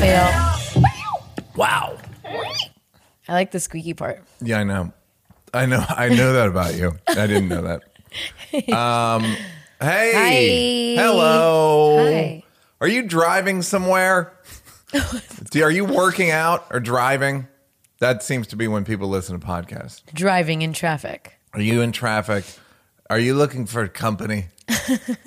fail. Wow. I like the squeaky part. Yeah, I know. I know. I know that about you. I didn't know that. Um, hey. Hi. Hello. Hi. Are you driving somewhere? Do- Are you working out or driving? That seems to be when people listen to podcasts. Driving in traffic. Are you in traffic? Are you looking for company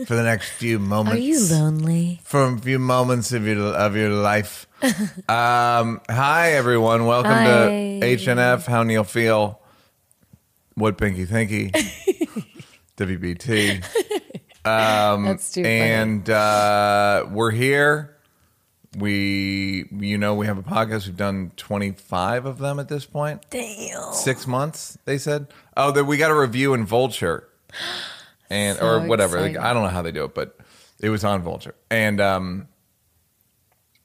for the next few moments? Are you lonely? for a few moments of your of your life. Um, hi everyone, welcome Hi. to HNF. How Neal feel? What Pinky Thinky? WBT. That's too. Um, And uh, we're here. We, you know, we have a podcast. We've done twenty five of them at this point. Damn. Six months, they said. Oh, that we got a review in Vulture, and So or whatever. exciting. I don't know how they do it, but it was on Vulture, and um,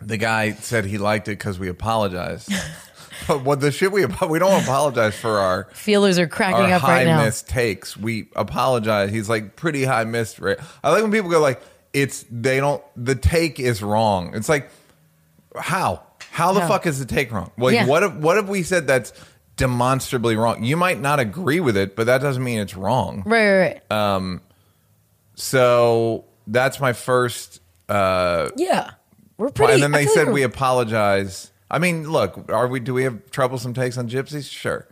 the guy said he liked it because we apologized. but what the shit we we don't apologize for our Feelers are cracking our up high right now. miss takes. We apologize. He's like pretty high miss rate. I like when people go like, it's they don't. The take is wrong. It's like how how the How? fuck is the take wrong? Like Yeah. what if what have we said that's demonstrably wrong? You might not agree with it, but that doesn't mean it's wrong. Right, right, right. Uh, So that's my first. uh yeah. We're pretty. And then I they feel said like we apologize. I mean, look, are we? Do we have troublesome takes on gypsies? Sure.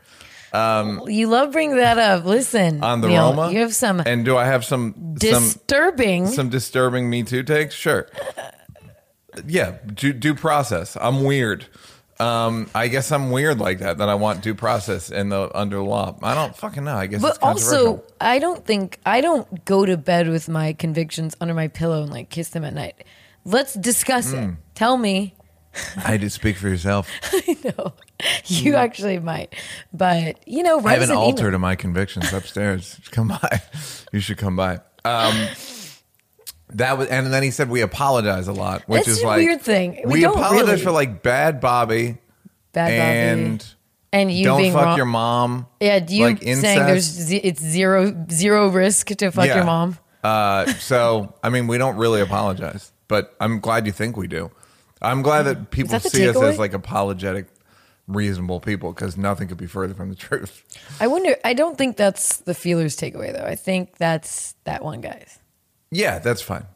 You love bringing that up. Listen, On the Neal, Roma, You have some And do I have some some disturbing. some disturbing Me Too takes? Sure. Yeah, due, due process. I'm weird. Um, I guess I'm weird like that. That I want due process in the under law. I don't fucking know. I guess. it's but also, controversial. I don't think I don't go to bed with my convictions under my pillow and like kiss them at night. Let's discuss Hmm. it. Tell me. I did speak for yourself. I know. you actually might, but you know, Hmm. I have an us altar email. to my convictions upstairs. Come by. You should come by. Um, that was, and then he said we apologize a lot, which That's is a like weird thing. We We, don't apologize really. for like bad Bobby Bad Bobby. and and you don't being fuck wrong. your mom. Yeah, do you like saying there's incest. it's zero zero risk to fuck Yeah. your mom? Uh, so I mean, we don't really apologize, but I'm glad you think we do. I'm glad that people that see us takeaway? as like apologetic, reasonable people because nothing could be further from the truth. I wonder. I don't think that's the feelers takeaway though. I think that's that one guy's. Yeah, that's fine.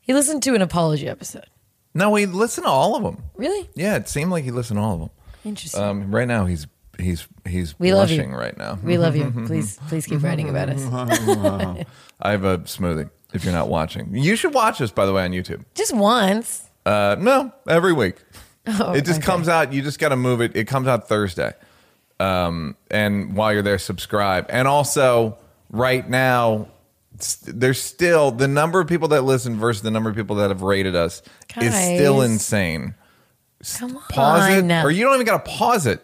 He listened to an apology episode. No, we listen to all of them. Really Yeah, it seemed like he listened to all of them. interesting. Um, right now, he's he's he's We blushing right now. we love you. Please, please keep writing about us. I have a smoothie. If you're not watching, you should watch us. By the way, on YouTube. Just once. Uh, no, every week. Oh, it just okay. comes out. You just got to move it. It comes out Thursday. Um, and while you're there, subscribe. And also, right now, there's still the number of people that listen versus the number of people that have rated us is still insane. Come on. Pause it, or you don't even got to pause it.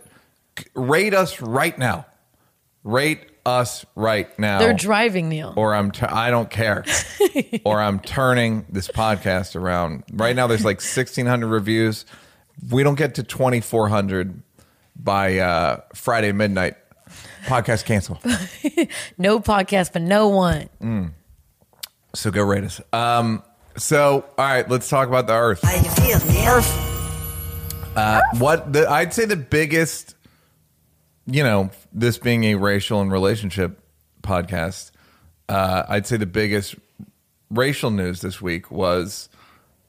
Rate us right now. Rate us right now. They're driving Neal. or I'm t- I don't care. or I'm turning this podcast around. Right now there's like 1600 reviews. If we don't get to 2400 by uh, Friday midnight. Podcast cancel. no podcast for no one. So go rate us. Um so all right, let's talk about the earth. How you feel, Neal? Uh, what the I'd say the biggest you know, this being a racial and relationship podcast, uh, I'd say the biggest racial news this week was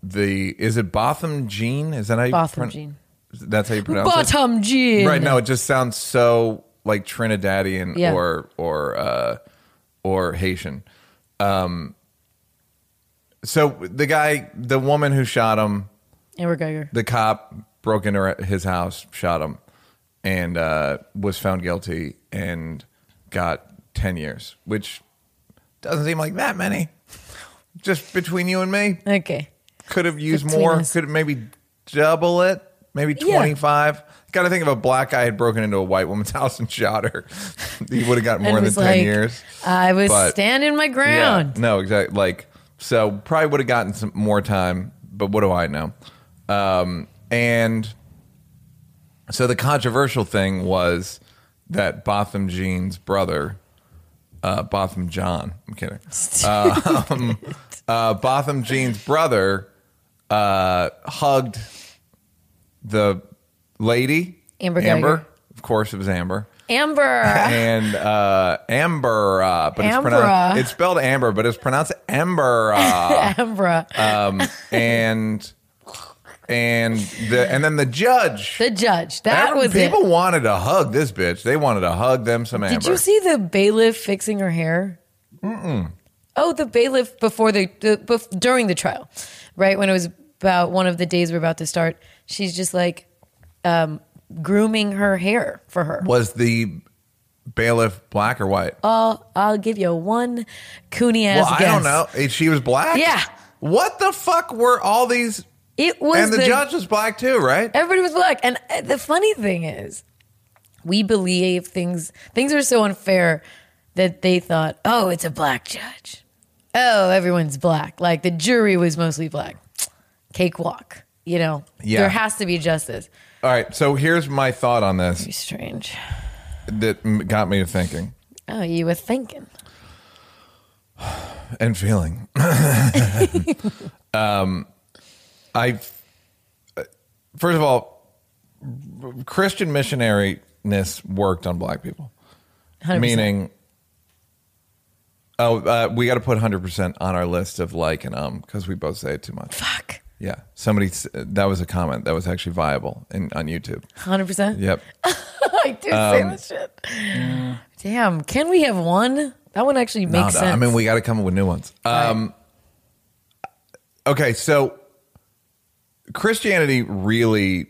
the is it Botham Jean? Is that how you Botham pron- Jean. That's how you pronounce it. Bottom Jean. Right? No, it just sounds so like Trinidadian Yeah. or or uh, or Haitian. Um, so the guy, the woman who shot him, Amber Guyger. the cop broke into her- his house, shot him, and uh, was found guilty and got ten years, which doesn't seem like that many. Just between you and me, Okay. could have used Between more. us. Could have maybe double it, maybe Yeah. twenty five. Got to think if a black guy had broken into a white woman's house and shot her, he would have got more than ten like, years. I was But- standing my ground. Yeah, no, exactly. Like, so probably would have gotten some more time, but what do I know? Um, and so the controversial thing was that Botham Jean's brother, uh, Botham John, I'm kidding. Um, uh, Botham Jean's brother uh, hugged the lady Amber Amber, Guyger. of course, it was Amber. Amber. and uh, Amber, uh, but it's Ambra. pronounced it's spelled Amber, but it's pronounced Amber. Amber. um, and and the and then the judge. the judge. That Every- was people it. wanted to hug this bitch. They wanted to hug them some Amber. Did you see the bailiff fixing her hair? Mm-mm. Oh, the bailiff before the, the bef- during the trial, right when it was about one of the days we're about to start. She's just like um, grooming her hair for her. Was the bailiff black or white? Oh, I'll give you one cooney ass well, I guess. don't know. She was black. Yeah. What the fuck were all these? It was and the, judge was black too, right? Everybody was black. And uh, the funny thing is, we believe things things are so unfair that they thought, oh, it's a black judge. Oh, everyone's black. Like the jury was mostly black. Cakewalk. You know, Yeah. there has to be justice. All right. So here's my thought on this Very strange. that got me to thinking Oh, you were thinking. and feeling. um, I first of all, Christian missionariness worked on black people. 100%. Meaning, oh, uh, we got to put hundred percent on our list of like and um because we both say it too much. Fuck. Yeah, somebody that was a comment that was actually viable in on YouTube. 100%? Yep. I do say this shit. Damn. Can we have one? That one actually makes no, sense. I mean, we got to come up with new ones. Um, okay, so Christianity really.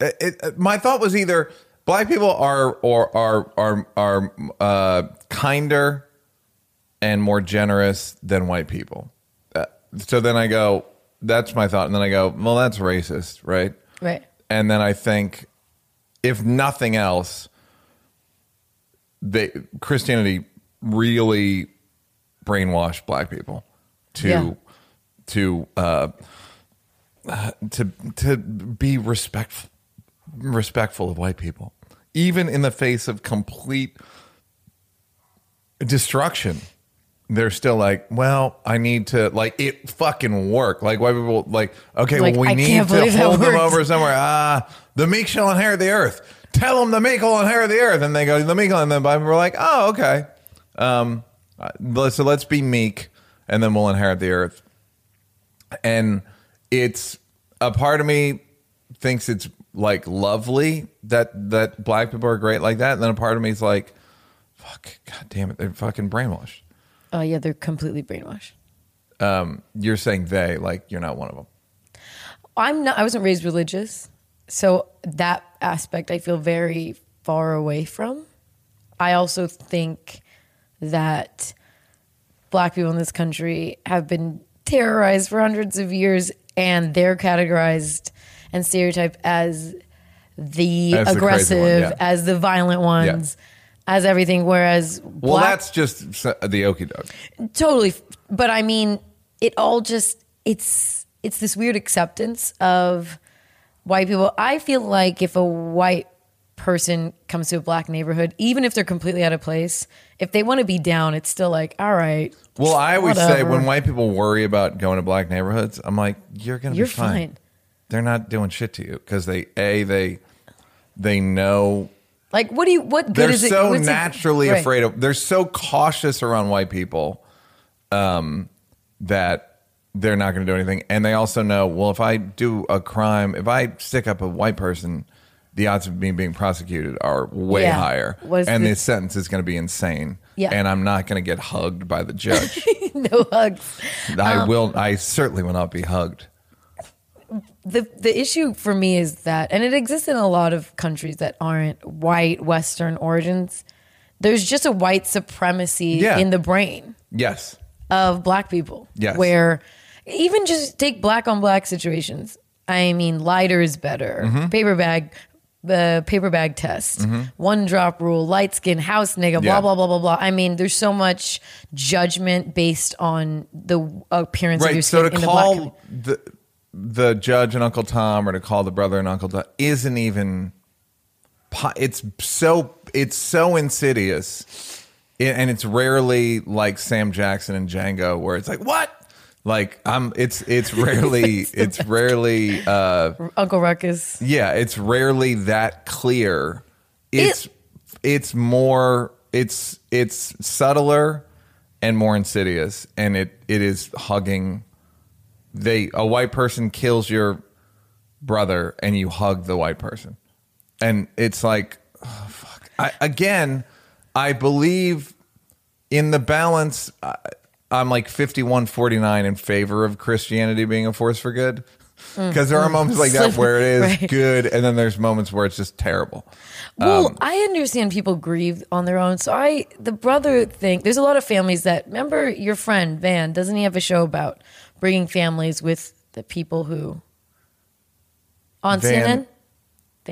It, it- my thought was either black people are or are are are uh, kinder and more generous than white people. Uh, so then I go, that's my thought, and then I go, well, that's racist, right? right. And then I think, if nothing else, they Christianity really brainwashed black people to Yeah. To uh, to to be respectful respectful of white people, even in the face of complete destruction. They're still like, well, I need to like it fucking work. Like white people like, okay, Like, well, we I need can't to believe that hold them over somewhere. Ah, the meek shall inherit the earth. Tell them the meek will inherit the earth, and they go the meek, and then Bible we're like, oh, okay. Um, uh, so let's be meek, and then we'll inherit the earth. And it's a part of me thinks it's like lovely that that black people are great like that, and then a part of me is like, fuck, god damn it, they're fucking brainwashed. Oh, yeah, they're completely brainwashed. Um, you're saying they like you're not one of them. I'm not. I wasn't raised religious, so that aspect I feel very far away from. I also think that black people in this country have been terrorized for hundreds of years, and they're categorized and stereotyped as the As the crazy aggressive, one, yeah. as the violent ones, as everything. Whereas Well, black that's just s- uh, the okey doke. totally but i mean it all just it's it's this weird acceptance of white people i feel like if a white person comes to a black neighborhood even if they're completely out of place if they want to be down it's still like all right Well, I always say whatever. when white people worry about going to black neighborhoods, I'm like, you're gonna You're be fine. fine. They're not doing shit to you because they a they they know like what do you what good they're is it so what's it- naturally right. afraid of. They're so cautious around white people, um, that they're not going to do anything, and they also know. Well, if I do a crime, if I stick up a white person. The odds of me being prosecuted are way Yeah. higher, Was and the- the sentence is going to be insane. Yeah. and I'm not going to get hugged by the judge. no hugs I Um, will. I certainly will not be hugged. the the issue for me is that, and it exists in a lot of countries that aren't white Western origins. There's just a white supremacy Yeah. in the brain Yes. of black people. Yes. where even just take black on black situations. I mean, lighter is better. Mm-hmm. Paper bag. The paper bag test, mm-hmm. one drop rule, light skin, house nigga, blah Yeah. blah blah blah blah. I mean, there's so much judgment based on the appearance of your Right. skin So to in the call the the judge and Uncle Tom, or to call the brother and Uncle Tom, isn't even. It's so it's so insidious, and it's rarely like Sam Jackson and Django, where it's like, "What? Like I'm it's it's rarely it's rarely uh Uncle Ruckus. yeah, it's rarely that clear. It's it's more it's it's subtler and more insidious and it it is hugging they a white person kills your brother and you hug the white person. And it's like oh, fuck. I, again, I believe in the balance I, I'm like 51 49 in favor of Christianity being a force for good. Because there are moments like that where it is Right. good, and then there's moments where it's just terrible. Well, Um, I understand people grieve on their own. So I, the brother thing, there's a lot of families that remember your friend Van. Doesn't he have a show about bringing families with the people who on Van- CNN?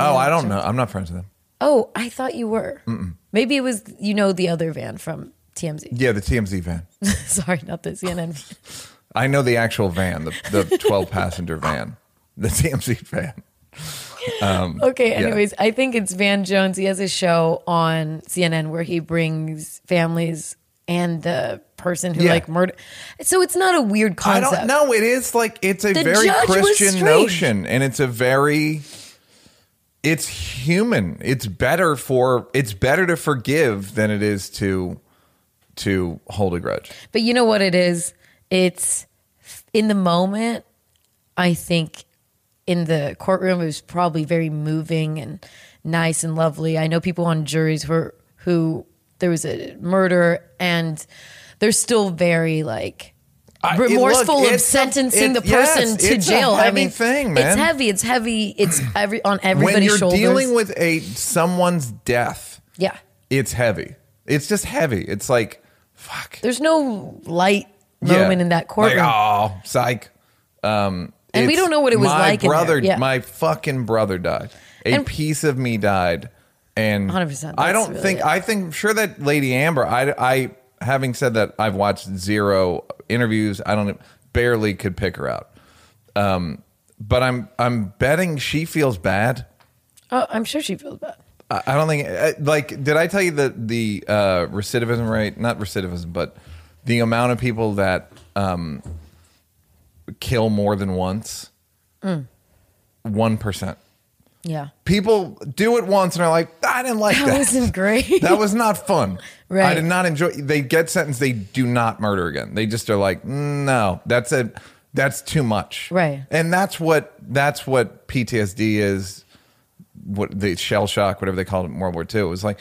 Oh, I don't know. I'm not friends with them. Oh, I thought you were. Maybe it was you know the other Van from TMZ. Yeah, the TMZ van. Sorry, not the CNN. I know the actual van, the, the 12 passenger van, the TMZ van. Um, okay, Yeah. anyways, I think it's Van Jones. He has a show on CNN where he brings families and the person who Yeah. like murder. So it's not a weird I concept. don't know. It is like it's a The very Christian notion, and it's a very it's human. It's better for it's better to forgive than it is to to hold a grudge. But you know what it is? It's in the moment, I think in the courtroom it was probably very moving and nice and lovely. I know people on juries who who there was a murder and they're still very like I- remorseful look, of it's a- sentencing it- the person yes, to it's a jail. I mean, thing, man. it's heavy. It's heavy. It's every on everybody's when you're shoulders. dealing with a someone's death, yeah, it's heavy. It's just heavy. It's like fuck. there's no light Yeah. moment in that courtroom. Like, oh, psych. Um, And we it's- don't know what it was my like in there. Brother, Yeah. my fucking brother died. A And- piece of me died, and 100%, I that's don't really think. it. I think sure that Lady Amber. I, I having said that, I've watched zero interviews. I don't barely could pick her out. Um, but I'm I'm betting she feels bad. Oh, I'm sure she feels bad. I I don't think like did I tell you that the uh, recidivism rate? Not recidivism, but the amount of people that um, kill more than once. Mm. One percent. Yeah, People do it once and are like, I didn't like that that. wasn't great. that was not fun. Right. I did not enjoy. They get sentenced. They do not murder again. They just are like, no, that's a that's too much. Right. And that's what that's what PTSD is. What the shell shock, whatever they called it in World War II. It was like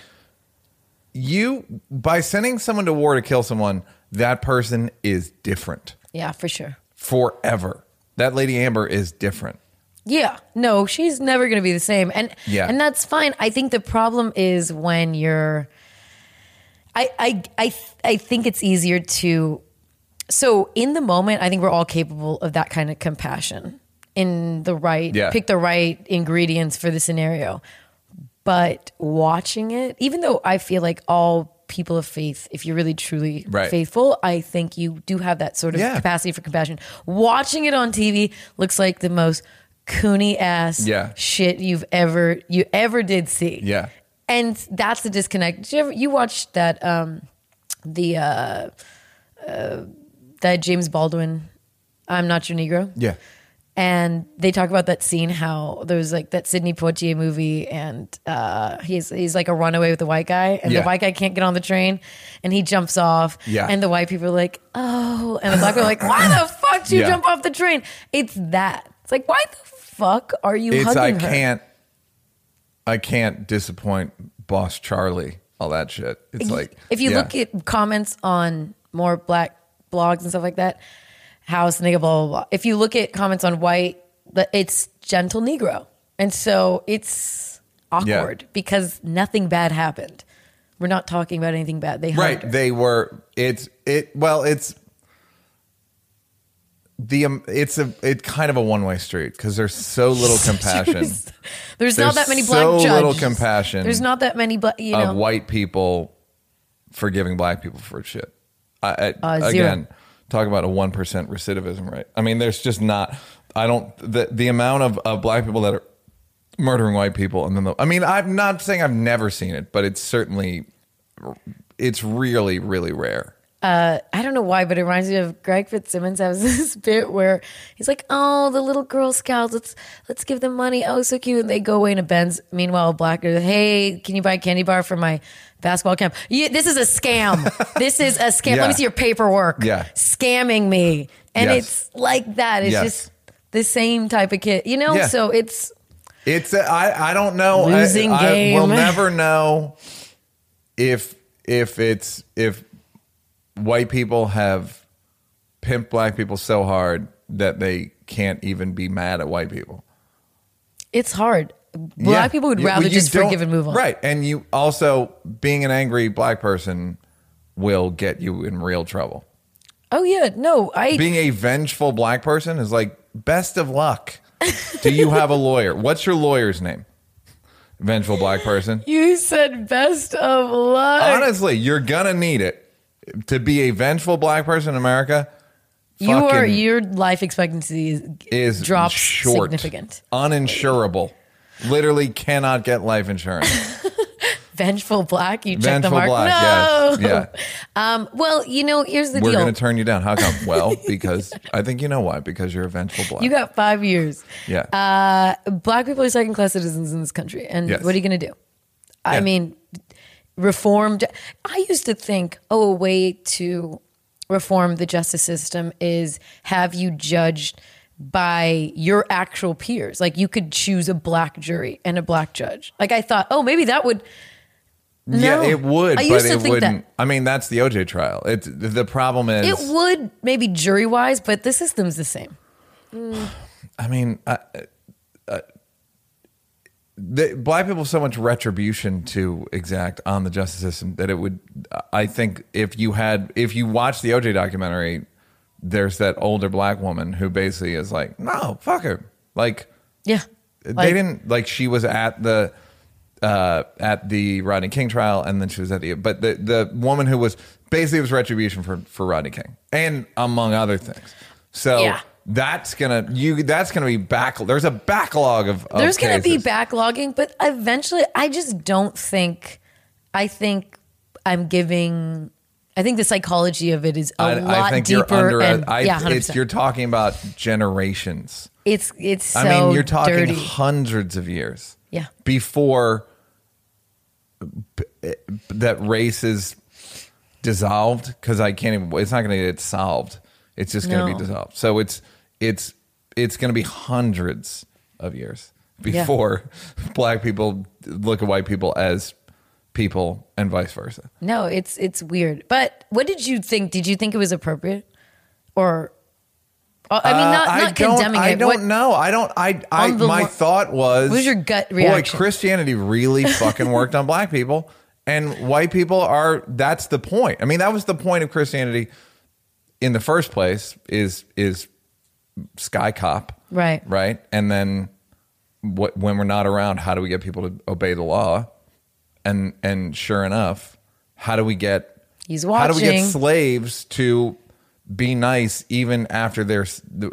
you by sending someone to war to kill someone, that person is different yeah, for sure. forever. That lady Amber is different. Yeah, no, she's never going to be the same, and Yeah. and that's fine. I think the problem is when you're. I I I I think it's easier to. So in the moment, I think we're all capable of that kind of compassion in the right, Yeah. pick the right ingredients for the scenario. But watching it, even though I feel like all people of faith, if you're really truly Right. faithful, I think you do have that sort of Yeah. capacity for compassion. Watching it on TV looks like the most coony ass Yeah. shit you've ever you ever did see. Yeah. And that's the disconnect. Did you ever you watched that um the uh, uh that James Baldwin I'm not your Negro? Yeah. And they talk about that scene how there was like that Sidney Poitier movie and uh, he's he's like a runaway with the white guy and Yeah. the white guy can't get on the train and he jumps off Yeah. and the white people are like oh and the black people are like why the fuck did you Yeah. jump off the train it's that it's like why the fuck are you It's I her can't I can't disappoint boss Charlie. All that shit. It's like if you look at comments on more black blogs and stuff like that, house nigga blah blah blah. If you look at comments on white, it's gentle Negro, and so it's awkward because nothing bad happened. We're not talking about anything bad. They right her. they were it's it well it's the um, it's a it kind of a one way street because there's so little compassion There's, there's not that many black so judges. little compassion There's not that many black. You know, of white people forgiving black people for shit I, I, Uh, zero. again talk about a 1% recidivism rate i mean there's just not i don't the, the amount of, of black people that are murdering white people and then the, i mean i'm not saying i've never seen it but it's certainly it's really really rare uh, I don't know why, but it reminds me of Greg Fitzsimmons has this bit where he's like, "Oh, the little Girl Scouts, let's let's give them money. Oh, so cute." And they go away in a Benz. Meanwhile, a black girl, "Hey, can you buy a candy bar for my basketball camp?" Yeah, this is a scam. this is a scam. Let me see your paperwork. Yeah. scamming me, and Yes. it's like that. It's Yes. just the same type of kid, you know. Yeah. So it's It's a, I I don't know. I- Losing I, game. will never know if if it's if white people have pimped black people so hard that they can't even be mad at white people. it's hard. Black Yeah. people would rather you just forgive and move on. Right. And you also being an angry black person will get you in real trouble. Oh yeah, no, I Being a vengeful black person is like best of luck. Do you have a lawyer? What's your lawyer's name? Vengeful black person. You said best of luck. Honestly, you're gonna need it to be a vengeful black person in America. you are your life expectancy is, is drops short, significant. uninsurable. Literally cannot get life insurance. Vengeful black. You check the Vengeful mark. black, no. yes, yeah. Um. Well, you know, here's the deal. We're deal. gonna turn you down. How come? Well, because I think you know why. Because you're a vengeful black. you got five years. yeah. Uh, black people are second class citizens in this country, and Yes. what are you going to do? I Yeah. mean, reformed. I used to think, oh, a way to reform the justice system is have you judged by your actual peers. Like you could choose a black jury and a black judge. Like I thought, oh, maybe that would. yeah, it would, I but used to it think wouldn't. that. I mean, that's the OJ trial. It's the problem is. It would maybe jury wise, but the system's the same. I mean, I, uh, the, black people have so much retribution to exact on the justice system that it would. I think if you had, if you watched the OJ documentary, there's that older black woman who basically is like, no, fuck her. Like, Yeah. they Like- didn't like she was at the uh at the Rodney King trial and then she was at the but the the woman who was basically it was retribution for for Rodney King and among other things. So Yeah. that's gonna you that's gonna be back there's a backlog of, of There's going to be backlogging, but eventually, I just don't think. I think I'm giving. I think the psychology of it is a I, lot I think deeper. you're under and I, yeah, 100%. it's you're talking about generations. it's it's so I mean, you're talking dirty. hundreds of years. Yeah. Before eh, that race is dissolved, because I can't even. It's not going to get solved. It's just going to No. be dissolved. So it's it's it's going to be hundreds of years Yeah. before black people look at white people as people and vice versa. No, it's it's weird. But what did you think? Did you think it was appropriate, or uh, I mean, not, Uh, not I condemning I it. I don't What- know. I don't. I. I my lo- thought was. What was your gut Boy, reaction? Christianity really fucking worked on black people, and white people are. That's the point. I mean, that was the point of Christianity in the first place. Is is sky cop Right. Right, and then what? When we're not around, how do we get people to obey the law? And and sure enough, how do we get? He's How do we get slaves to be nice even after they're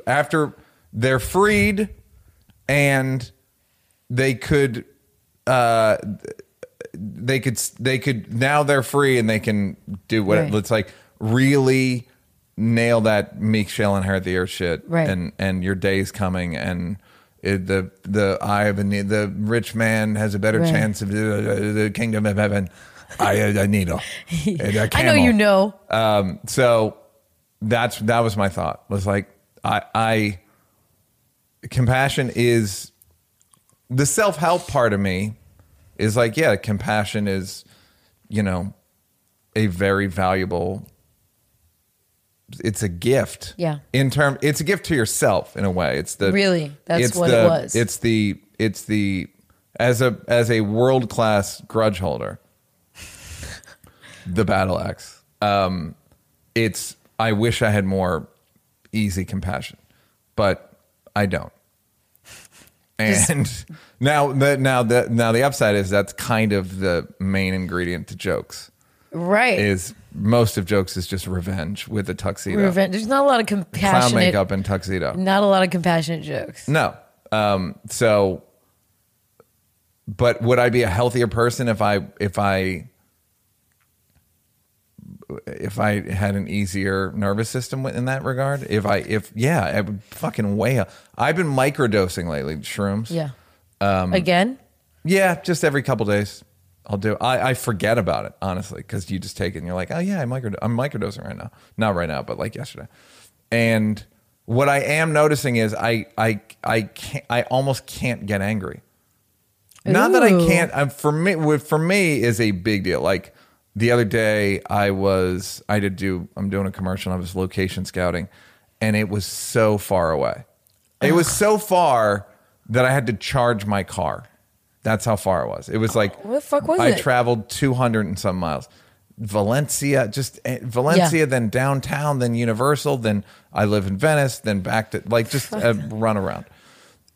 after they're freed and they could uh they could they could now they're free and they can do what Right. it's like really nail that meek shall inherit the earth shit Right. and and your day's coming and it, the the eye of the the rich man has a better Right. chance of the, the kingdom of heaven I a needle a I know camel. you know. Um, so that's that was my thought. Was like I I compassion is the self help part of me is like yeah, compassion is you know a very valuable. It's a gift. Yeah. In term, it's a gift to yourself in a way. It's the Really? That's it's what it the- was. It's the it's the as a as a world class grudge holder the battle axe. Um, it's I wish I had more easy compassion, but I don't. And now the now the now the upside is that's kind of the main ingredient to jokes. Right. Is most of jokes is just revenge with a tuxedo, Revenge. There's not a lot of clown makeup and tuxedo. Not a lot of compassionate jokes. No. Um, so, but would I be a healthier person if I if I if I had an easier nervous system in that regard. If I if yeah, I would fucking way up. I've been microdosing lately shrooms. Yeah. Um, Again? Yeah, just every couple days. I'll do. I, I forget about it honestly because you just take it and you're like, oh yeah, I micro, I'm microdosing right now. Not right now, but like yesterday. And what I am noticing is I I I can't. I almost can't get angry. Not that I can't. I'm, for me, for me is a big deal. Like the other day, I was I did do. I'm doing a commercial. I was location scouting, and it was so far away. It was so far that I had to charge my car. That's how far it was. It was like What the fuck was I it? traveled 200 and some miles. Valencia, just eh, Valencia, Yeah. then downtown, then Universal, then I live in Venice, then back to like just a run around.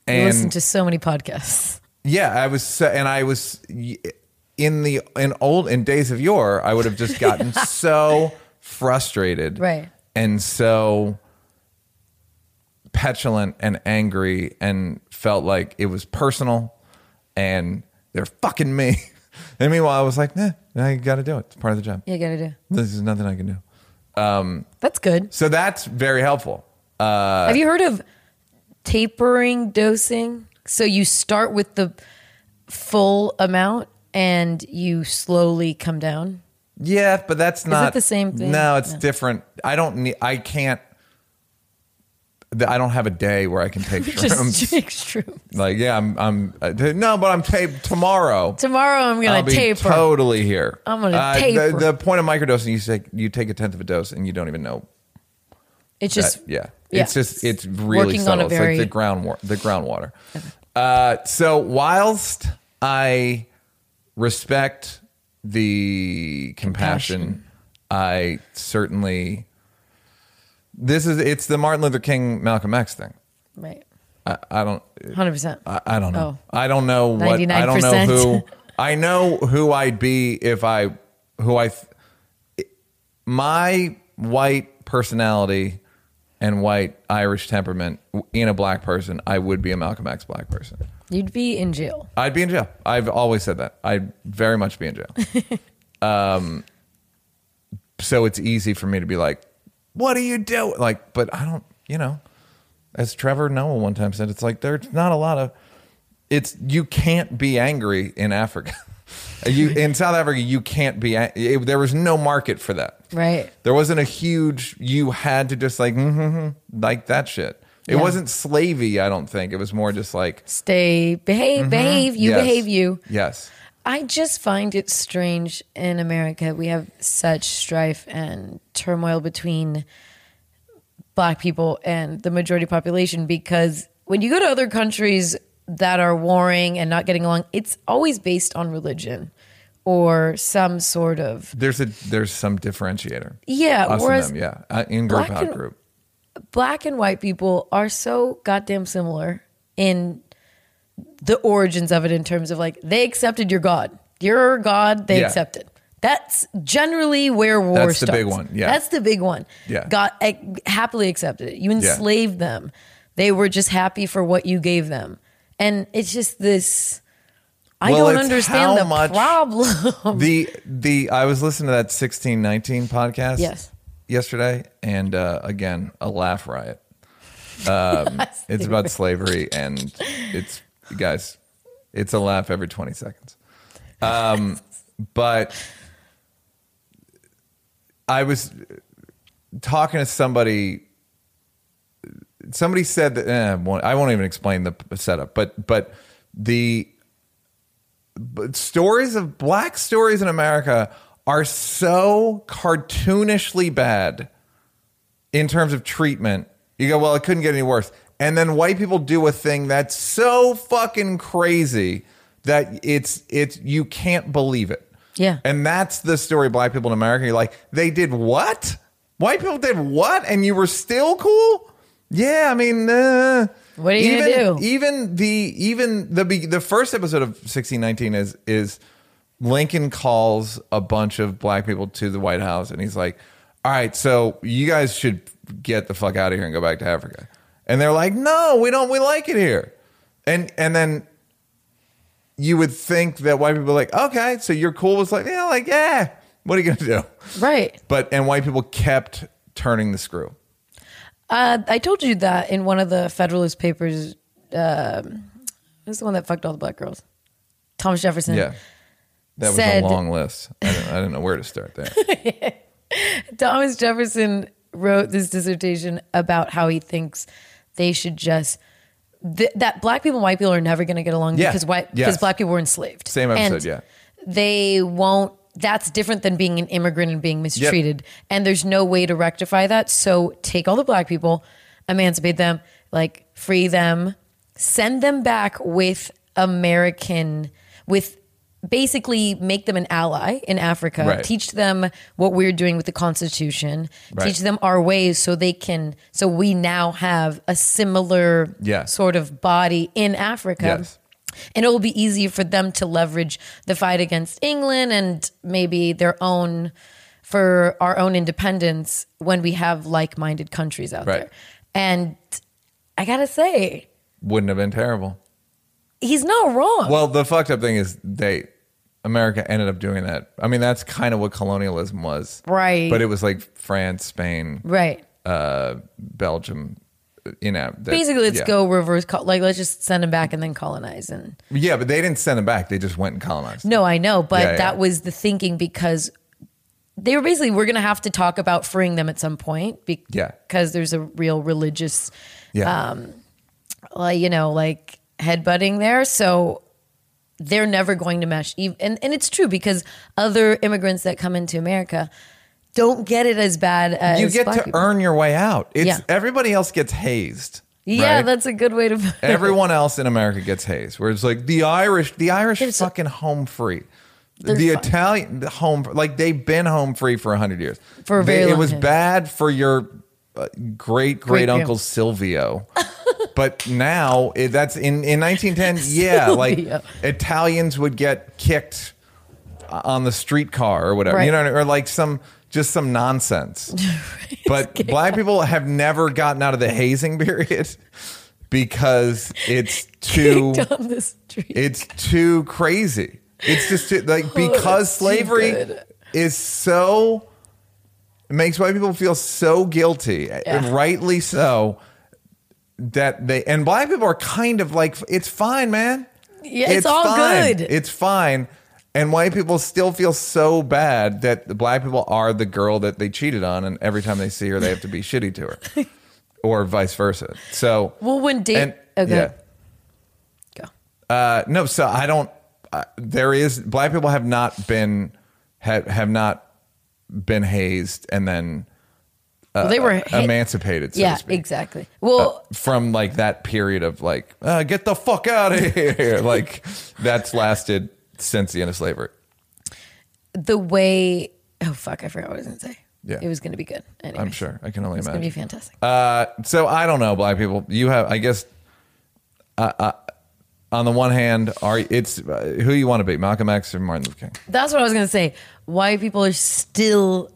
You And listen to so many podcasts. yeah, I was, so- and I was in the in old in days of yore. I would have just gotten so frustrated, Right. and so petulant and angry, and felt like it was personal, and they're fucking me. And meanwhile, I was like, nah, I got to do it. It's part of the job. You gotta do. This is nothing I can do. That's good. So that's very helpful. Uh, Have you heard of tapering dosing? So you start with the full amount and you slowly come down. Yeah, but that's not the same thing? No, it's different. I don't need. I can't. I don't have a day where I can take shrooms. Just extreme. like, yeah, I'm. I'm. Uh, no, but I'm taped tomorrow. Tomorrow I'm gonna I'll taper. totally here. I'm gonna Uh, taper. The, the point of microdosing, you take you take a tenth of a dose and you don't even know. it's That, just yeah. yeah. it's just it's really Working subtle. It's very- like the ground wa- the groundwater. Uh, so whilst I respect the compassion, I certainly this is it's the Martin Luther King Malcolm X thing. right. I, I don't Hundred percent. I, I don't know. Oh. I don't know what I don't know who I know who I'd be if I who I my white personality and white Irish temperament in a black person, I would be a Malcolm X black person. You'd be in jail. I'd be in jail. I've always said that. I'd very much be in jail. um, so it's easy for me to be like, "What do you do?" Like, but I don't. You know, as Trevor Noah one time said, it's like there's not a lot of. It's you can't be angry in Africa. you in South Africa, you can't be. It, there was no market for that. Right. There wasn't a huge. You had to just like mm-hmm, like that shit. It Yeah. wasn't slavey. I don't think it was more just like Stay behave, behave, you Yes. behave you. Yes. I just find it strange in America. We have such strife and turmoil between black people and the majority population because when you go to other countries that are warring and not getting along, it's always based on religion or some sort of There's a there's some differentiator. yeah. Us whereas them, yeah. Uh, in group out group. black and white people are so goddamn similar in the origins of it in terms of like they accepted your god your god they Yeah. accepted that's generally where war That's the starts big one, yeah. that's the big one Yeah. god eh, happily accepted it you enslaved them they were just happy for what you gave them and it's just this i Well, don't understand the much- problem The the I was listening to that sixteen nineteen podcast Yes. yesterday, and uh, again a laugh riot. Um, it's about slavery, and it's guys, it's a laugh every twenty seconds. Um, but I was talking to somebody. Somebody said that eh, I won't- I won't even explain the setup, but but the but stories of black stories in America are so cartoonishly bad in terms of treatment. You go, well, it couldn't get any worse. And then white people do a thing that's so fucking crazy that it's it's you can't believe it. Yeah. And that's the story of black people in America. You're like, they did what? White people did what? And you were still cool? Yeah, I mean, uh, What are you even, gonna do? Even the even the the first episode of 1619 is is Lincoln calls a bunch of black people to the White House and he's like, "All right, so you guys should get the fuck out of here and go back to Africa." And they're like, "No, we don't. We like it here." And and then you would think that white people are like, "Okay, so you're cool with like, yeah, like yeah, What are you gonna do? Right. But and white people kept turning the screw. Uh, I told you that in one of the Federalist Papers. Um, who's the one that fucked all the black girls? Thomas Jefferson. Yeah, that was Said- a long list. I didn't, I didn't know where to start there. Thomas Jefferson wrote this dissertation about how he thinks they should just th- that black people and white people are never going to get along Yeah. because white Yes. because black people were enslaved. Same episode, And yeah. They won't. That's different than being an immigrant and being mistreated. And there's no way to rectify that. So take all the black people, emancipate them, like free them, send them back with American with basically make them an ally in Africa, Right. teach them what we're doing with the Constitution, Right. teach them our ways so they can, so we now have a similar Yeah. sort of body in Africa. Yes. And it will be easier for them to leverage the fight against England and maybe their own, for our own independence when we have like minded countries out Right. there. And I gotta say, Wouldn't have been terrible. He's not wrong. Well, the fucked up thing is they America ended up doing that. I mean, that's kind of what colonialism was, Right. But it was like France, Spain, right. uh, Belgium. You know, that- Basically, let's yeah. go reverse. col- Like, let's just send them back and then colonize. And Yeah, but they didn't send them back. They just went and colonized. no, I know, but Yeah, yeah. that was the thinking because they were basically we're going to have to talk about freeing them at some point. Be- Yeah. because there's a real religious, Yeah, uh, you know, like headbutting there. So they're never going to mesh. And and it's true because other immigrants that come into America don't get it as bad as you get to people. earn your way out. It's Yeah. everybody else gets hazed. Yeah, right? that's a good way to. put it. Everyone else in America gets hazed. Where it's like the Irish, the Irish There's a- fucking home free. They're The. Italian the home like they've been home free for hundred years. For a They- very it was time. bad for your uh, great great uncle Silvio, but now it, that's in in 1910. Yeah, like Italians would get kicked uh, on the streetcar or whatever, Right. you know, or like some just some nonsense. But black people have never gotten out of the hazing period because it's too on the street. it's too crazy. It's just too, like oh, because that's too slavery is so it makes white people feel so guilty, and rightly so. That they and black people are kind of like it's fine, man. Yeah, it's all good. It's fine. And white people still feel so bad that the black people are the girl that they cheated on, and every time they see her, they have to be shitty to her, or vice versa. So, Well, when date, and- okay, yeah. go. Uh, no, so I don't. Uh, there is black people have not been have have not been hazed and then Well, they were ha- emancipated. So yeah, to exactly. Well, From like that period of like, uh, get the fuck out of here. like that's lasted since the end of slavery. the way, oh fuck, I forgot what I was gonna say. Yeah. it was gonna be good. Anyway, I'm sure. I can only imagine. it's gonna be fantastic. Uh, so I don't know, black people. You have, I guess, uh, uh, on the one hand, are it's uh, who you want to be, Malcolm X or Martin Luther King? That's what I was gonna say. White people are still,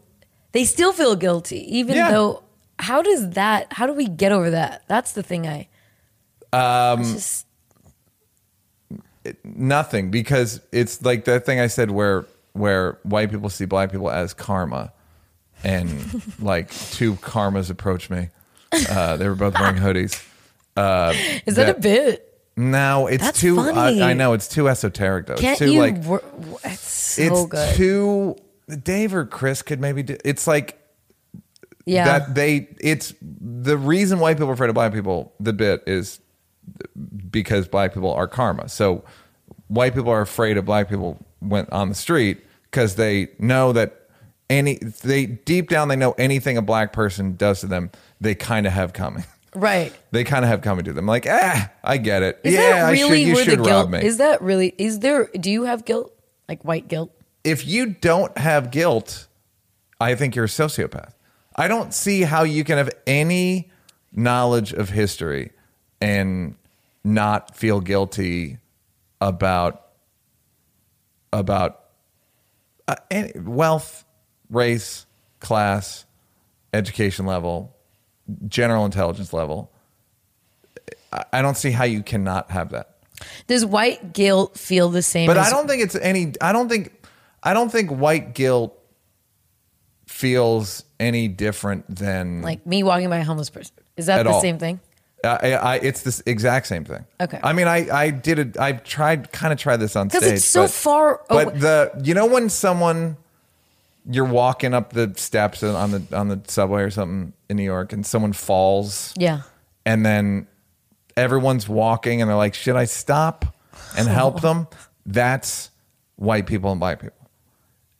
they still feel guilty, even Yeah. though. How does that? How do we get over that? That's the thing. I. Um. Just, Nothing, because it's like that thing I said where where white people see black people as karma, and like two karmas approach me. Uh, they were both wearing hoodies. is that, that- a bit? No, it's That's too. funny. I, I know it's too esoteric though. Can't it's too you? like wor- wor- it's so it's good. too. Dave or Chris could maybe do. It's like yeah. that they it's the reason white people are afraid of black people the bit is because black people are karma so white people are afraid of black people went on the street because they know that any they deep down they know anything a black person does to them they kind of have coming right. they kind of have coming to them like ah i get it Is yeah that really i should you where should the rob guilt? me Is that really? Is there? Do you have guilt? Like white guilt? If you don't have guilt, I think you're a sociopath. I don't see how you can have any knowledge of history and not feel guilty about about uh, any, wealth, race, class, education level, general intelligence level. I, I don't see how you cannot have that. Does white guilt feel the same? But as, I don't think it's any. I don't think. I don't think white guilt feels any different than Like me walking by a homeless person. Is that the all. same thing? I, I, it's the exact same thing. Okay. I mean, I, I did it. I tried, kind of tried this on stage. Because it's so but- far But the, you know, when someone, you're walking up the steps on the on the subway or something in New York, and someone falls, Yeah. and then everyone's walking, and they're like, "Should I stop and help them?" That's white people and black people.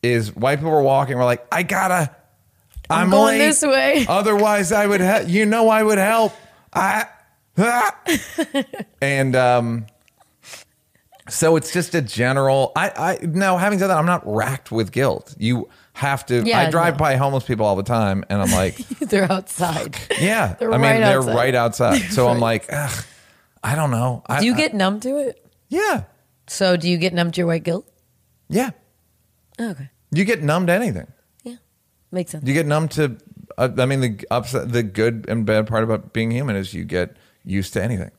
Is white people were walking, we're like, "I gotta." I'm, going late. this way. Otherwise, I would. he- you know, I would help. I. ah. and um, so it's just a general. I. I now having said that, I'm not racked with guilt. You have to. Yeah, I drive no. by homeless people all the time, and I'm like, They're outside. yeah. They're I mean, right they're outside. right outside. So I'm like, Ugh, I don't know. I, Do you I- get numb to it? yeah, So do you get numb to your white guilt? yeah. Oh, okay. You get numb to anything. Yeah. Makes sense. You get numb to. Uh, I mean, the upset, the good and bad part about being human is you get used to anything.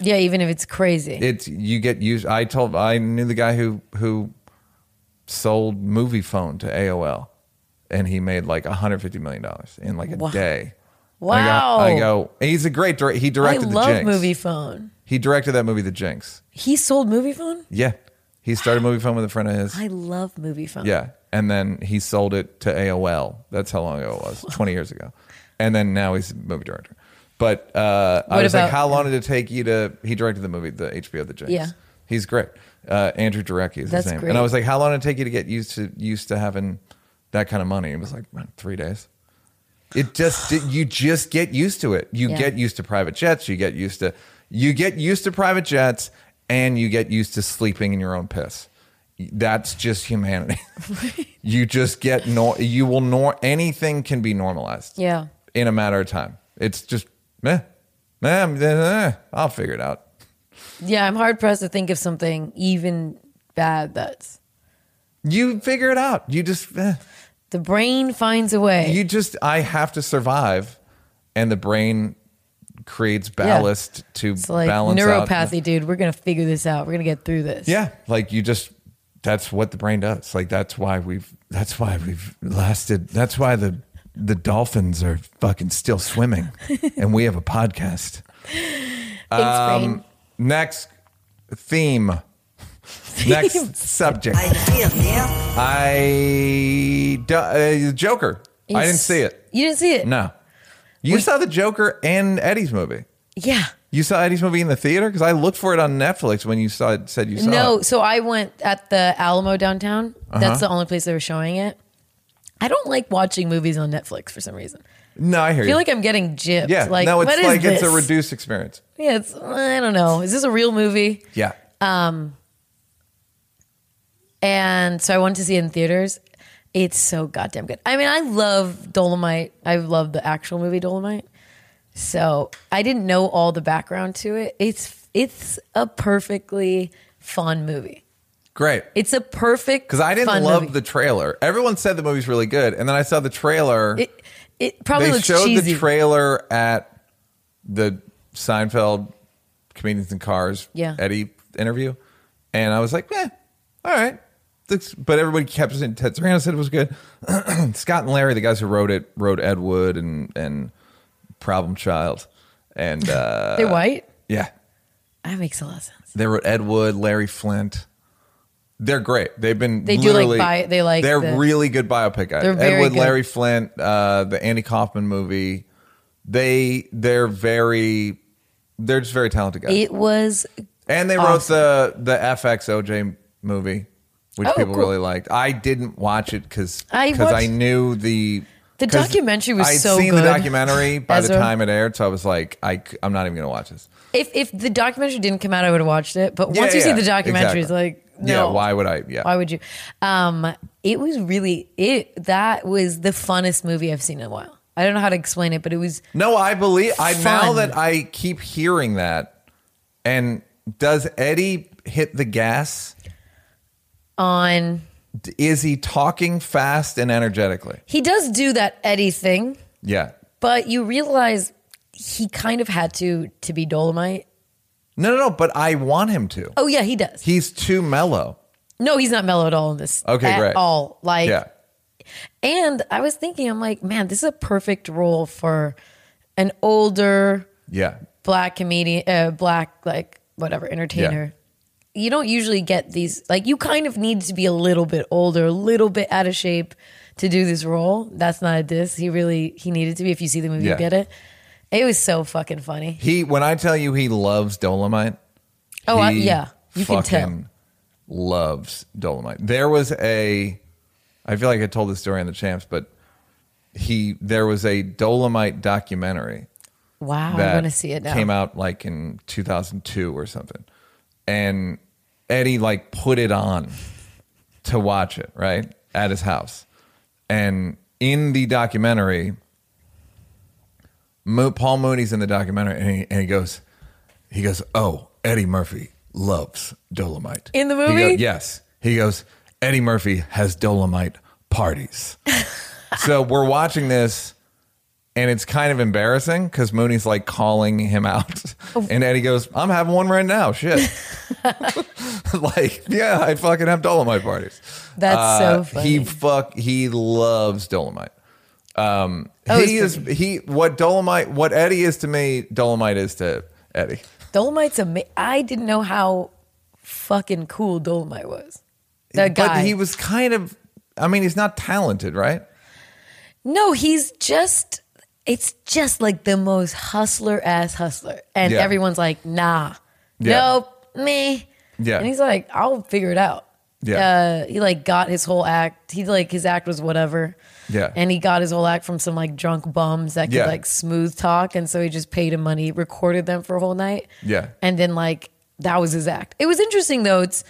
Yeah, even if it's crazy. it's you get used. I told I knew the guy who who sold Moviefone to AOL, and he made like 150 million dollars in like a Wow. day. wow. I go, I go. He's a great director. He I directed the love Jinx. Moviefone. He directed that movie, The Jinx. He sold Moviefone? Yeah, he started Moviefone with a friend of his. I love Moviefone. Yeah, and then he sold it to AOL. That's how long ago it was, 20 years ago. And then now he's a movie director. But uh, I What was like, about- how long did it take you to? He directed the movie, the HBO, The Jinx. Yeah. he's great. Uh, Andrew Jarecki is That's his name. great. And I was like, how long did it take you to get used to used to having that kind of money? It was like "Man, three days. It just you just get used to it. You Yeah. get used to private jets. You get used to you get used to private jets, and you get used to sleeping in your own piss. That's just humanity. you just get no. You will nor anything can be normalized. Yeah. in a matter of time. It's just meh, meh, meh, meh. I'll figure it out. Yeah, I'm hard pressed to think of something even bad that's You figure it out. You just eh. the brain finds a way. you just I have to survive, and the brain creates ballast to it's like balance out. neuropathy, dude. We're gonna figure this out. We're gonna get through this. Yeah, like you just that's what the brain does. Like that's why we've that's why we've lasted. That's why the the dolphins are fucking still swimming, and we have a podcast. Thanks, Um, brain. Next theme. Next subject. I feel yeah. I do- uh, Joker. I didn't see it. You didn't see it? No. You saw the Joker and Eddie's movie. Yeah. You saw Eddie's movie in the theater because I looked for it on Netflix when you saw it. Said you saw No, it. so I went at the Alamo downtown. Uh-huh. That's the only place they were showing it. I don't like watching movies on Netflix for some reason. No, I hear I you. feel like I'm getting gypped. yeah, like, no, it's what is like it's a reduced experience. Yeah, it's I don't know. Is this a real movie? Yeah, Um And so I went to see it in theaters. It's so goddamn good. I mean, I love Dolomite. I love the actual movie Dolomite. So I didn't know all the background to it. It's it's a perfectly fun movie. great. It's a perfect Because I didn't love movie. the trailer. Everyone said the movie's really good, and then I saw the trailer. It it probably they showed cheesy. the trailer at the Seinfeld comedians in cars Yeah. Eddie interview, and I was like, "Yeah, all right." This- But everybody kept saying Ted Sarandos said it was good. Scott and Larry, the guys who wrote it, wrote Ed Wood and and Problem Child, and uh, They're white. yeah, That makes a lot of sense. they wrote Ed Wood, Larry Flynt. They're great. They've been They do like literally- bi- they like they're the- really good biopic guys. They're Ed Wood, good. Larry Flynt, uh, the Andy Kaufman movie. They they're very they're just very talented guys. It was and they wrote the the FX OJ movie, which Oh, people cool. really liked. I didn't watch it because I because I watched- knew the The documentary was so. I'd so seen the documentary by the time it aired, so I was like, I am not even going to watch this. if if the documentary didn't come out, I would have watched it. But Yeah, once you yeah, see the documentary, it's like no. Yeah, why would I? Yeah, Why would you? Um, it was really it. That was the funnest movie I've seen in a while. I don't know how to explain it, but it was. No, I believe I now that I keep hearing that. And does Eddie hit the gas? On Is he talking fast and energetically? he does do that Eddie thing, Yeah. but you realize he kind of had to to be Dolomite. No, no, no. But I want him to. Oh yeah, he does. He's too mellow. no, he's not mellow at all in this. Okay, at great. all. Like yeah. And I was thinking, I'm like, man, this is a perfect role for an older Yeah. black comedian, uh, black like whatever entertainer. You don't usually get these. Like, you kind of need to be a little bit older, a little bit out of shape to do this role. That's not a diss. He really he needed to be. If you see the movie, Yeah. you get it. It was so fucking funny. He when I tell you he loves Dolomite. Oh, I- he yeah. You can tell. fucking Loves Dolomite. There was a I feel like I told this story on the champs, but he there was a Dolomite documentary Wow, that I want to see it now. came out like in 2002 or something. And Eddie like put it on to watch it, right? At his house. And in the documentary, Mo- Paul Mooney's in the documentary and he, and he goes, he goes, oh, Eddie Murphy loves Dolomite. In the He movie? go- yes. He goes, Eddie Murphy has Dolomite parties. so we're watching this and it's kind of embarrassing because Mooney's like calling him out. Oh. And Eddie goes, I'm having one right now. Shit. like, yeah, I fucking have Dolomite parties. That's Uh, so funny. He fuck he loves Dolomite. Um Oh, he it's is he what Dolomite what Eddie is to me, Dolomite is to Eddie. Dolomite's ama- I didn't know how fucking cool Dolomite was. The guy. But he was kind of I mean, he's not talented, right? No, he's just it's just like the most hustler ass hustler. And Yeah. everyone's like, nah. Yeah. Nope, me. Yeah. And he's like, I'll figure it out. Yeah. Uh, he like got his whole act. He like his act was whatever. Yeah. And he got his whole act from some like drunk bums that could Yeah. like smooth talk. And so he just paid him money, recorded them for a whole night. Yeah. And then like that was his act. It was interesting though. It's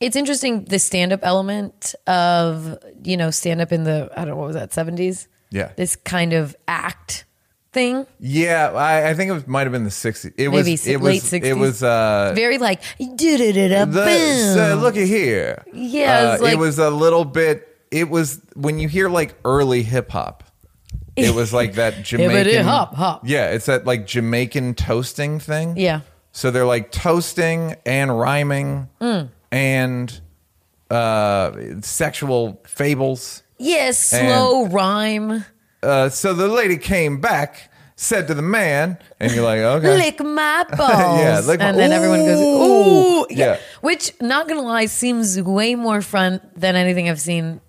it's interesting the stand up element of, you know, stand up in the I don't know what was that, seventies? Yeah. This kind of act thing. Yeah, I, I think it was, might have been the 60s. It was it late was 60s. it was uh Very like da the, boom. so look at here. Yeah, it's Uh, like- it was a little bit. It was when you hear like early hip hop. It was like that Jamaican hop, hop. Yeah, it's that like Jamaican toasting thing. Yeah. So they're like toasting and rhyming Mm. and uh, sexual fables. Yes, slow rhyme. Uh, so the lady came back, said to the man, and you're like, okay. Lick my balls. Yeah, lick my- and then everyone goes, Ooh. Yeah. Yeah. Which, not gonna lie, seems way more fun than anything I've seen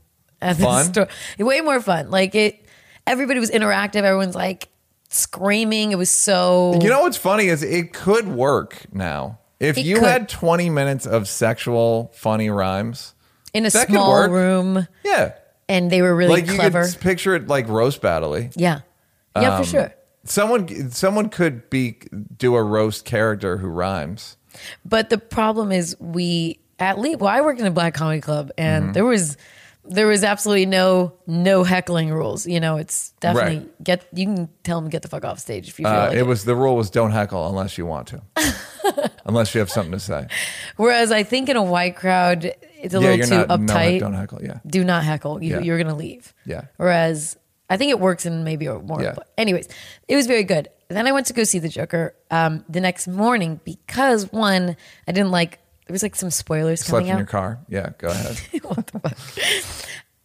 at the Fun? store. Way more fun. Like it everybody was interactive, everyone's like screaming. It was so You know what's funny is it could work now. If It you could. had 20 minutes of sexual funny rhymes, in a that could small work. room yeah. And they were really like you clever. could picture it like roast battle yeah. Yeah, Um, for sure. Someone someone could be do a roast character who rhymes. But the problem is we at least well, I worked in a black comedy club and Mm-hmm. there was there was absolutely no no heckling rules. You know, it's definitely Right. get you can tell them get the fuck off stage if you feel Uh, like it it. was the rule was don't heckle unless you want to. unless you have something to say. Whereas I think in a white crowd, it's a yeah, little you're too not no, uptight. don't heckle, yeah. Do not heckle. You, Yeah. You're gonna leave. Yeah. Whereas I think it works in maybe a more. Yeah. Anyways, it was very good. Then I went to go see the Joker um, the next morning because one, I didn't like. There was like some spoilers Slept coming in out. your car. Yeah, go ahead.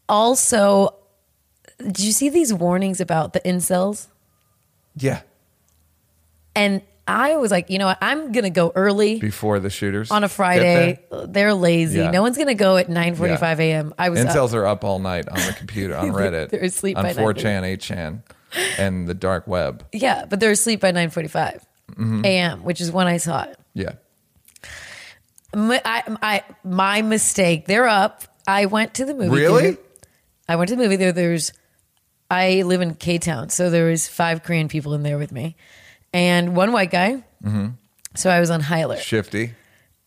Also, did you see these warnings about the incels? yeah. And I was like, you know what? I'm gonna go early Before the shooters. on a Friday. They're lazy. Yeah. No one's gonna go at 9:45 a.m. I was up. Incels are up all night on the computer, on Reddit, They're asleep on by 4chan, 8chan, and the dark web. Yeah, but they're asleep by 9:45 Mm-hmm. a.m., which is when I saw it. Yeah. My, I, I, my mistake. They're up. I went to the movie. Really? theater. I went to the movie theater. There's, I live in K Town, so there was five Korean people in there with me, and one white guy. Mm-hmm. So I was on high alert. Shifty.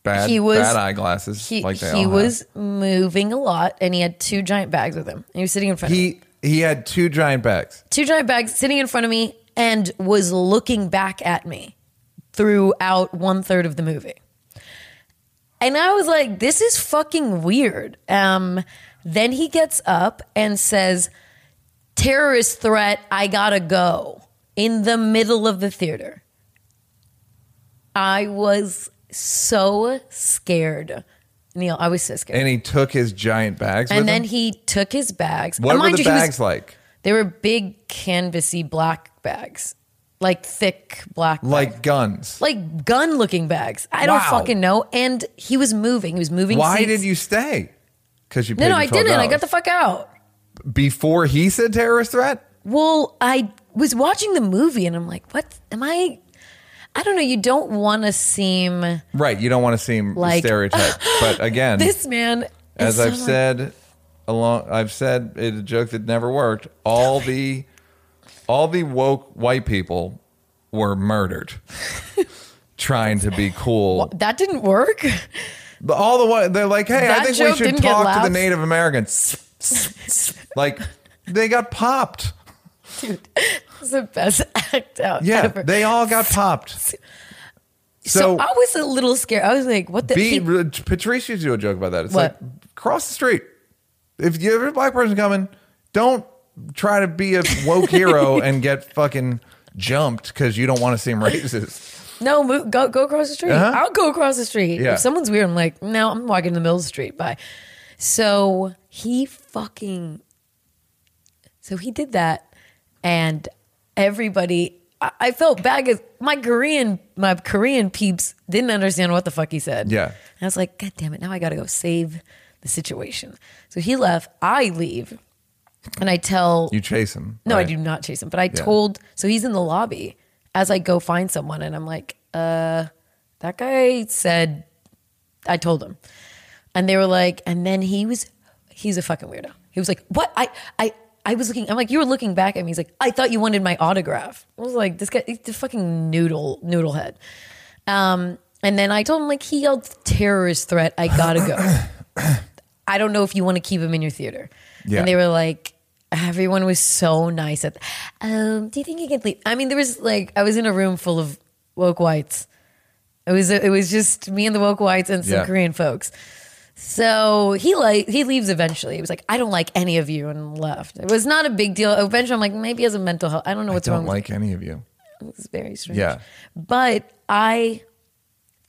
Bad, He was- bad eyeglasses. He like he was moving a lot, and he had two giant bags with him. And he was sitting in front have. of me. He he had two giant bags. two giant bags sitting in front of me and was looking back at me throughout one third of the movie. And I was like, this is fucking weird. Um, then he gets up and says, terrorist threat, I gotta go in the middle of the theater. I was so scared Neal, I was so scared. And he took his giant bags And then him? he took his bags. What And were mind the you, he was- bags like? They were big, canvasy black bags, like thick black, bags. Like guns. like gun-looking bags. I don't fucking know. And he was moving. He was moving. Why seats. did you stay? Because you No, no, I didn't. I got the fuck out. before he said terrorist threat. Well, I was watching the movie and I'm like, what am I? I don't know. You don't want to seem Right, you don't want to seem Like- stereotype, but again, this man. as I've said along, I've said it's a joke that never worked. All the all the woke white people were murdered trying to be cool. that didn't work. But all the one they're like, hey, I think we joke should didn't get talk to the. Native Americans. like they got popped. Dude, it's the best act out Yeah, ever. they all got popped. so, So, I was a little scared. I was like, what the? be he- Patrice used to do a joke about that. It's What? like cross the street. If you have a black person coming, don't try to be a woke hero and get fucking jumped because you don't want to seem racist. no, move, go go across the street. Uh-huh. I'll go across the street. Yeah. If someone's weird, I'm like, no, I'm walking in the middle of the street. Bye. So he fucking. So he did that, and everybody. I, felt bad because my Korean my Korean peeps didn't understand what the fuck he said. Yeah. And I was like, God damn it, now I gotta go save the situation. So he left, I leave, and I tell You chase him. No, I do not chase him. But I told so he's in the lobby as I go find someone and I'm like, uh, that guy said I told him. And they were like, and then he was he's a fucking weirdo. He was like, What? I I I was looking, I'm like, you were looking back at me. He's like, I thought you wanted my autograph. I was like, this guy, he's a fucking noodle, noodle head. Um, and then I told him, like, he yelled terrorist threat. I gotta go. I don't know if you want to keep him in your theater. Yeah. And they were like, everyone was so nice at, um, do you think you can leave? I mean, there was like, I was in a room full of woke whites. It was, it was just me and the woke whites and some Yeah. Korean folks. So he like he leaves eventually. He was like, I don't like any of you, and left. It was not a big deal. Eventually, I'm like, maybe he has a mental health. I don't know I what's wrong. don't with like any of you. it's very strange. Yeah. But I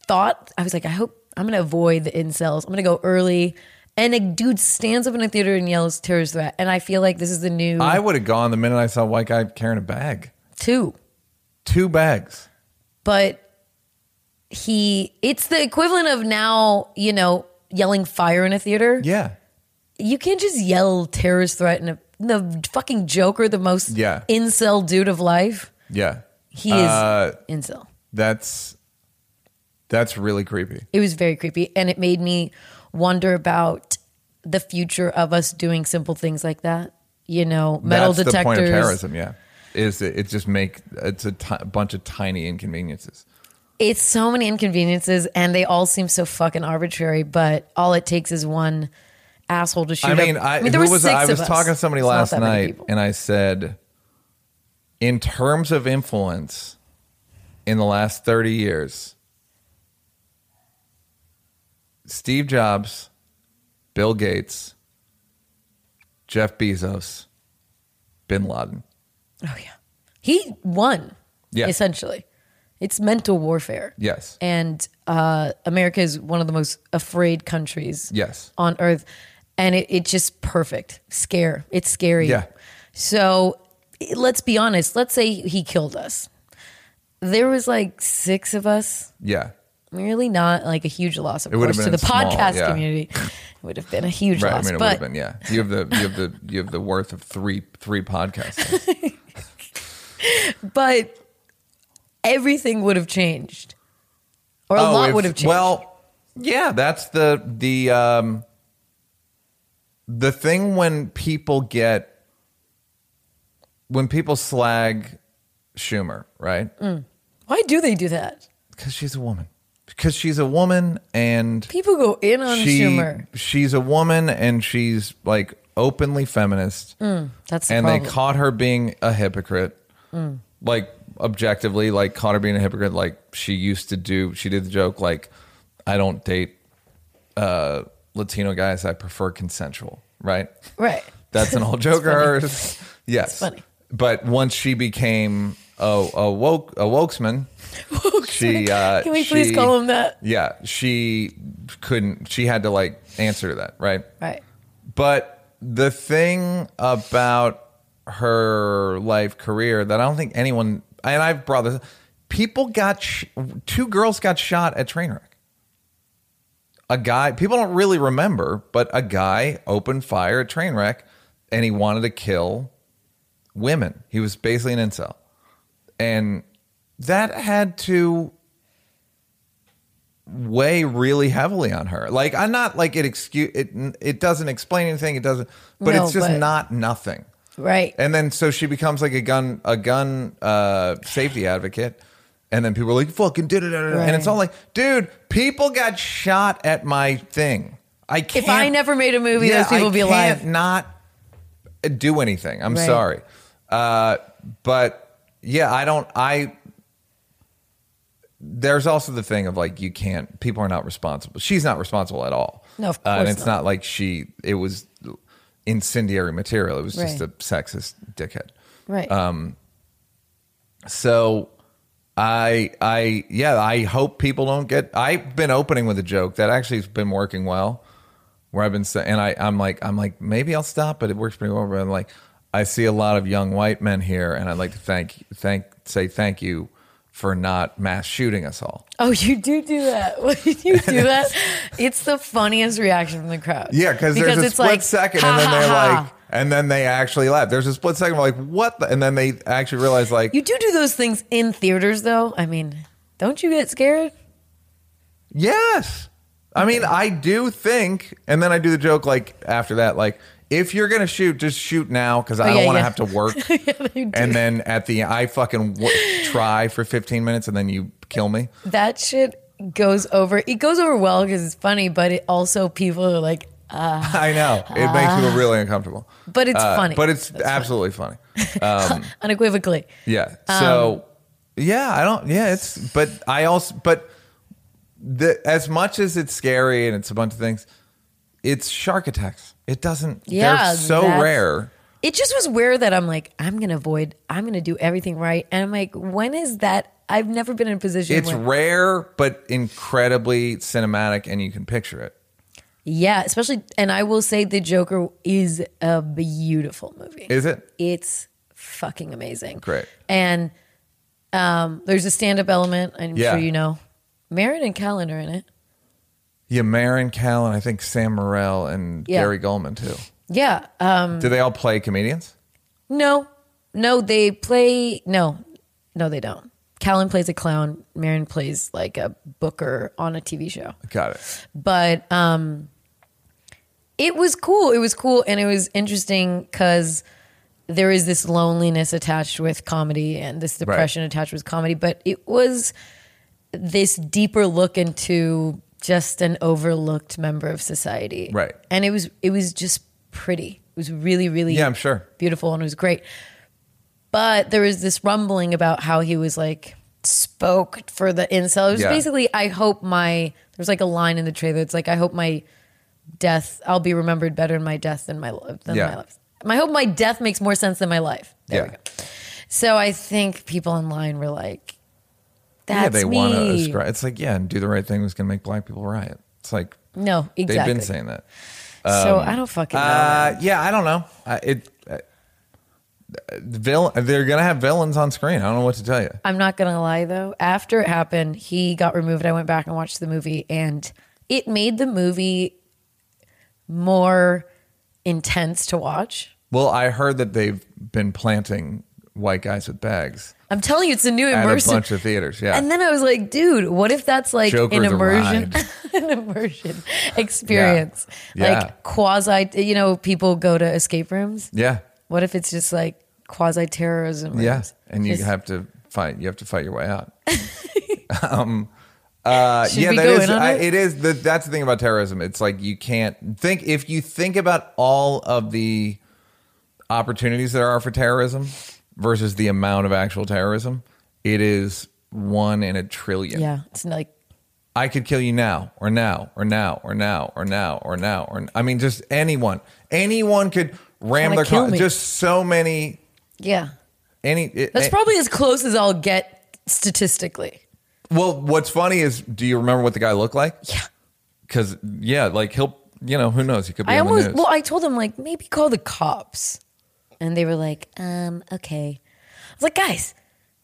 thought, I was like, I hope I'm going to avoid the incels. I'm going to go early. And a dude stands up in a theater and yells terrorist threat. And I feel like this is the new I would have gone the minute I saw a white guy carrying a bag. two. Two bags. But he, it's the equivalent of now, you know, yelling fire in a theater. Yeah. You can't just yell terrorist threat in a, the fucking Joker, the most Yeah. incel dude of life. Yeah. He is Uh, incel. that's that's really creepy. it was very creepy and it made me wonder about the future of us doing simple things like that you know metal that's detectors the point of terrorism, yeah. Is it, it just make it's a bunch of tiny inconveniences. It's so many inconveniences and they all seem so fucking arbitrary but all it takes is one asshole to shoot I mean, up. I, there who was I was us. talking to somebody It's last night, and I said, in terms of influence, in the last thirty years, Steve Jobs, Bill Gates, Jeff Bezos, Bin Laden. oh yeah he won Yeah. essentially it's mental warfare Yes. and uh, america is one of the most afraid countries Yes. on earth and it, it's just perfect scare it's scary Yeah. so let's be honest let's say he killed us there was like six of us Yeah. really not like a huge loss of It course to the small, podcast yeah. community it would have been a huge Right. I loss mean, it would but have been. Yeah. You have the you have the you have the worth of three three podcasts. but everything would have changed or a Oh, lot if- would have changed Well, yeah, that's the the um the thing when people get when people slag Schumer, right? Mm. why do they do that Because she's a woman. Because she's a woman and people go in on she schumer she's a woman and she's like openly feminist. that's the and problem. they caught her being a hypocrite Mm. like objectively like Connor being a hypocrite like she used to do she did the joke like i don't date uh latino guys i prefer consensual right right that's an old joke of hers yes funny. but once she became a, a woke a wokesman. She uh, Can we please she- call him that? Yeah, she couldn't. She had to like answer to that, right? Right. But the thing about her life career that I don't think anyone and I've brought this people got sh- two girls got shot at Trainwreck. A guy people don't really remember, but a guy opened fire at Trainwreck and he wanted to kill women. He was basically an incel. And that had to weigh really heavily on her. Like I'm not like it excuse it it doesn't explain anything, it doesn't but No, it's just but- not nothing. Right. And then so she becomes like a gun a gun uh safety advocate. And then people are like, fucking did it. And it's all like, dude, people got shot at my thing. I can't. If I never made a movie, those people I would be alive. not do anything. I'm Right. sorry. Uh, but yeah, I don't, I, there's also the thing of like, you can't, people are not responsible. She's not responsible at all. No, of Uh, and it's not. not like she, it was incendiary material. It was just Right. a sexist dickhead. Right. Um, So I I yeah, I hope people don't get I've been opening with a joke that actually has been working well. Where I've been saying and I, I'm like I'm like, maybe I'll stop, but it works pretty well. But I'm like, I see a lot of young white men here and I'd like to thank thank say thank you for not mass shooting us all. oh, you do do that. You do that, it's the funniest reaction from the crowd. Yeah, because there's a it's split like, second, ha, and then they're ha. like, and then they actually laugh. There's a split second, like, what? The? And then they actually realize, like, You do do those things in theaters, though. I mean, don't you get scared? Yes. I mean, I do think, and then I do the joke like after that, like if you're gonna shoot, just shoot now because I Oh, don't yeah, want to yeah. have to work. Do. and then at the, I fucking w- try for 15 minutes, and then you kill me. that shit goes over. It goes over well because it's funny, but it also people are like, I know it makes people really uncomfortable, but it's Uh, funny. But it's absolutely funny. Um, unequivocally. Yeah. Um, So yeah, I don't. Yeah, it's. But I also. But the as much as it's scary and it's a bunch of things, it's shark attacks. It doesn't. Yeah, they're so rare. It just was weird that I'm like, I'm gonna avoid. I'm gonna do everything right, and I'm like, when is that? I've never been in a position. It's where, rare, but incredibly cinematic, and you can picture it. yeah, especially. And I will say, The Joker is a beautiful movie. Is it? it's fucking amazing. Great. And um, there's a stand up element. I'm Yeah. sure you know. Maron and Callen are in it. Yeah, Maron Callen, I think Sam Morril and Yeah. Gary Gulman too. Yeah. Um, Do they all play comedians? no, no, they play. No, no, they don't. Callen plays a clown. Maron plays like a booker on a TV show. Got it. but um it was cool it was cool and it was interesting because there is this loneliness attached with comedy and this depression attached with comedy but it was this deeper look into just an overlooked member of society Right. and it was it was just pretty it was really really Yeah, I'm sure. beautiful and it was great. But there was this rumbling about how he was like spoke for the incel. It was Yeah. basically, I hope my there's like a line in the trailer. It's like, I hope my death, I'll be remembered better in my death than my li- than Yeah. my life. I hope my death makes more sense than my life. There we Yeah. go. So I think people online were like, yeah, they want to ascribe. It's like, yeah, and do the right thing was going to make black people riot. It's like No, exactly. they've been saying that. so I don't fucking know. Uh, yeah, I don't know. Uh, it uh, villain. They're gonna have villains on screen. I don't know what to tell you. I'm not gonna lie though. After it happened, he got removed. I went back and watched the movie, and it made the movie more intense to watch. Well, I heard that they've been planting white guys with bags I'm telling you, it's a new at a bunch of theaters. Yeah, and then I was like, dude, what if that's like Joker's an immersion, an immersion experience, Yeah. Yeah. like quasi? You know, people go to escape rooms. yeah, What if it's just like quasi terrorism? yeah. rooms? And you Just- have to fight. You have to fight your way out. um, uh, Should yeah, that is. I, it? it is. The, that's the thing about terrorism. It's like you can't think if you think about all of the opportunities there are for terrorism versus the amount of actual terrorism. It is one in a trillion. yeah, it's like I could kill you now, or now, or now, or now, or now, or now, or I mean, just anyone. Anyone could ram their car. me. Just so many. yeah. any. it- That's it- probably as close as I'll get statistically. well, what's funny is, do you remember what the guy looked like? Yeah. Because yeah, like he'll, you know, who knows? He could be I almost well, I told him like maybe call the cops, and they were like, um, okay. I was like, guys,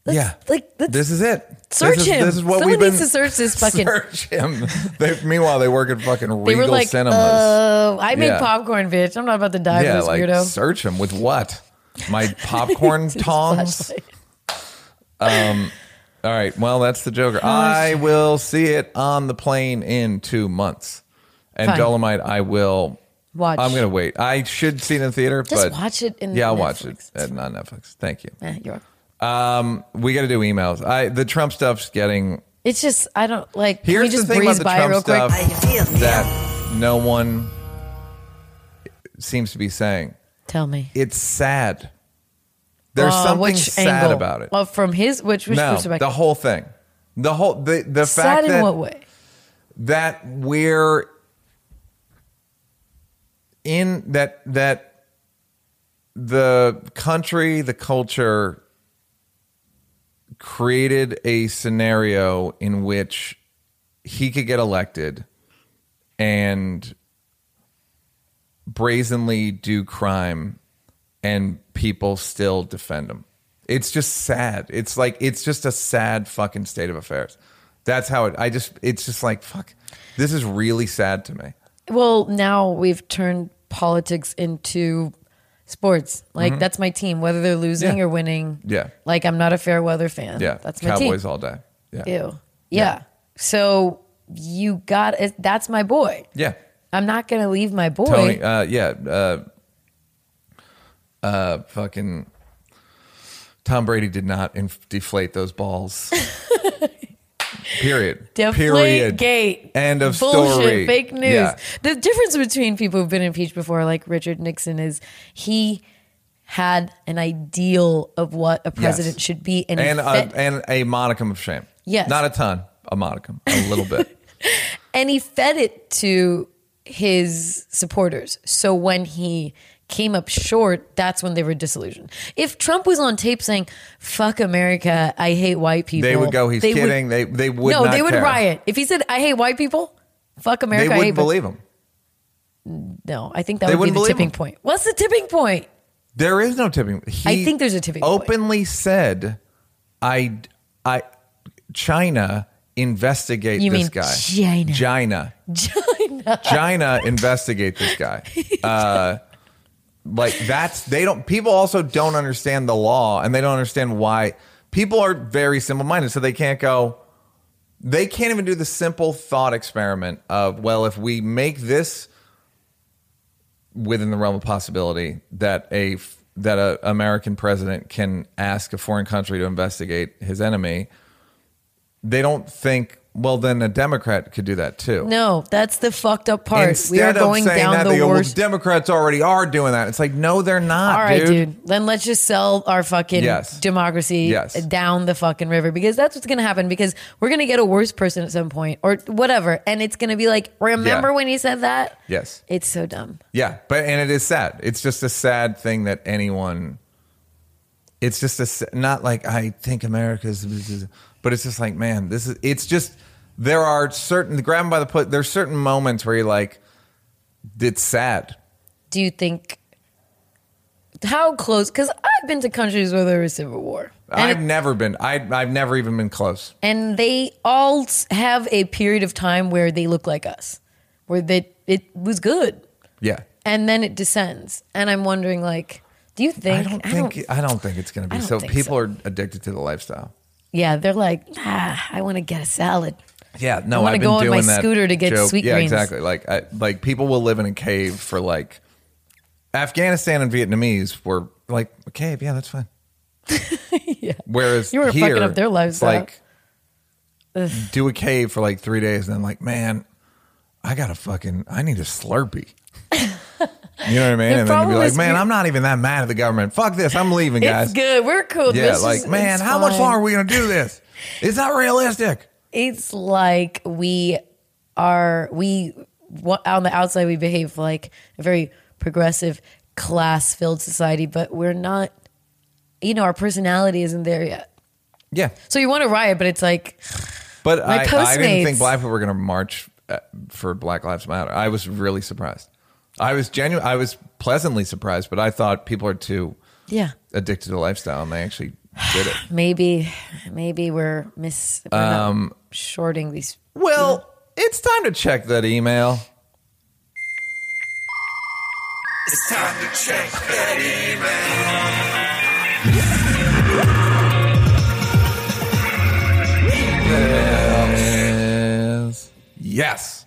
let's, yeah, like let's this is it. search this is, him. This is what Someone we've been. needs to search this fucking. Search him. They, meanwhile, they work at fucking they Regal were like, Cinemas. uh, I made Yeah. popcorn, bitch. I'm not about to die yeah, this like weirdo. search him with what? My popcorn tongs. flashlight. All right. Well, that's the Joker. I will see it on the plane in two months. And Fine. Dolomite, I will Watch. I'm gonna wait. I should see it in the theater, Just but watch it in yeah, I'll watch it Netflix. at not Netflix. Thank you. Eh, you're. Um, we got to do emails. I the Trump stuff's getting. It's just I don't like. can Here's we the just thing about breeze the by it Trump real quick? stuff that no one seems to be saying. Tell me. It's sad. There's Uh, something which sad angle? about it. Well, from his which which no, perspective? the whole thing. The whole the the Sad fact in that what way? that we're in that that the country, the culture created a scenario in which he could get elected and brazenly do crime and people still defend him. It's just sad. It's like it's just a sad fucking state of affairs. That's how it I just it's just like fuck. This is really sad to me. Well, now we've turned politics into sports. Like that's my team, whether they're losing Mm-hmm. Yeah. or winning. Yeah. Like I'm not a fair weather fan. Yeah. that's my team. Cowboys team. all day. Yeah. Ew. Yeah. So you got it. That's my boy. Yeah. I'm not gonna leave my boy. Tony uh yeah, uh uh fucking Tom Brady did not inf- deflate those balls. Period. Deflate Period. gate. End of Bullshit, story. Fake news. Yeah. The difference between people who've been impeached before, like Richard Nixon, is he had an ideal of what a president Yes. should be, and, and a, and a modicum of shame. Yes. not a ton, a modicum, a little bit. and he fed it to his supporters. So when he came up short, that's when they were disillusioned. If Trump was on tape saying "fuck America," I hate white people, They would go, "He's they would- kidding." They they would no, they would care. riot if he said "I hate white people." Fuck America. Wouldn't white- believe him. No, I think that They would be the tipping him. point. What's the tipping point? There is no tipping. He I think there's a tipping point. Openly said, "I, I, China investigate You this guy. China. China, China. China investigate this guy." Uh, like that's they don't. People also don't understand the law, and they don't understand why. People are very simple minded, so they can't go. They can't even do the simple thought experiment of, well, if we make this within the realm of possibility that a that a American president can ask a foreign country to investigate his enemy, they don't think, well, then a Democrat could do that too. No, that's the fucked up part. Instead we are of going saying down that, the go, well, worst. Democrats already are doing that. It's like, no, they're not. All right, dude. dude. Then let's just sell our fucking Yes. democracy Yes. down the fucking river because that's what's going to happen because we're going to get a worse person at some point or whatever. And it's going to be like, remember Yeah. when you said that? Yes. It's so dumb. Yeah, but and it is sad. It's just a sad thing that anyone. It's just a, not like I think America's, but it's just like man, this is. It's just there are certain grab 'em by the foot. There's certain moments where you're like, it's sad. Do you think how close? Because I've been to countries where there was civil war. I've it- never been. I I've never even been close. and they all have a period of time where they look like us, where they it was good, Yeah, and then it descends. And I'm wondering, like, do you think? I don't think I don't think it's going to be so. People so. are addicted to the lifestyle. Yeah, they're like, ah, I want to get a salad. Yeah, no, I I've been go on my scooter to get joke. sweet yeah, greens. exactly. Like, I, like people will live in a cave for like Afghanistan and Vietnamese were like a cave. Yeah, that's fine. yeah. Whereas You were here, fucking up their lives, like do a cave for like three days, and then like, man, I got to fucking, I need a Slurpee. You know what I mean? And then you'd be like, man, I'm not even that mad at the government. Fuck this. I'm leaving, guys. It's good. We're cool. Yeah, This like, is- man, it's how much fine. longer are we going to do this? It's not realistic. It's like we are we wa- on the outside we behave like a very progressive, class-filled society, but we're not you know, our personality isn't there yet. Yeah, So you want to riot, but it's like, but My I, I didn't Postmates. think black people were going to march uh, for Black Lives Matter. I was really surprised. I was genuine. I was pleasantly surprised, but I thought people are too yeah, addicted to lifestyle, and they actually did it. maybe, maybe we're miss, we're Um, shorting these. Well, it's time to check that email. It's time to check that email. Yes. Yes.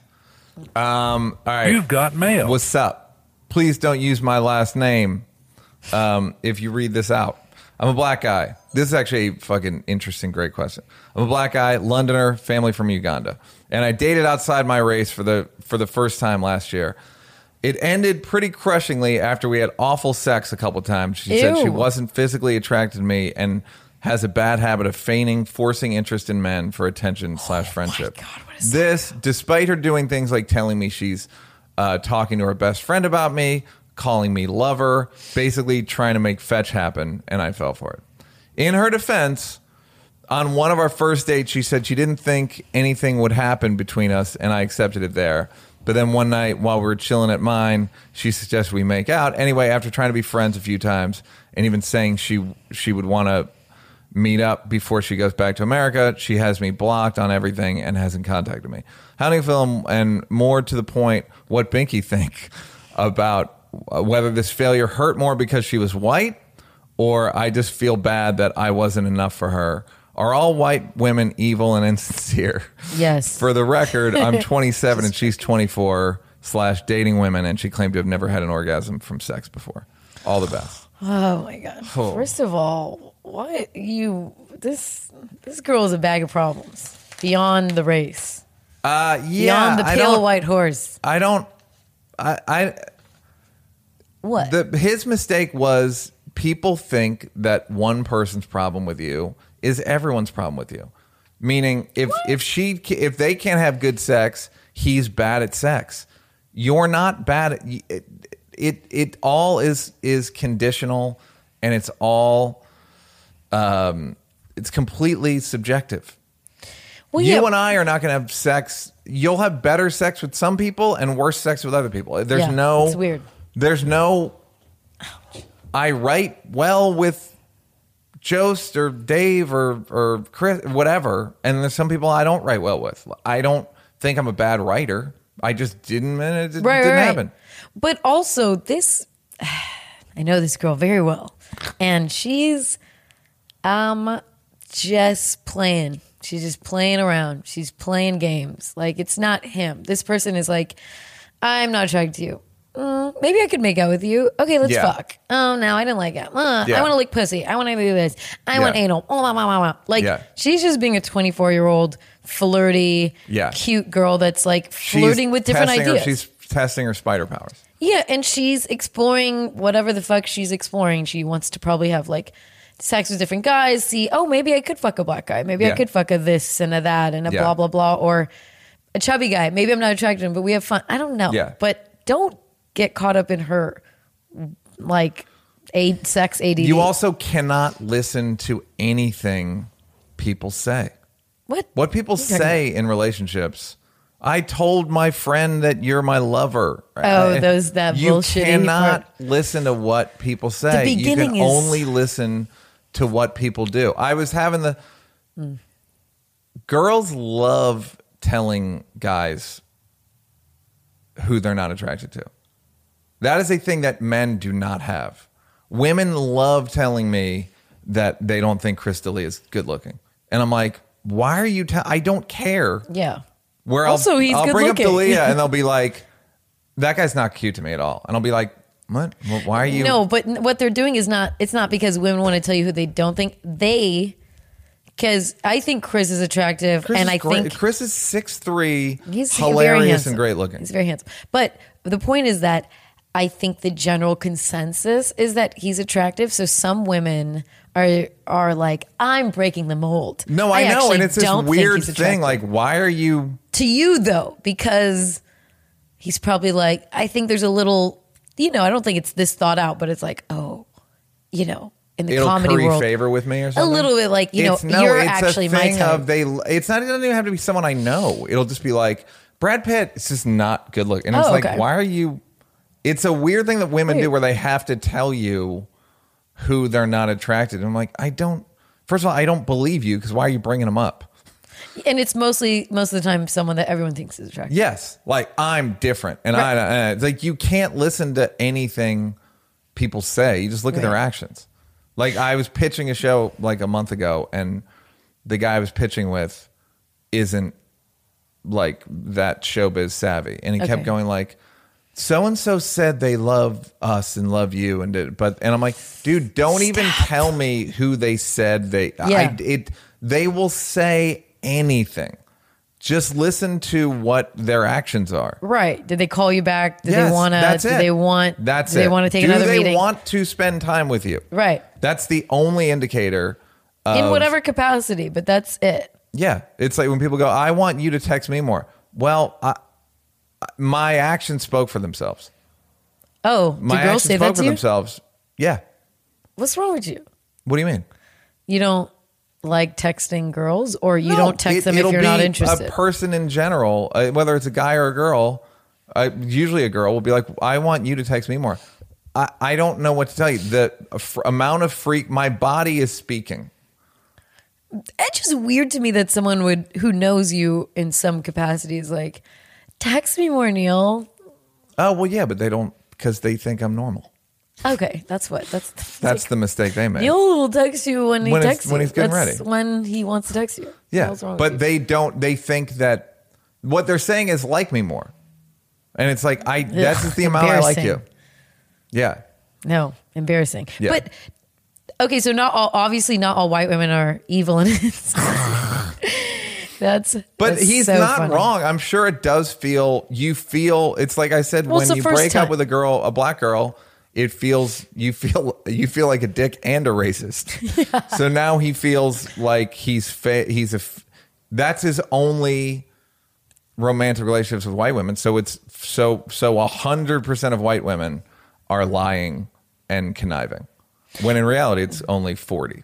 Um, all right. You've got mail. What's up? Please don't use my last name um, if you read this out. I'm a black guy. This is actually a fucking interesting, great question. I'm a black guy, Londoner, family from Uganda, and I dated outside my race for the for the first time last year. It ended pretty crushingly after we had awful sex a couple times. She said she wasn't physically attracted to me and has a bad habit of feigning, forcing interest in men for attention slash friendship. This, despite her doing things like telling me she's uh, talking to her best friend about me, calling me lover, basically trying to make fetch happen, and I fell for it. In her defense, on one of our first dates, she said she didn't think anything would happen between us, and I accepted it there. But then one night, while we were chilling at mine, she suggested we make out. Anyway, after trying to be friends a few times, and even saying she she would want to meet up before she goes back to America, she has me blocked on everything and hasn't contacted me. How do you feel? And more to the point, what Binky think about uh, whether this failure hurt more because she was white or I just feel bad that I wasn't enough for her. Are all white women evil and insincere? Yes. For the record, I'm 27 and she's 24 slash dating women, and she claimed to have never had an orgasm from sex before. All the best. Oh my god! Oh. First of all, what you this this girl is a bag of problems beyond the race, Uh, yeah, beyond the pale white horse. I don't. I, I What? the his mistake was people think that one person's problem with you is everyone's problem with you. Meaning, if if she if they can't have good sex, he's bad at sex. You're not bad at it. It, it all is is conditional, and it's all um, it's completely subjective. well, you yeah, and I are not going to have sex. You'll have better sex with some people and worse sex with other people. There's Yeah, no. it's weird. There's no. I write well with Jost or Dave or or Chris, whatever, and there's some people I don't write well with. I don't think I'm a bad writer. I just didn't, and it didn't, right, didn't right. happen. But also, this I know this girl very well, and she's um just playing. She's just playing around. She's playing games. Like it's not him. This person is like, I'm not attracted to you. Mm, maybe I could make out with you. Okay, let's Yeah. fuck. Oh no, I didn't like it. Uh, Yeah. I want to lick pussy. I want to do this. I want Yeah. anal. Oh, blah, blah. Like Yeah. she's just being a 24 year old flirty, Yeah. cute girl that's like She's flirting with different testing her- ideas. she's testing her spider powers. Yeah, and she's exploring whatever the fuck she's exploring. She wants to probably have like sex with different guys, see, oh, maybe I could fuck a black guy. Maybe Yeah. I could fuck a this and a that and a Yeah. blah, blah, blah. Or a chubby guy. Maybe I'm not attracted to him, but we have fun. I don't know. Yeah. But don't get caught up in her like a sex ADD. You also cannot listen to anything people say. what? What people you say in relationships. I told my friend that you're my lover. Oh, those- that you bullshitty cannot part. listen to what people say. you beginning can is- only listen to what people do. I was having the girls love telling guys who they're not attracted to. That is a thing that men do not have. Women love telling me that they don't think Chris D'Elia is good looking, and I'm like, why are you? I I don't care. Yeah. Where Also, I'll, he's I'll bring looking. up D'Elia, and they'll be like, that guy's not cute to me at all, and I'll be like, what? Well, why are you? No, but what they're doing is not. It's not because women want to tell you who they don't think they. Because I think Chris is attractive, Chris and is I great. think Chris is six three, he's hilarious and great looking. He's very handsome. But the point is that I think the general consensus is that he's attractive. So some women are are like, I'm breaking the mold. no, I, know, and it's this weird thing. Like, why are you? to you though, because he's probably like, I think there's a little, you know, I don't think it's this thought out, but it's like, oh, you know, in the It'll comedy curry world. favor with me or something. A little bit like you know no, you're it's actually a my type. of they. It's not. It doesn't even have to be someone I know. It'll just be like Brad Pitt. It's just not good look, and it's Oh, like, okay. why are you? It's a weird thing that women do Weird. where they have to tell you who they're not attracted. to. I'm like, I don't. First of all, I don't believe you because why are you bringing them up? And it's mostly most of the time someone that everyone thinks is attractive. Yes, like I'm different, and I. uh, It's like you can't listen to anything people say. You just look at their actions. Like I was pitching a show like a month ago, and the guy I was pitching with isn't like that showbiz savvy, and he kept going like. So and so said they love us and love you, and did, but and I'm like, dude, don't even tell me who they said they. Yeah. I, it they will say anything. Just listen to what their actions are. Right? Did they call you back? Did Yes, they want to? that's Do they want? That's do they want to take Do another they meeting? want to spend time with you? right. That's the only indicator. In whatever capacity, but that's it. Yeah, it's like when people go, "I want you to text me more." Well, I, my actions spoke for themselves. Oh, do My girls actions say spoke that for to you? themselves. Yeah. What's wrong with you? What do you mean? You don't like texting girls, or you No, don't text it- them if you're not interested. A person in general, uh, whether it's a guy or a girl, uh, usually a girl will be like, "I want you to text me more." I, I don't know what to tell you. The f- amount of freak, my body is speaking. it's just weird to me that someone would who knows you in some capacity is like, text me more, Neal. Oh well, yeah, but they don't because they think I'm normal. Okay, that's what that's. that's That's the mistake they made. Neal will text you when he When texts when he's getting That's ready. When he wants to text you. Yeah, but they don't. They think that what they're saying is like me more, and it's like I. That's just the amount I like you. Yeah, No, embarrassing. Yeah. But okay, so not all obviously not all white women are evil and that's but that's he's so not funny. wrong. I'm sure it does feel. You feel. It's like I said Well, when you break time. up with a girl, a black girl. It feels you feel you feel like a dick and a racist. So now he feels like he's fa- he's a f- that's his only romantic relationships with white women. So it's so so a hundred percent of white women are lying and conniving, when in reality it's only forty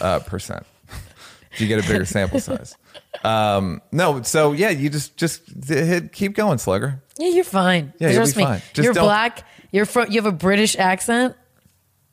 uh, percent. you get a bigger sample size. Um, no, so yeah, you just just hit, keep going, Slugger. Yeah, you're fine. Yeah, you'll be me. fine. Just you're black. You're from. You have a British accent.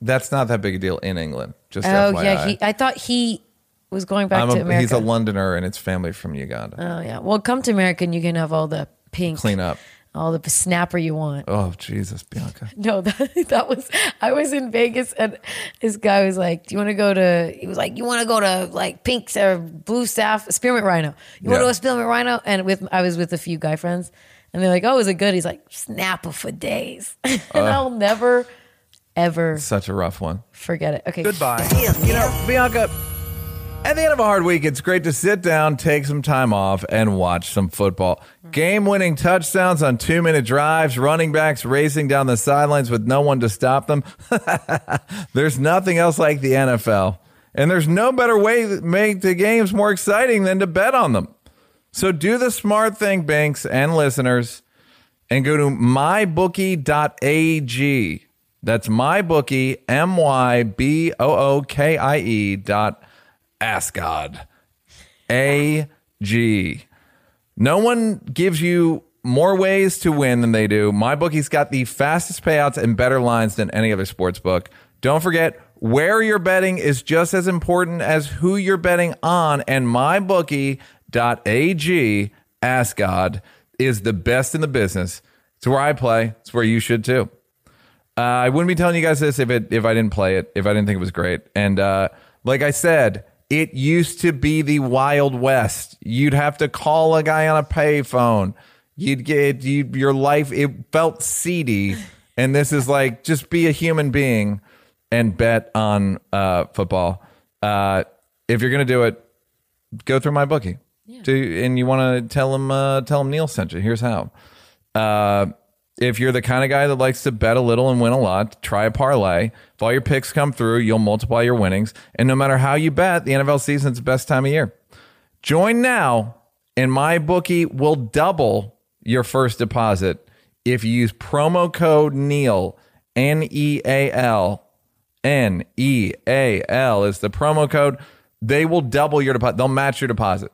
That's not that big a deal in England. Just Oh FYI. yeah, he, I thought he was going back I'm to a, America. he's a Londoner and it's family from Uganda. oh yeah. Well, come to America and you can have all the pink, Clean up. all the snapper you want. Oh Jesus, Bianca. No, that, that was I was in Vegas and this guy was like, "Do you want to go to?" He was like, "You want to go to like Pink's or Blue Staff Spearmint Rhino? You want to go to Spearmint Rhino?" And with I was with a few guy friends, and they're like, "Oh, is it good?" He's like, "Snapper for days," and I'll never, ever Such a rough one. forget it. Okay, Goodbye. You know, Bianca, at the end of a hard week, it's great to sit down, take some time off, and watch some football. Game winning touchdowns on two minute drives, running backs racing down the sidelines with no one to stop them. there's nothing else like the NFL. And there's no better way to make the games more exciting than to bet on them. So do the smart thing, Banks and listeners, and go to mybookie.ag. That's mybookie, M Y B O O K I E dot Ascod. A G. No one gives you more ways to win than they do. MyBookie's got the fastest payouts and better lines than any other sports book. Don't forget, where you're betting is just as important as who you're betting on. And MyBookie.ag, God is the best in the business. It's where I play. It's where you should too. Uh, I wouldn't be telling you guys this if it if I didn't play it, if I didn't think it was great. And uh, like I said, it used to be the Wild West. You'd have to call a guy on a payphone. You'd get you, your life. It felt seedy, and this is like just be a human being and bet on uh, football. Uh, if you're gonna do it, go through my bookie. Do and you want to tell him uh, tell him Neal sent you. Here's how. Uh, if you're the kind of guy that likes to bet a little and win a lot, try a parlay. If all your picks come through, you'll multiply your winnings. And no matter how you bet, the NFL season is the best time of year. Join now, and my bookie will double your first deposit if you use promo code Neal N E A L N E A L is the promo code. They will double your deposit. They'll match your deposit.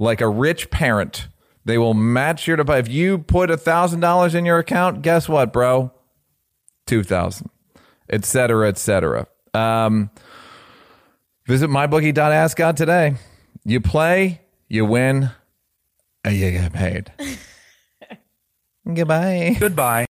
Like a rich parent, they will match your deposit. If you put a thousand dollars in your account, guess what, bro? Two thousand, et cetera, et cetera. Um, visit mybookie.ascot today. You play, you win, and you get paid. Goodbye. Goodbye.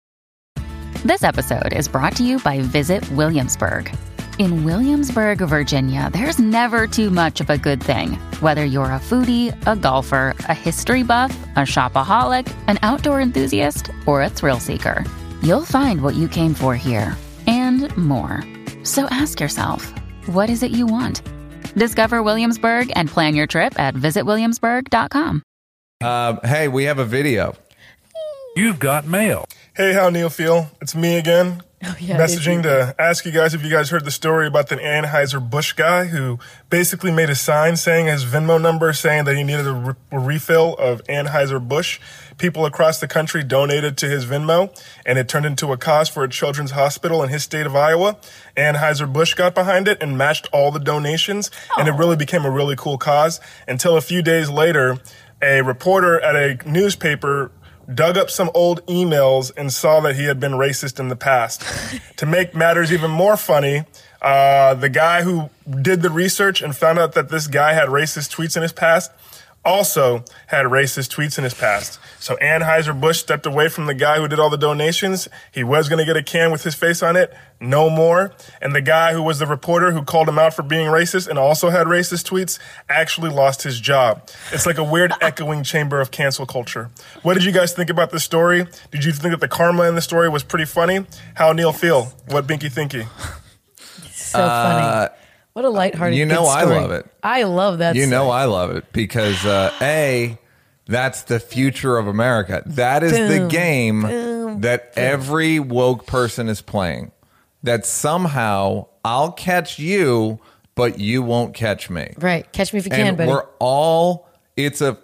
This episode is brought to you by Visit Williamsburg. In Williamsburg, Virginia, there's never too much of a good thing. Whether you're a foodie, a golfer, a history buff, a shopaholic, an outdoor enthusiast, or a thrill seeker, you'll find what you came for here and more. So ask yourself, what is it you want? Discover Williamsburg and plan your trip at visitwilliamsburg.com. Um, hey, we have a video. You've got mail. Hey, how Neal feel? It's me again. Oh, yeah, messaging to ask you guys if you guys heard the story about the Anheuser Busch guy who basically made a sign saying his Venmo number, saying that he needed a, re- a refill of Anheuser Busch. People across the country donated to his Venmo, and it turned into a cause for a children's hospital in his state of Iowa. Anheuser Busch got behind it and matched all the donations, and it oh. really became a really cool cause. Until a few days later, a reporter at a newspaper dug up some old emails and saw that he had been racist in the past. to make matters even more funny, uh, the guy who did the research and found out that this guy had racist tweets in his past also had racist tweets in his past. So Anheuser-Busch stepped away from the guy who did all the donations. He was going to get a can with his face on it. No more. And the guy who was the reporter who called him out for being racist and also had racist tweets actually lost his job. It's like a weird echoing chamber of cancel culture. What did you guys think about this story? Did you think that the karma in the story was pretty funny? How Neal feel? What Binky Thinky? so funny. Uh, What a lighthearted. You know I story. love it. I love that. You know. I love it because uh, a that's the future of America. That is the Boom. game that every woke person is playing. That somehow I'll catch you, but you won't catch me. right. Catch me if you can, and buddy. we're all it's a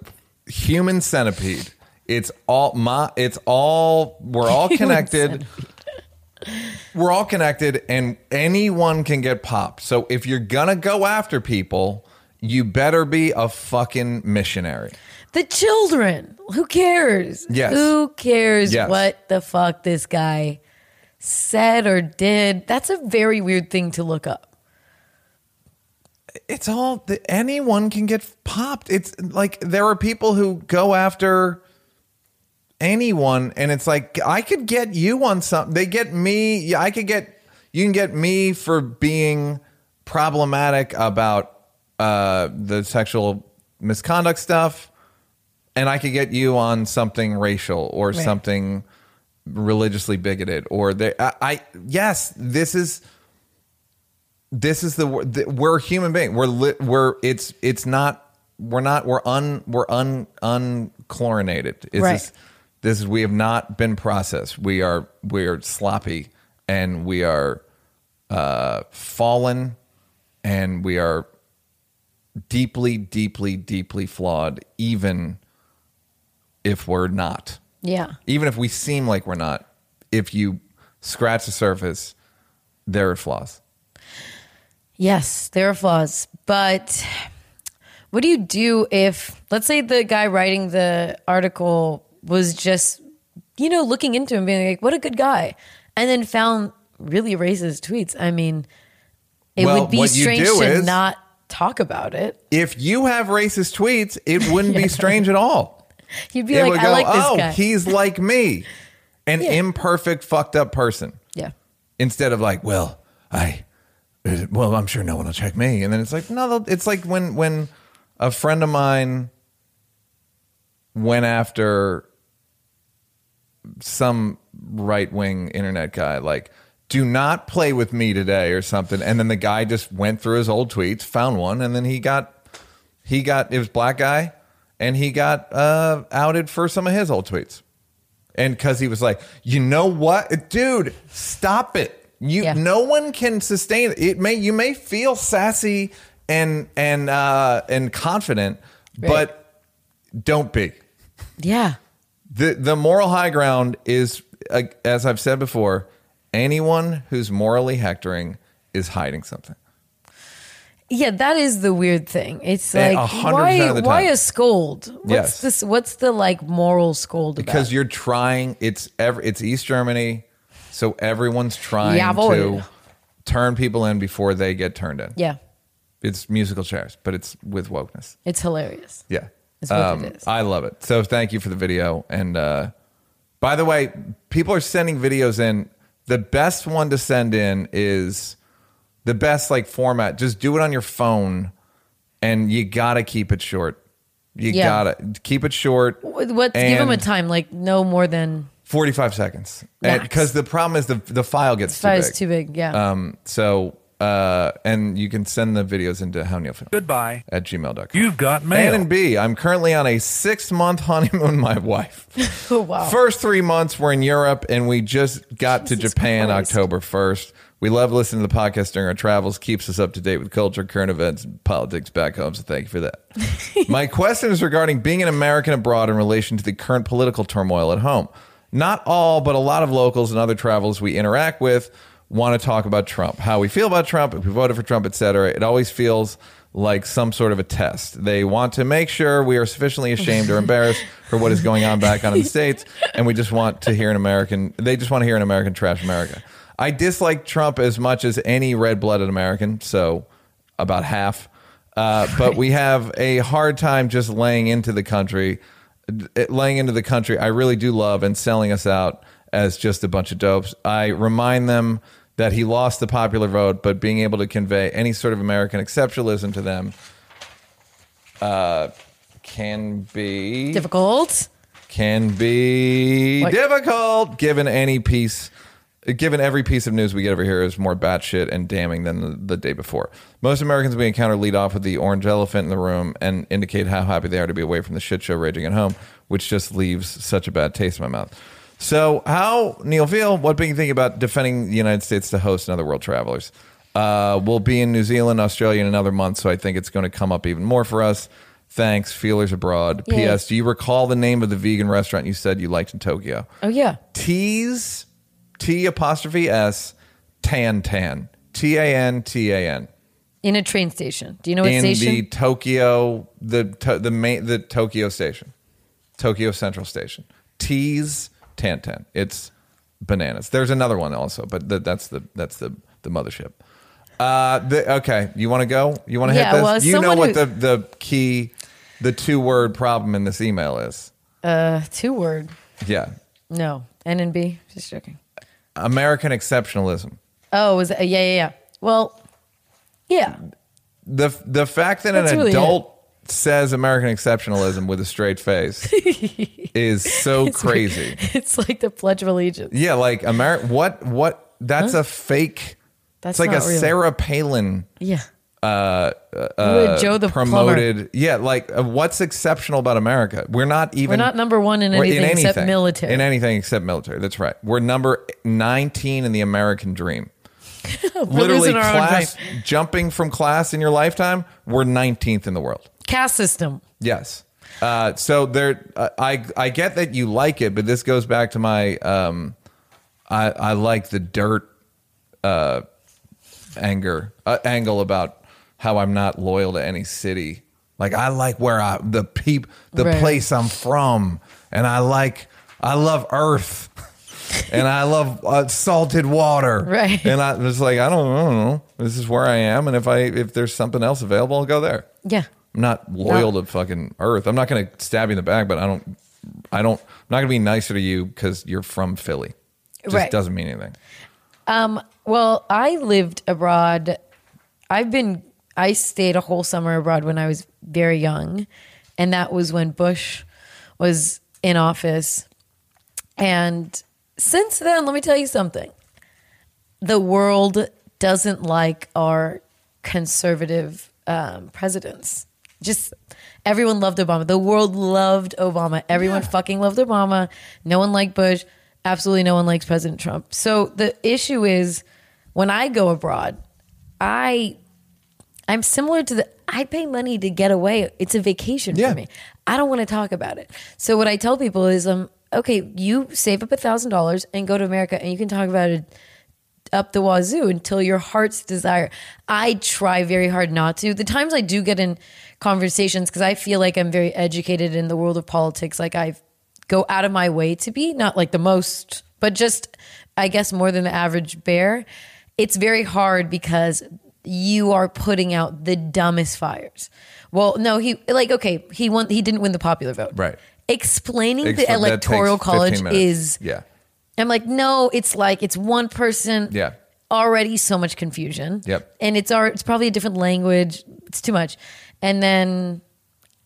human centipede. It's all my it's all we're all connected. We're all connected and anyone can get popped. So if you're gonna go after people, you better be a fucking missionary. The children. Who cares? Yes. Who cares Yes. what the fuck this guy said or did? That's a very weird thing to look up. It's all anyone can get popped. It's like there are people who go after anyone and it's like I could get you on something. They get me, I could get you can get me for being problematic about uh the sexual misconduct stuff and I could get you on something racial or Right. something religiously bigoted or they I, I yes, this is this is the, the we're human being. We're li, we're it's it's not we're not we're un we're un unchlorinated. It's Right. This, this is we have not been processed. We are we are sloppy and we are uh, fallen and we are deeply deeply deeply flawed. Even if we're not, Yeah. even if we seem like we're not, if you scratch the surface, there are flaws. Yes, there are flaws. But what do you do if, let's say, the guy writing the article was just, you know, looking into him, being like, what a good guy, and then found really racist tweets? I mean, it Well, would be strange to is- not talk about it. if you have racist tweets, it wouldn't be strange at all. You'd be it like, I go, like this oh, guy. he's like me, an Yeah. imperfect, fucked up person. yeah. Instead of like, well, I, well, I'm sure no one will check me, and then it's like, no, it's like when when a friend of mine went after some right wing internet guy, like, do not play with me today or something. And then the guy just went through his old tweets, found one, and then he got he got it was black guy, and he got uh, outed for some of his old tweets. And because he was like, you know what, dude, stop it. You Yeah. no one can sustain it. It may you may feel sassy and and uh, and confident, but don't be Yeah. The the moral high ground is uh, as I've said before, anyone who's morally hectoring, is hiding something. Yeah, that is the weird thing. It's like why why a scold? What's Yes. this what's the like moral scold because you're trying it's ever it's east germany so everyone's trying Jawohl. to turn people in before they get turned in Yeah. it's musical chairs but it's with wokeness It's hilarious. yeah It's what it is. i love it so thank you for the video and uh by the way people are sending videos in the best one to send in is the best like format just do it on your phone and you gotta keep it short you Yeah. gotta keep it short What give them a time, like no more than 45 seconds because the problem is the the file gets too big. is too big. Yeah. um so uh and you can send the videos into how Neal Film Goodbye. at gmail.com You've got A mail. and B, I'm currently on a six month honeymoon with my wife. oh wow. First three months we're in Europe and we just got to Japan Christ. October 1st. We love listening to the podcast during our travels, keeps us up to date with culture, current events, and politics back home. So thank you for that. My question is regarding being an American abroad in relation to the current political turmoil at home. Not all, but a lot of locals and other travelers we interact with want to talk about Trump, how we feel about Trump, if we voted for Trump, etc. It always feels like some sort of a test. They want to make sure we are sufficiently ashamed or embarrassed for what is going on back on in the States, and we just want to hear an American, they just want to hear an American trash America. I dislike Trump as much as any red blooded American, so about half. Uh, but we have a hard time just laying into the country, laying into the country. I really do love and selling us out as just a bunch of dopes. I remind them that he lost the popular vote, but being able to convey any sort of American exceptionalism to them uh, can be Difficult. can be Like- difficult given any piece given every piece of news we get over here is more batshit and damning than the, the day before. Most Americans we encounter lead off with the orange elephant in the room and indicate how happy they are to be away from the shit show raging at home, which just leaves such a bad taste in my mouth. So, how Neal feel? What do you think about defending the United States to host another world travelers? Uh, we'll be in New Zealand, Australia in another month, so I think it's going to come up even more for us. Thanks, feelers abroad. Yay. P.S. Do you recall the name of the vegan restaurant you said you liked in Tokyo? Oh yeah. T's T apostrophe S Tan Tan T A N T A N In a train station. Do you know what in station? the Tokyo the to, the main the Tokyo station, Tokyo Central Station. T's Tan Tan. It's bananas. There's another one also, but th- that's the that's the the mothership. Uh, the, okay, you want to go? You want to Yeah, hit this? well, you know what who- the the key, the two word problem in this email is. uh, two word. Yeah, No. N and B. Just joking. American exceptionalism. Oh, was it? Yeah, yeah, yeah. Well, yeah. the the fact that That's an really adult says American exceptionalism with a straight face is so crazy. It's like the Pledge of Allegiance. Yeah, like America. what what that's a fake That's it's like a real. Sarah Palin Yeah. uh, With Joe the plumber. promoted. Yeah, like uh, what's exceptional about America? We're not even We're not number one in we're anything, except military. In anything except military. That's right. We're number 19 in the American dream. Literally losing our own class jumping from class in your lifetime, we're 19th in the world. Caste system. Yes. Uh, so there, uh, I I get that you like it, but this goes back to my um, I I like the dirt uh, anger uh, angle about how I'm not loyal to any city. Like I like where I the peep the Right. place I'm from, and I like I love Earth. And I love uh, salted water, Right. And I was like, I don't, I don't know. This is where I am, and if I if there's something else available, I'll go there. Yeah. I'm not loyal No. to fucking Earth. I'm not going to stab you in the back, but I don't. I don't. I'm not going to be nicer to you because you're from Philly. It just Right. doesn't mean anything. Well, I lived abroad. I've been, I stayed a whole summer abroad when I was very young. And that was when Bush was in office. And since then, let me tell you something the world doesn't like our conservative um, presidents. Just everyone loved Obama. The world loved Obama. Everyone fucking loved Obama. No one liked Bush. Absolutely no one likes President Trump. So the issue is when I go abroad, I I'm similar to the I pay money to get away. It's a vacation Yeah. for me. I don't want to talk about it. So what I tell people is um okay, you save up a thousand dollars and go to America and you can talk about it up the wazoo until your heart's desire. I try very hard not to. The times I do get in conversations because I feel like I'm very educated in the world of politics, like I go out of my way to be, not like the most, but just I guess more than the average bear. It's very hard because you are putting out the dumbest fires. Well, no, he like okay, he won he didn't win the popular vote. Right. Explaining Ex- the electoral college is yeah, I'm like, no, it's like it's one person. Yeah. Already so much confusion. Yep. And it's our, it's probably a different language. It's too much. And then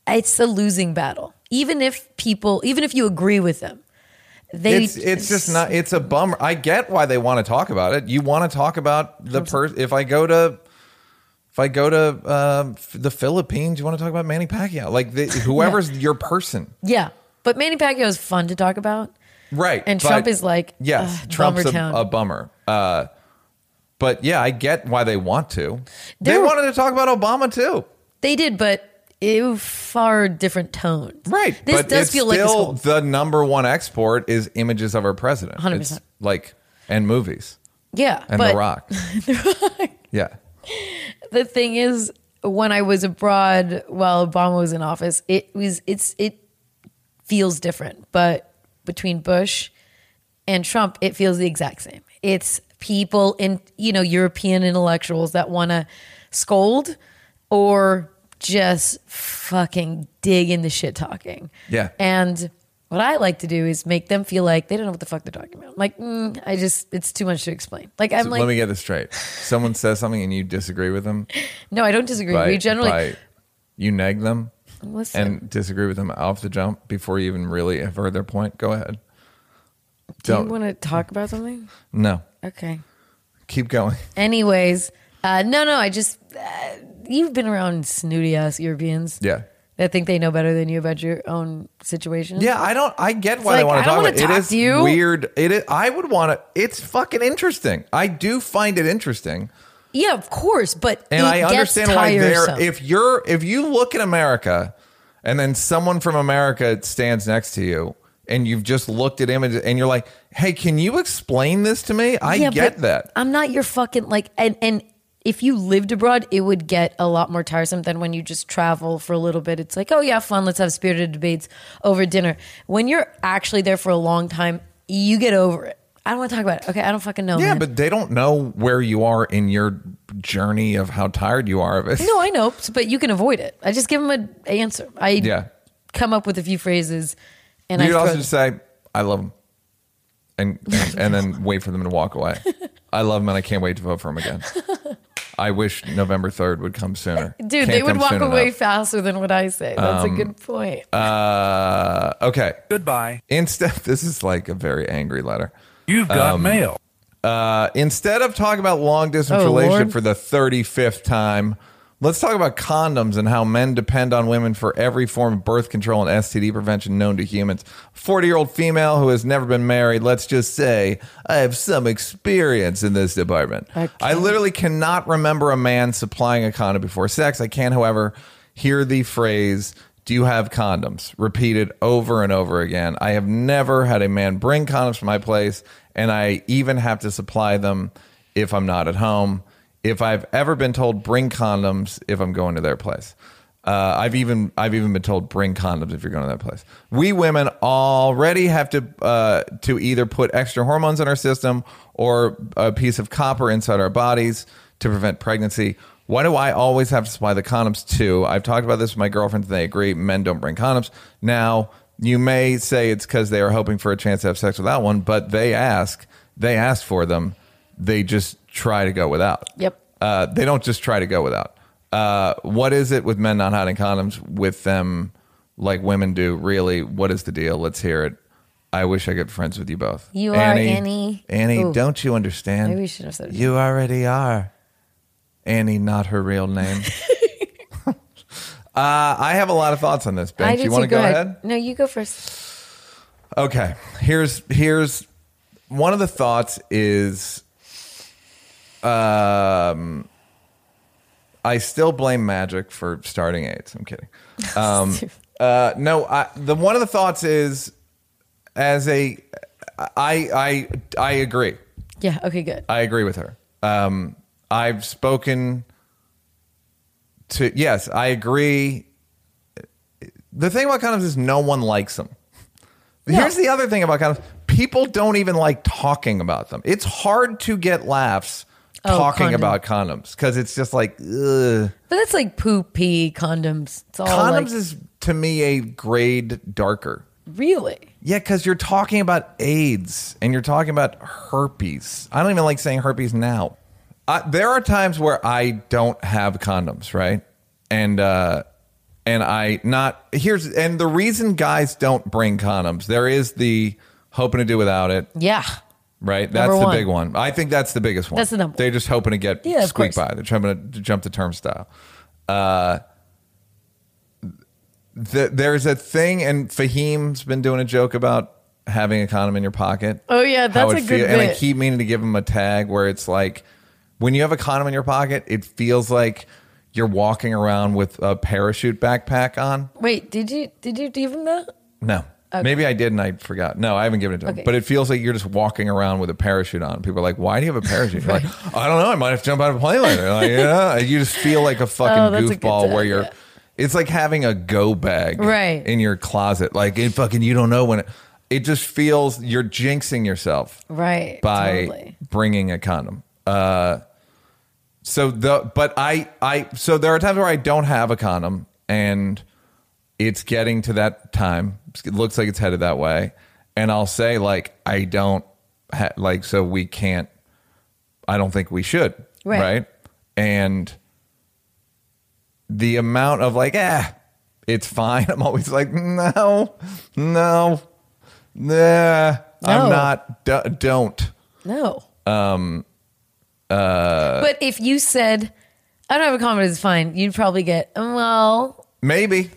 it's a losing battle. Even if people, even if you agree with them, they it's it's just not. It's a bummer. I get why they want to talk about it. You want to talk about the person. If I go to, if I go to um, f- the Philippines, you want to talk about Manny Pacquiao. Like the, whoever's your person, Yeah. But Manny Pacquiao is fun to talk about. right? And but- Trump is like, yes, ugh, Trump's a, a bummer. Uh, but yeah, I get why they want to. they wanted to talk about Obama too. They did, but it far different tones. Right. This but does it's feel like still the number one export is images of our president. 100%. It's like and movies Yeah. and but The Rock. Yeah. the thing is when i was abroad while obama was in office it was it's it feels different but between bush and trump it feels the exact same it's people in you know european intellectuals that want to scold or just fucking dig in the shit talking Yeah. and what I like to do is make them feel like they don't know what the fuck they're talking about. I'm like, mm, I just, it's too much to explain. Like, I'm So like, let me get this straight. Someone says something and you disagree with them. no, I don't disagree. By, we generally, by- you nag them listen. and disagree with them off the jump before you even really have heard their point. Go ahead. Do you Don't want to talk about something? no. Okay. Keep going. Anyways, uh, no, no, I just, uh, you've been around snooty ass Europeans Yeah. that think they know better than you about your own situation. Yeah, I don't. I get why they want to talk about it. talk It is you. weird. It is. I would want to. It's fucking interesting. I do find it interesting, Yeah, of course, but and I understand why they're. If you're, if you look at America, and then someone from America stands next to you, and you've just looked at images, and you're like, "Hey, can you explain this to me?" I Yeah, get that. I'm not your fucking like and and if you lived abroad, it would get a lot more tiresome than when you just travel for a little bit. It's like, oh yeah, fun, let's have spirited debates over dinner. When you're actually there for a long time, you get over it. I don't want to talk about it. Okay, I don't fucking know. Yeah, man. but they don't know where you are in your journey of how tired you are of it. no, I know, but you can avoid it. I just give them an answer. I Yeah. come up with a few phrases, and you I also just say, "I love them," and and then wait for them to walk away. I love them, and I can't wait to vote for them again. I wish November third would come sooner. Dude, Can't they would walk away enough. Um, faster than what I say. That's a good point. Uh, okay. Goodbye. Instead, this is like a very angry letter. You've got mail. Uh, instead of talking about long distance Oh, relationship Lord. for the 35th time, let's talk about condoms and how men depend on women for every form of birth control and STD prevention known to humans. 40 year old female who has never been married, let's just say, I have some experience in this department. Okay. I literally cannot remember a man supplying a condom before sex. I can, however, hear the phrase, do you have condoms? Repeated over and over again. I have never had a man bring condoms to my place, and I even have to supply them if I'm not at home. If I've ever been told bring condoms if I'm going to their place. Uh, I've even I've even been told bring condoms if you're going to that place. We women already have to uh, to either put extra hormones in our system or a piece of copper inside our bodies to prevent pregnancy. Why do I always have to supply the condoms too? I've talked about this with my girlfriends and they agree men don't bring condoms. Now, you may say it's because they are hoping for a chance to have sex without one, but they ask, they ask for them. They just try to go without. Yep. Uh, they don't just try to go without. Uh, what is it with men not having condoms with them like women do? Really, what is the deal? Let's hear it. I wish I could be friends with you both. You are Annie. Annie, Ooh. don't you understand? Maybe we should have said. You already are. Annie, not her real name. uh, I have a lot of thoughts on this. Ben, do you want to too. go ahead? No, you go first. Okay. Here's here's one of the thoughts is um I still blame magic for starting AIDS. I'm kidding. Um uh no, I the one of the thoughts is as a I I I agree. Yeah. Okay. Good. I agree with her. Um, I've spoken to, yes, I agree. The thing about condoms is no one likes them. Here's the other thing about condoms people don't even like talking about them. It's hard to get laughs Oh, talking condom. about condoms because it's just like, ugh. But that's like poopy condoms. It's all Condoms like, is to me a grade darker. really. Yeah, because you're talking about AIDS and you're talking about herpes. I don't even like saying herpes now. Uh, there are times where I don't have condoms, right? And uh, and I not here's and the reason guys don't bring condoms. There is the hoping to do without it, Yeah. Right? That's Number the one. big one. I think that's the biggest one. That's the number They're just hoping to get Yeah, of squeak course. by. They're trying to jump the turnstile. Uh, the, there's a thing, and Fahim's been doing a joke about having a condom in your pocket. Oh, yeah, that's a good And I bit. keep meaning to give him a tag where it's like when you have a condom in your pocket, it feels like you're walking around with a parachute backpack on. Wait. Did you did you give him that? No. Maybe I did and I forgot. No, I haven't given it to him. Okay. But it feels like you're just walking around with a parachute on. People are like, why do you have a parachute? You're like, I don't know. I might have to jump out of a plane later. Like, yeah. You just feel like a fucking Oh, goofball where you're, yeah. it's like having a go bag Right. in your closet. Like, it fucking, you don't know when it, it just feels you're jinxing yourself Right. by Totally. bringing a condom. Uh, so the but I I so there are times where I don't have a condom and it's getting to that time. It looks like it's headed that way, and I'll say like I don't ha- like so we can't. I don't think we should. Right. Right. And the amount of like ah, it's fine. I'm always like no, no, nah. I'm not. D- don't. No. Um. Uh. But if you said, "I don't have a comment, it's fine. You'd probably get well. Maybe.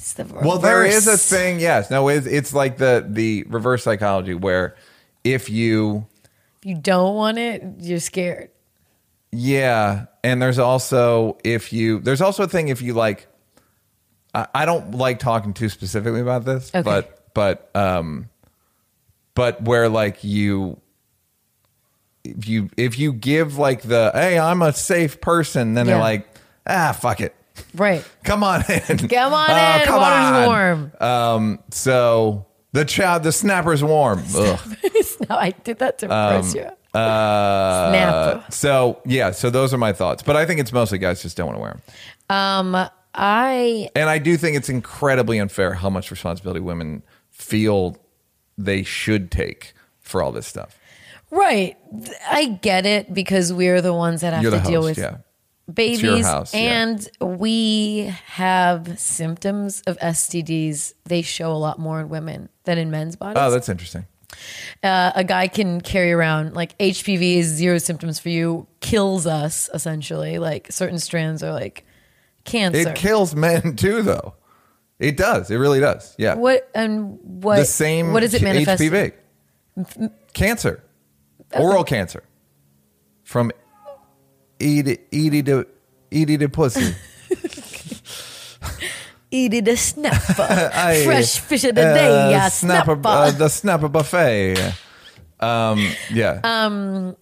It's the Well, there is a thing. Yes. No. It's, it's like the the reverse psychology where if you If you don't want it, you're scared. yeah, and there's also if you there's also a thing if you like. I, I don't like talking too specifically about this, Okay. but but um, but where like you. If you if you give like the hey I'm a safe person then they're like ah fuck it Right. come on in Come on Oh, in. come Water's on. warm. Um, so the child, the snapper's warm. Ugh. no, I did that to impress you. Uh, Snap. so yeah, so those are my thoughts. But I think it's mostly guys just don't want to wear them. Um, I And I do think it's incredibly unfair how much responsibility women feel they should take for all this stuff. right. I get it because we're the ones that have You're to the deal host, with yeah. Babies, house, yeah. and we have symptoms of STDs. They show a lot more in women than in men's bodies. Oh, that's interesting. uh, a guy can carry around like HPV is zero symptoms for you, kills us essentially. Like certain strands are like cancer. It kills men too, though. It does. It really does. Yeah. what and what? the same What does it manifest? HPV. Cancer. Oral cancer. From Edie, Edie to Edie to pussy. Eat it a snapper, fresh fish of the uh, day, yeah, snapper, snapper. uh, the snapper buffet. Um, yeah. Uh,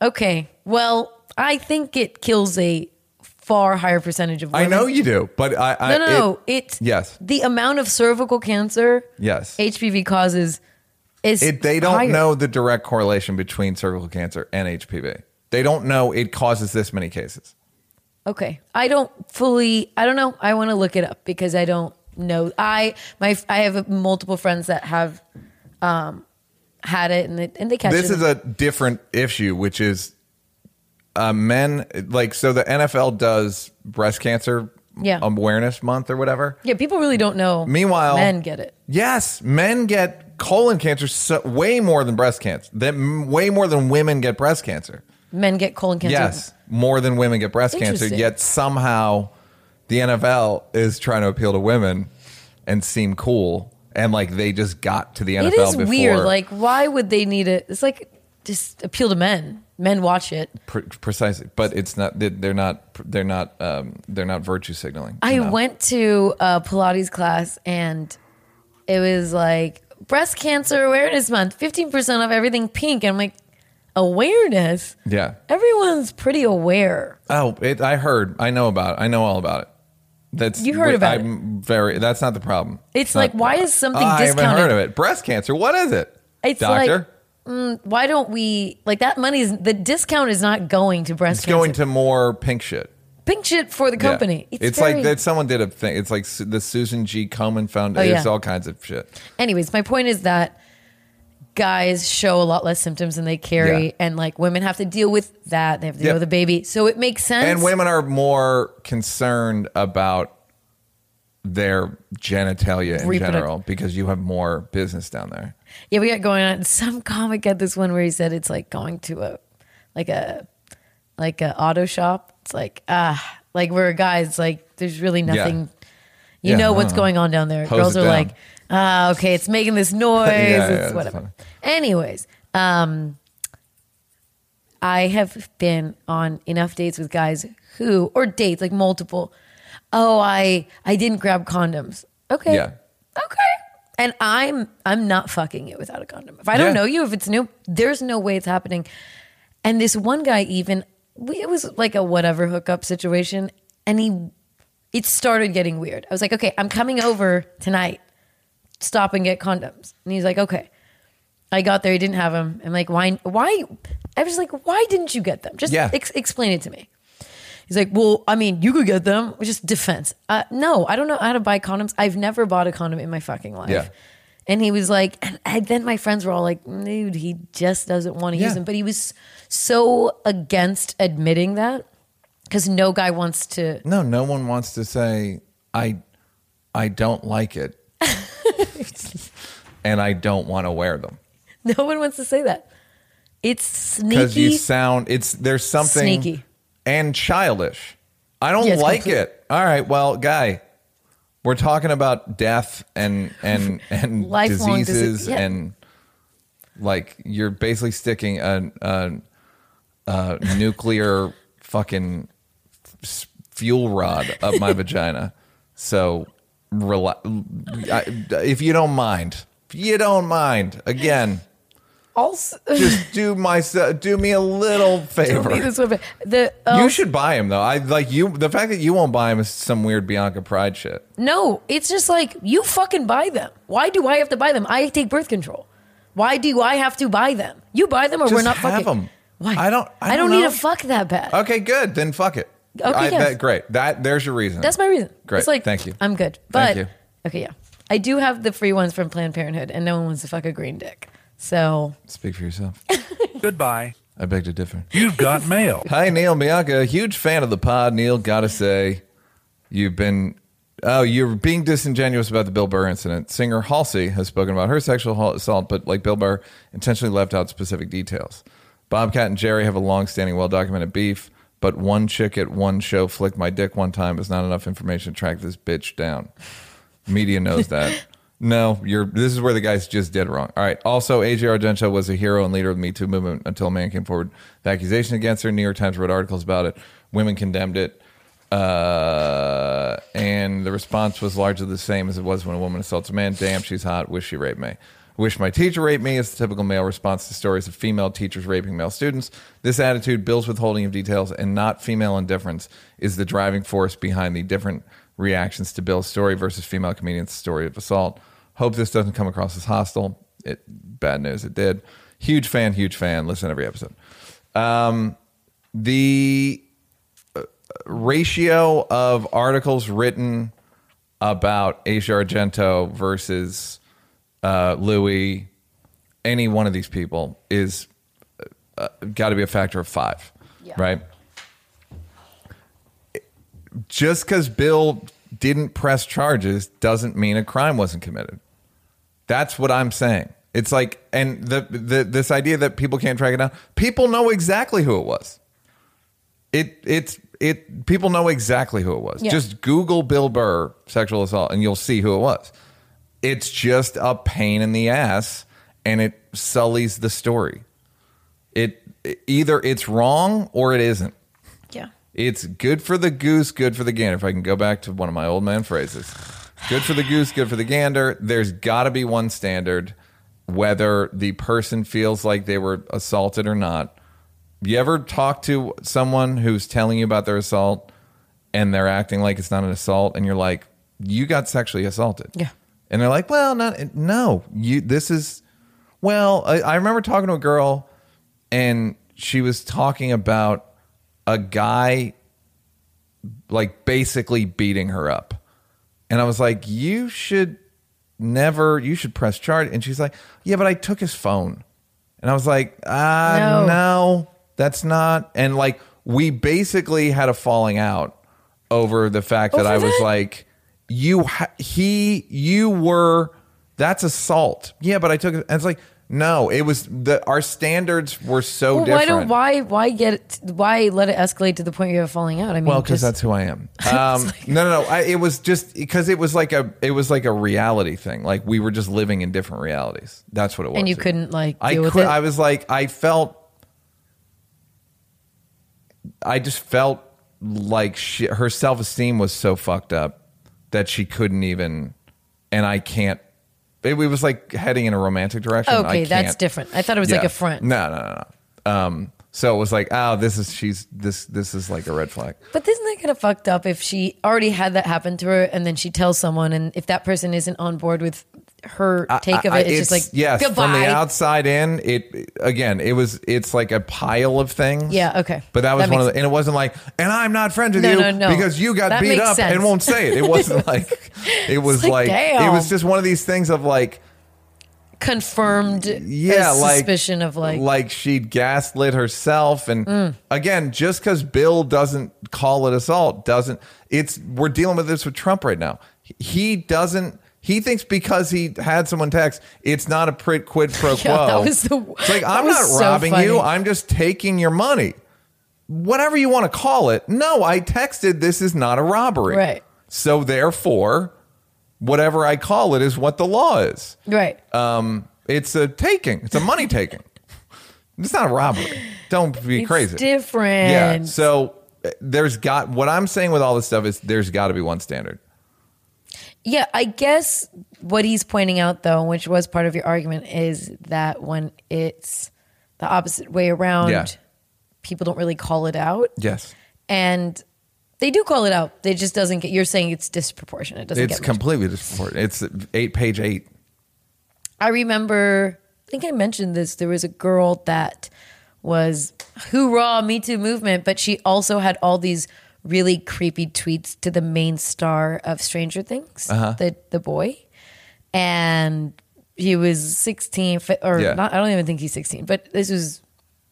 okay, well, I think it kills a far higher percentage of I know you do, but I, I No, no, no. It, yes. the amount of cervical cancer yes. HPV causes is It, they don't higher. know the direct correlation between cervical cancer and HPV. They don't know it causes this many cases. Okay. I don't fully I don't know. I want to look it up because I don't know. I my I have multiple friends that have um had it and they, and they catch this it. is a different issue, which is uh, men like so the NFL does breast cancer Yeah. awareness month or whatever. yeah, people really don't know. Meanwhile, men get it. Yes, men get colon cancer so, way more than breast cancer. That way more than women get breast cancer. Men get colon cancer. Yes, more than women get breast cancer. Interesting. Yet somehow the NFL is trying to appeal to women and seem cool, and like they just got to the NFL It is before. weird. Like why would they need it? It's like just appeal to men. Men watch it. Pre- precisely, but it's not. they- They're not. They're not. Um, they're not virtue signaling. I No. went to a Pilates class and it was like breast cancer awareness month, 15% of everything pink. And I'm like, awareness. Yeah. Everyone's pretty aware. Oh, it, I heard. I know about it. I know all about it. That's You heard about I'm very. That's not the problem. It's not like, the why is something Oh, I haven't discounted? heard of it. Breast cancer. What is it? It's Doctor. like why don't we like that money is the discount is not going to breast it's cancer. going to more pink shit. pink shit for the Yeah. company. It's, very- like that. Someone did a thing. It's like the Susan G. Komen Foundation. Oh, yeah. It's all kinds of shit. Anyways, my point is that guys show a lot less symptoms than they carry, Yeah. and like women have to deal with that. They have to deal Yep. with a baby, so it makes sense. And women are more concerned about their genitalia in Reproduct- general because you have more business down there. Yeah, we got going on. Some comic had this one where he said it's like going to a like a like a auto shop. It's like ah, like we're guys. Like there's really nothing. You Yeah, know what's know. going on down there. Hose Girls are down. like ah, okay, it's making this noise. Yeah, yeah, it's whatever. Anyways, um, I have been on enough dates with guys who or dates like multiple. Oh, I I didn't grab condoms. Okay. Yeah. Okay. And I'm I'm not fucking it without a condom. If I don't Yeah. know you, if it's new, there's no way it's happening. And this one guy even we, it was like a whatever hookup situation, and he it started getting weird. I was like, okay, I'm coming over tonight. Stop and get condoms. And he's like, okay. I got there, he didn't have them. I'm like, why? Why? I was like, why didn't you get them? Just Yeah. ex- explain it to me. He's like, well, I mean, you could get them. Just defense. Uh, no, I don't know how to buy condoms. I've never bought a condom in my fucking life. Yeah. And he was like, and I, then my friends were all like, dude, he just doesn't want to Yeah. use them. But he was so against admitting that because no guy wants to. No, no one wants to say I I don't like it. and I don't want to wear them. No one wants to say that. It's sneaky. Because you sound it's there's something Sneaky. and childish. I don't Yeah, like complete- it. All right, well, guy, we're talking about death and and and Lifelong disease, diseases yeah. and like you're basically sticking a, a, a nuclear fucking fuel rod up my vagina. So, rela- I, if you don't mind, you don't mind, again, also, just do my do me a little favor. The You um, should buy him though. I like you. The fact that you won't buy him is some weird Bianca Pride shit. No, it's just like you fucking buy them. Why do I have to buy them? I take birth control. Why do I have to buy them? You buy them or we're not fucking. 'em. Why? I don't- I don't don't need to fuck that bad. Okay, good. Then fuck it. Okay, I, yes. that, great. That there's your reason. That's my reason. Great. It's like, Thank you. I'm good. But you. okay, yeah, I do have the free ones from Planned Parenthood, and no one wants to fuck a green dick. So Speak for yourself. Goodbye. I beg to differ. You've got mail. Hi, Neal Bianca. Huge fan of the pod. Neal, gotta say, you've been. Oh, you're being disingenuous about the Bill Burr incident. Singer Halsey has spoken about her sexual assault, but like Bill Burr, intentionally left out specific details. Bobcat and Jerry have a long-standing, well-documented beef, but one chick at one show flicked my dick one time is not enough information to track this bitch down. Media knows that. No, you're. This is where the guys just did wrong. All right. Also, Asia Argento was a hero and leader of the Me Too movement until a man came forward The accusation against her. New York Times wrote articles about it. Women condemned it, uh, and the response was largely the same as it was when a woman assaults a man. Damn, she's hot. Wish she raped me. Wish my teacher raped me is the typical male response to stories of female teachers raping male students. This attitude, Bill's withholding of details, and not female indifference, is the driving force behind the different reactions to Bill's story versus female comedian's story of assault. Hope this doesn't come across as hostile. It bad news. It did. Huge fan. Huge fan. Listen to every episode. Um, the uh, ratio of articles written about Asia Argento versus uh, Louis, any one of these people is uh, got to be a factor of five, Yeah. right? Just because Bill didn't press charges doesn't mean a crime wasn't committed. That's what I'm saying. It's like, and the, the this idea that people can't track it down. People know exactly who it was. It it's it. People know exactly who it was. Yeah. Just Google Bill Burr sexual assault, and you'll see who it was. It's just a pain in the ass, and it sullies the story. It either it's wrong or it isn't. It's good for the goose, good for the gander. If I can go back to one of my old man phrases, good for the goose, good for the gander. There's got to be one standard, whether the person feels like they were assaulted or not. You ever talk to someone who's telling you about their assault and they're acting like it's not an assault and you're like, you got sexually assaulted. Yeah. And they're like, well, not, no, you, this is, well, I, I remember talking to a girl and she was talking about a guy like basically beating her up. And I was like, you should never, you should press charge. And she's like, yeah, but I took his phone. And I was like, ah, No. no, that's not. And like, we basically had a falling out over the fact that I was that? like, you, ha- he, you were, that's assault. Yeah, but I took it. And it's like, no, it was the, our standards were so Well, why different. don't why why get why let it escalate to the point you have falling out? I mean, Well, because that's who I am. Um, no, no, no. I, it was just because it was like a it was like a reality thing. Like we were just living in different realities. That's what it was. And you couldn't, like, I could- it? I was like I felt. I just felt like she, her self esteem was so fucked up that she couldn't even, and I can't. It, it was like heading in a romantic direction. Okay, that's different. I thought it was like a friend. No, no, no, no. Um, so it was like, oh, this is she's this this is like a red flag. But isn't that kind of fucked up if she already had that happen to her and then she tells someone and if that person isn't on board with her take of I- it, it's, just like yes, goodbye. from the outside in, it again, it was it's like a pile of things. Yeah, okay. But that was That one of the, and it wasn't like, and I'm not friends with No, you no, no. because you got That beat up sense. and won't say it. It wasn't like, it was like, like, it was just one of these things of like, confirmed yeah, like suspicion of like, Mm. like she'd gaslit herself, and again, just because Bill doesn't call it assault doesn't. It's we're dealing with this with Trump right now. He doesn't. He thinks because he had someone text, it's not a prit quid pro quo. Yeah, that was the- it's like I'm not so robbing you. I'm just taking your money. Whatever you want to call it. No, I texted. This is not a robbery. Right. So therefore, whatever I call it is what the law is. right. Um, it's a taking. It's a money taking. it's not a robbery. Don't be it's crazy. different. Yeah. So uh, there's got what I'm saying with all this stuff is there's got to be one standard. Yeah, I guess what he's pointing out, though, which was part of your argument, is that when it's the opposite way around, Yeah. people don't really call it out. Yes. And they do call it out. It just doesn't get, you're saying it's disproportionate. It doesn't It's get much. completely disproportionate. It's eight page eight. I remember, I think I mentioned this. There was a girl that was hoorah, Me Too movement, but she also had all these really creepy tweets to the main star of Stranger Things, Uh-huh. the the boy, and he was sixteen, or Yeah. not. I don't even think he's sixteen, but this was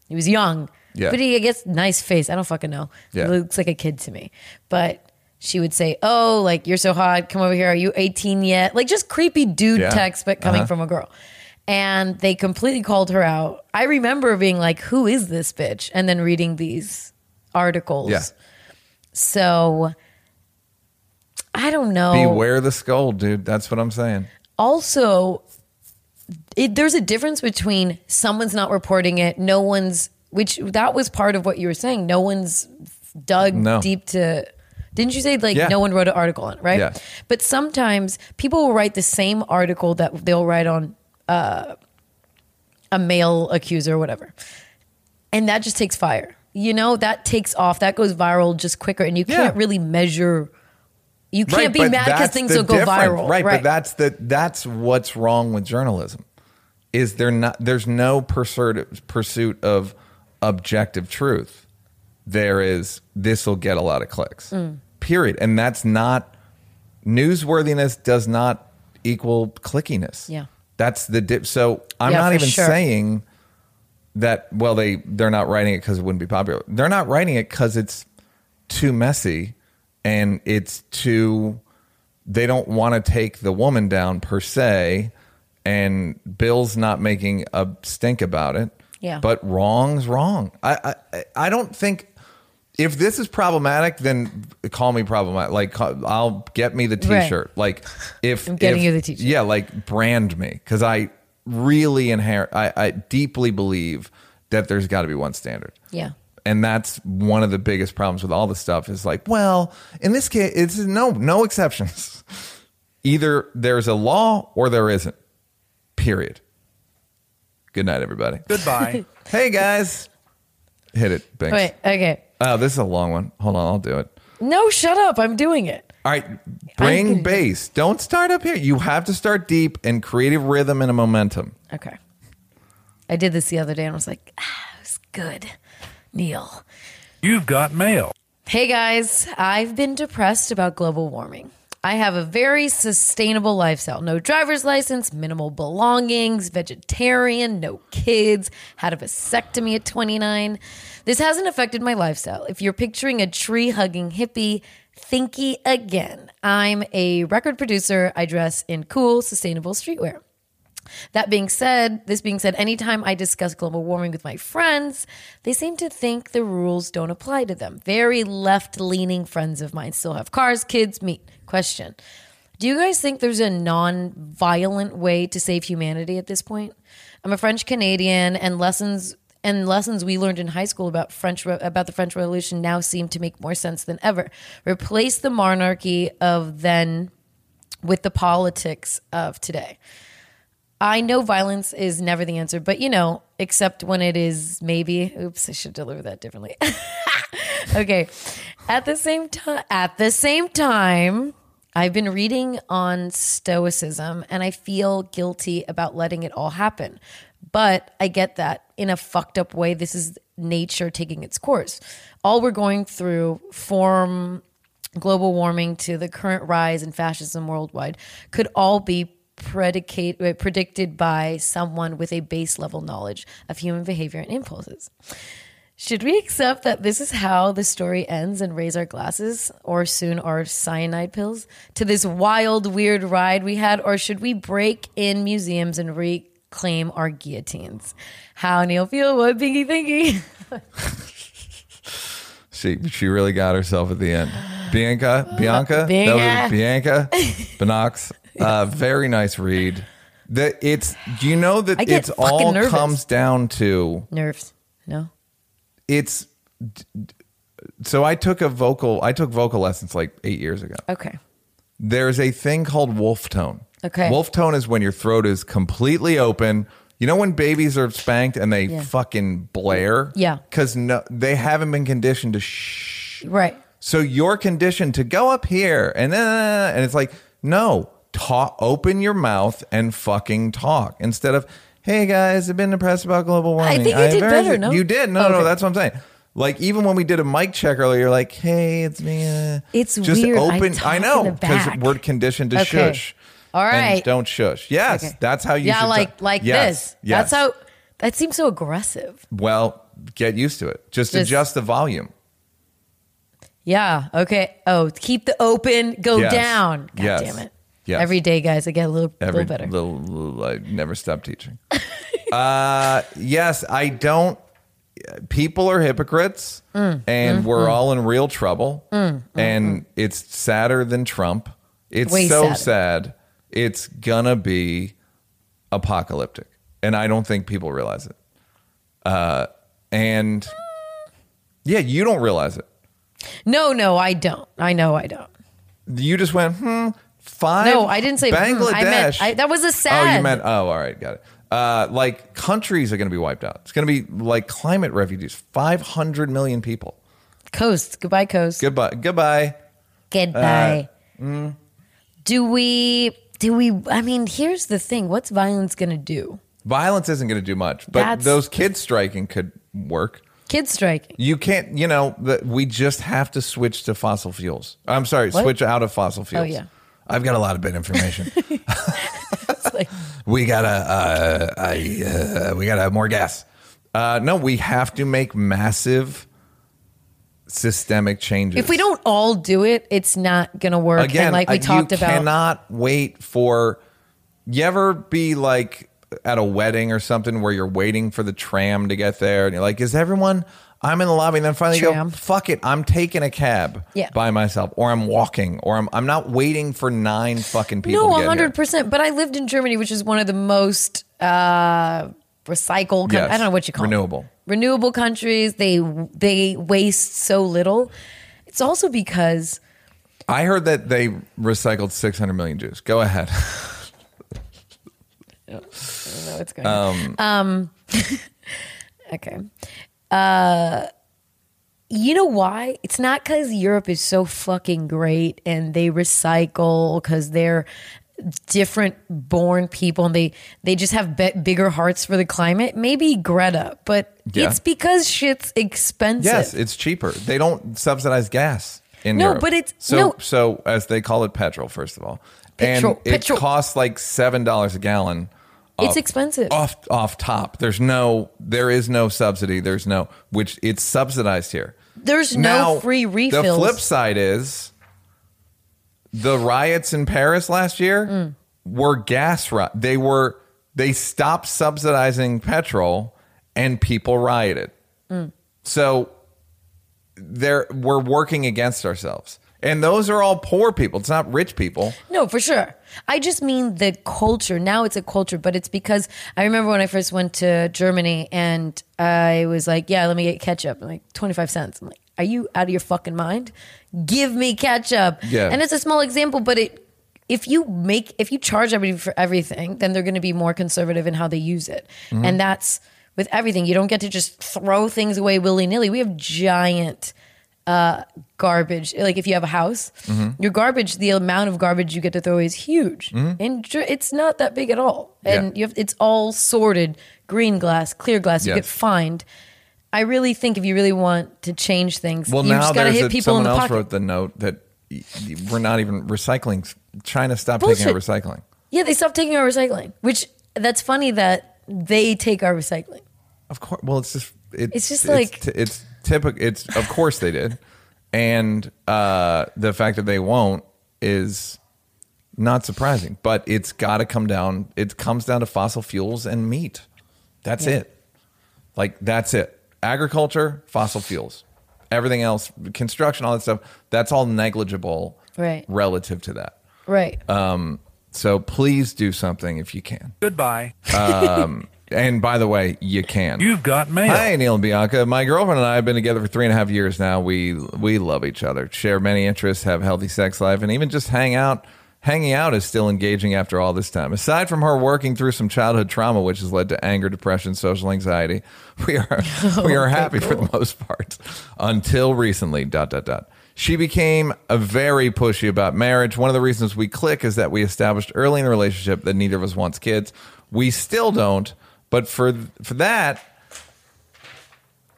he was young. Yeah. but he I guess nice face. I don't fucking know. Yeah. He looks like a kid to me, but. She would say, "Oh, like you're so hot. Come over here. Are you 18 yet?" Like just creepy dude Yeah. text, but coming Uh-huh. from a girl. And they completely called her out. I remember being like, "Who is this bitch?" And then reading these articles. Yeah. So I don't know. Beware the skull, dude. That's what I'm saying. Also, it, there's a difference between someone's not reporting it, no one's, which that was part of what you were saying. No one's dug No. deep to. Didn't you say like Yeah. no one wrote an article on it, right? Yeah. But sometimes people will write the same article that they'll write on uh, a male accuser or whatever, and that just takes fire. You know, that takes off. That goes viral just quicker, and you Yeah. can't really measure. You can't be mad because things will go viral, Right, but that's the that's what's wrong with journalism. Is there not there's no pursuit pursuit of objective truth. There is this will get a lot of clicks. Mm. Period. And that's not newsworthiness does not equal clickiness. Yeah. That's the dip. So I'm Yeah, not even sure. saying that well they they're not writing it because it wouldn't be popular. They're not writing it because it's too messy and it's too they don't want to take the woman down per se and Bill's not making a stink about it. Yeah. But wrong's wrong. I I I don't think if this is problematic, then call me problematic. Like call- I'll get me the T-shirt. Like if I'm getting if- you the t-shirt. Yeah, like brand me because I really inherit. I, I deeply believe that there's got to be one standard. Yeah. And that's one of the biggest problems with all this stuff is like, well, in this case, it's no no exceptions. Either there's a law or there isn't. Period. Good night, everybody. Goodbye. hey guys, hit it, Binks. Wait, okay. Oh, this is a long one. Hold on, I'll do it. No, shut up. I'm doing it. All right, bring gonna- bass. Don't start up here. You have to start deep and creative rhythm and a momentum. Okay. I did this the other day and I was like, ah, it was good. Neal. You've got mail. Hey guys, I've been depressed about global warming. I have a very sustainable lifestyle no driver's license, minimal belongings, vegetarian, no kids, had a vasectomy at 29. This hasn't affected my lifestyle. If you're picturing a tree hugging hippie, thinky again. I'm a record producer. I dress in cool, sustainable streetwear. That being said, this being said, anytime I discuss global warming with my friends, they seem to think the rules don't apply to them. Very left leaning friends of mine still have cars, kids, me. Question Do you guys think there's a non violent way to save humanity at this point? I'm a French Canadian, and lessons. And lessons we learned in high school about French about the French Revolution now seem to make more sense than ever. Replace the monarchy of then with the politics of today. I know violence is never the answer, but you know, except when it is maybe. Oops, I should deliver that differently. okay. At the same time, at the same time, I've been reading on stoicism and I feel guilty about letting it all happen. But I get that in a fucked up way this is nature taking its course. All we're going through from global warming to the current rise in fascism worldwide could all be predicate uh, predicted by someone with a base level knowledge of human behavior and impulses. Should we accept that this is how the story ends and raise our glasses, or soon our cyanide pills, to this wild, weird ride we had, or should we break in museums and reclaim our guillotines? How Neal feel? What Binky thinking? She she really got herself at the end. Bianca, Bianca, Bianca. that was Bianca, Binox. Uh, very nice read. That it's you know that it's all nervous. comes down to Nerves. No. it's. So I took a vocal. I took vocal lessons like eight years ago. Okay. There's a thing called wolf tone. Okay. Wolf tone is when your throat is completely open. You know when babies are spanked and they Yeah. fucking blare? Yeah. Because no, they haven't been conditioned to shh. Right. So you're conditioned to go up here and uh, and it's like no, talk, open your mouth and fucking talk instead of hey guys, I've been depressed about global warming. think you have did very- better, no? You did. No, no, Okay. that's what I'm saying. Like even when we did a mic check earlier, you're like, "Hey, it's me." Uh, It's just weird. I Open. talk I, in know the because back. we're conditioned to Okay. shush. All And don't shush. Yes, Okay. that's how you. yeah, should like like Yes, this. Yes. That's how. That seems so aggressive. Well, get used to it. Just, Just- adjust the volume. Yeah. Okay. Oh, keep the open. Go Yes. down. God Yes. damn it. Yes. Every day, guys, I get a little, Every little better. Little, little, I never stop teaching. uh, yes, I don't. People are hypocrites, Mm. and mm, we're mm. all in real trouble. Mm, and it's sadder than Trump. It's Way so sadder. sad. It's gonna be apocalyptic, and I don't think people realize it. Uh, and yeah, you don't realize it. no, no, I don't. I know I don't. You just went, hmm, five. No, I didn't say, hmm, Bangladesh. I meant- I- that was a sad. Oh, you meant, oh, all right, got it. Uh, like countries are going to be wiped out. It's going to be like climate refugees. 500 million people. Coast. Goodbye, coast. Goodbye. Goodbye. Goodbye. Uh, mm. Do we? Do we? I mean, here's the thing. What's violence going to do? Violence isn't going to do much, but That's- those kids striking could work. Kids striking. You can't, you know, that we just have to switch to fossil fuels. I'm sorry, What? switch out of fossil fuels. Oh, yeah. I've got a lot of bad information. Like, we gotta uh, I, uh, we gotta have more gas uh, no we have to make massive systemic changes if we don't all do it, it's not going to work. again and like we uh, talked you about. cannot wait for you ever be like at a wedding or something where you're waiting for the tram to get there and you're like is everyone I'm in the lobby and then finally Tram. go fuck it I'm taking a cab Yeah. by myself or I'm walking or I'm I'm not waiting for nine fucking people No, to hundred percent. But I lived in Germany, which is one of the most uh, recycled. Yes. I don't know what you call Renewable. Them. Renewable countries. They they waste so little. It's also because I heard that they recycled 600 million Jews. Go ahead. even know what's going on. Um, okay. Uh, you know why? It's not because Europe is so fucking great and they recycle because they're different born people and they they just have be- bigger hearts for the climate. Maybe Greta, but Yeah. it's because shit's expensive. Yes, it's cheaper. They don't subsidize gas in No, Europe. but it's- so no. so as they call it petrol. First of all, Petrol, and it petrol. costs like seven dollars a gallon. It's expensive. off off top. There's no there is no subsidy. There's no which it's subsidized here. There's Now, no free refills. The flip side is the riots in Paris last year Mm. were gas ri- they were they stopped subsidizing petrol and people rioted. Mm. So there we're working against ourselves. And those are all poor people. It's not rich people. No, for sure. I just mean the culture. Now it's a culture, but it's because I remember when I first went to Germany and I was like, yeah, let me get ketchup. I'm like, 25 cents. I'm like, are you out of your fucking mind? Give me ketchup. Yeah. And it's a small example, but it, if you make, if you charge everybody for everything, then they're going to be more conservative in how they use it. Mm-hmm. And that's with everything. You don't get to just throw things away willy nilly. We have giant uh, garbage. Like if you have a house, Mm-hmm. your garbage, the amount of garbage you get to throw away is huge, and dr- it's not that big at all. And Yeah. you have it's all sorted, green glass, clear glass. You Yes. get fined. I really think if you really want to change things, Well, you now just got to hit a, people in someone the else pocket. wrote the note that we're not even recycling. China stopped taking our recycling. yeah, they stopped taking our recycling, which that's funny that they take our recycling. Of course. Well, it's just it's, It's just like- it's, it's typical. It's of course they did, and uh, the fact that they won't is not surprising. But it's got to come down. It comes down to fossil fuels and meat. That's Yeah. it. Like that's it. Agriculture, fossil fuels, everything else, construction, all that stuff. That's all negligible, Right. Relative to that. Right. Um, so please do something if you can. Goodbye. Um, and by the way, you can. You've got mail. Hi, Neal and Bianca. My girlfriend and I have been together for three and a half years now. We we love each other, share many interests, have healthy sex life, and even just hang out. Hanging out is still engaging after all this time. Aside from her working through some childhood trauma, which has led to anger, depression, social anxiety, we are we are happy for the most part. Until recently, dot dot dot. She became a very pushy about marriage. One of the reasons we click is that we established early in the relationship that neither of us wants kids. We still don't, but for for that,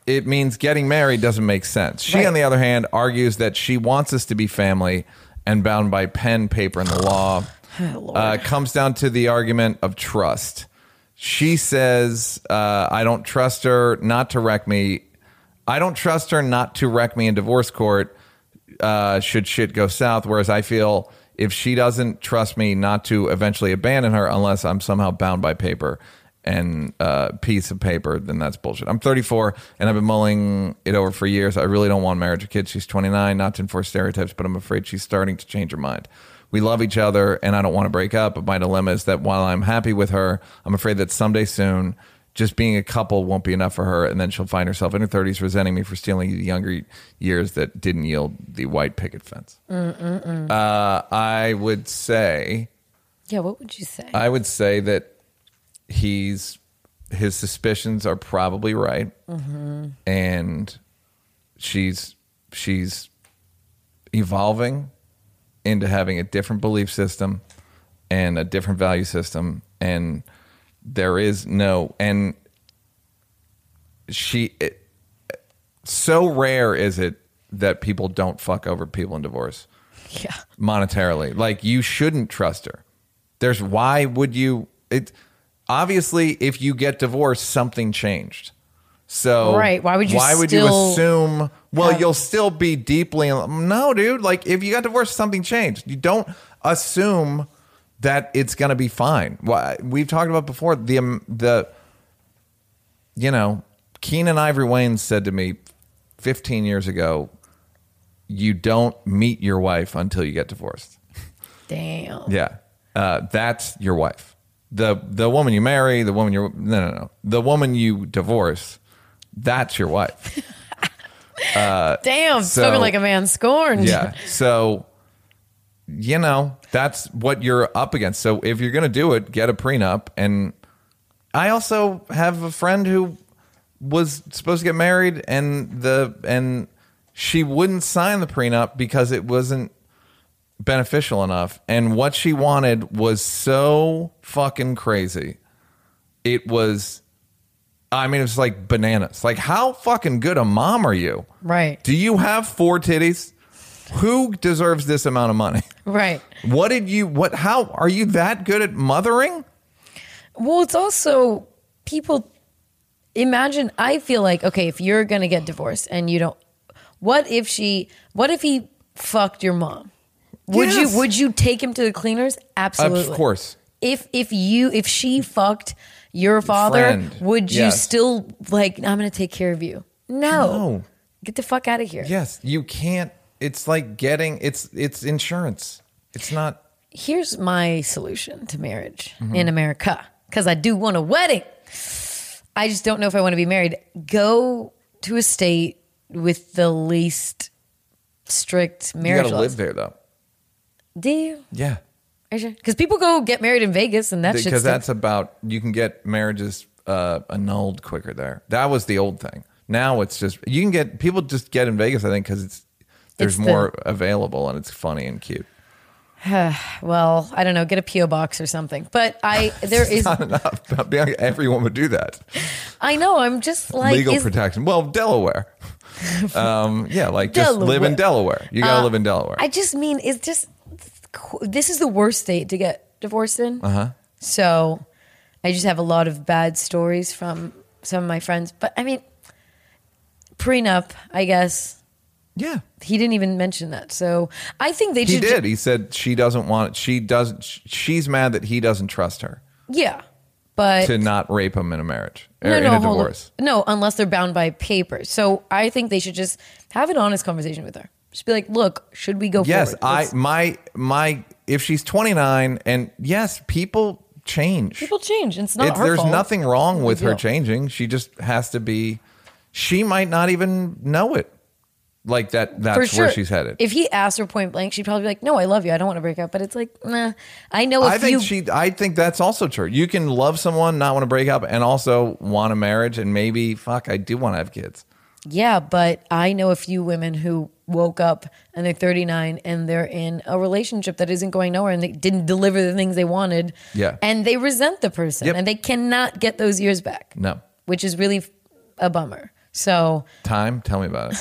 it means getting married doesn't make sense. She, Right. on the other hand, argues that she wants us to be family and bound by pen, paper, and the law. uh, comes down to the argument of trust. She says, uh, I don't trust her not to wreck me. I don't trust her not to wreck me in divorce court uh, should shit go south. Whereas I feel if she doesn't trust me not to eventually abandon her unless I'm somehow bound by paper and uh, piece of paper, then that's bullshit. I'm 34 and I've been mulling it over for years. I really don't want marriage or kids. She's 29, not to enforce stereotypes, but I'm afraid she's starting to change her mind. We love each other and I don't want to break up, but my dilemma is that while I'm happy with her, I'm afraid that someday soon, just being a couple won't be enough for her, and then she'll find herself in her 30s resenting me for stealing the younger years that didn't yield the white picket fence. Uh, I would say, yeah. What would you say? I would say that he's his suspicions are probably right, mm-hmm. and she's she's evolving into having a different belief system and a different value system, and there is no and she it, so rare is it that people don't fuck over people in divorce yeah. monetarily. Like you shouldn't trust her. There's why would you it obviously if you get divorced something changed. So Right, why would you why would you assume well have- you'll still be deeply in, no dude like if you got divorced something changed. You don't assume that it's going to be fine. Why we've talked about before the um, the you know Keenen Ivory Wayans said to me 15 years ago you don't meet your wife until you get divorced. Damn. Yeah, uh, that's your wife. The The woman you marry, the woman you're no no no, the woman you divorce, that's your wife. uh, Damn. So- spoken like a man scorned. Yeah. So, you know, that's what you're up against. So if you're gonna do it, get a prenup and I also have a friend who was supposed to get married and the and she wouldn't sign the prenup because it wasn't beneficial enough and what she wanted was so fucking crazy. It was I mean it was like bananas. Like how fucking good a mom are you? Right. Do you have four titties? Who deserves this amount of money? Right. What did you what how are you that good at mothering? Well, it's also people imagine I feel like okay, if you're going to get divorced and you don't what if she what if he fucked your mom? Would Yes. you would you take him to the cleaners? Absolutely. Of course. If if you if she fucked your father, Friend. would you Yes. still like I'm going to take care of you? No. No. Get the fuck out of here. Yes, you can't. It's like getting it's it's insurance. It's not. Here's my solution to marriage in America because I do want a wedding. I just don't know if I want to be married. Go to a state with the least strict marriage. You marriage got to laws. live there though. Do you? Yeah, Because people go get married in Vegas and that shit's because that's about you can get marriages uh, annulled quicker there. That was the old thing. Now it's just you can get people just get in Vegas. I think because it's there's It's the- more available and it's funny and cute. well, I don't know, get a PO box or something. But I there is Not enough. Everyone would do that. I know, I'm just like Legal is- protection. Well, Delaware. um, yeah, like just live in Delaware. You gotta Uh, live in Delaware. I just mean it's just this is the worst state to get divorced in. Uh-huh. So I just have a lot of bad stories from some of my friends. But I mean, prenup, I guess yeah. he didn't even mention that. So I think they He did. He said she doesn't want. She doesn't. She's mad that he doesn't trust her Yeah, but to not rape him in a marriage or in a hold on. divorce. No, unless they're bound by papers. So I think they should just have an honest conversation with her. Just be like, look, should we go Yes? I my my. If she's 29, and yes, people change. people change. It's not It's- her there's fault. nothing wrong with her changing. She just has to be. She might not even know it. Like that. That's sure. where she's headed. If he asked her point blank, she'd probably be like, "No, I love you. I don't want to break up." But it's like, nah. I know I think you, she. I think that's also true. You can love someone, not want to break up, and also want a marriage, and maybe fuck, I do want to have kids. yeah. But I know a few women who woke up and they're 39 and they're in a relationship that isn't going nowhere and they didn't deliver the things they wanted. Yeah. and they resent the person Yep. and they cannot get those years back. No which is really a bummer. So time. Tell me about it.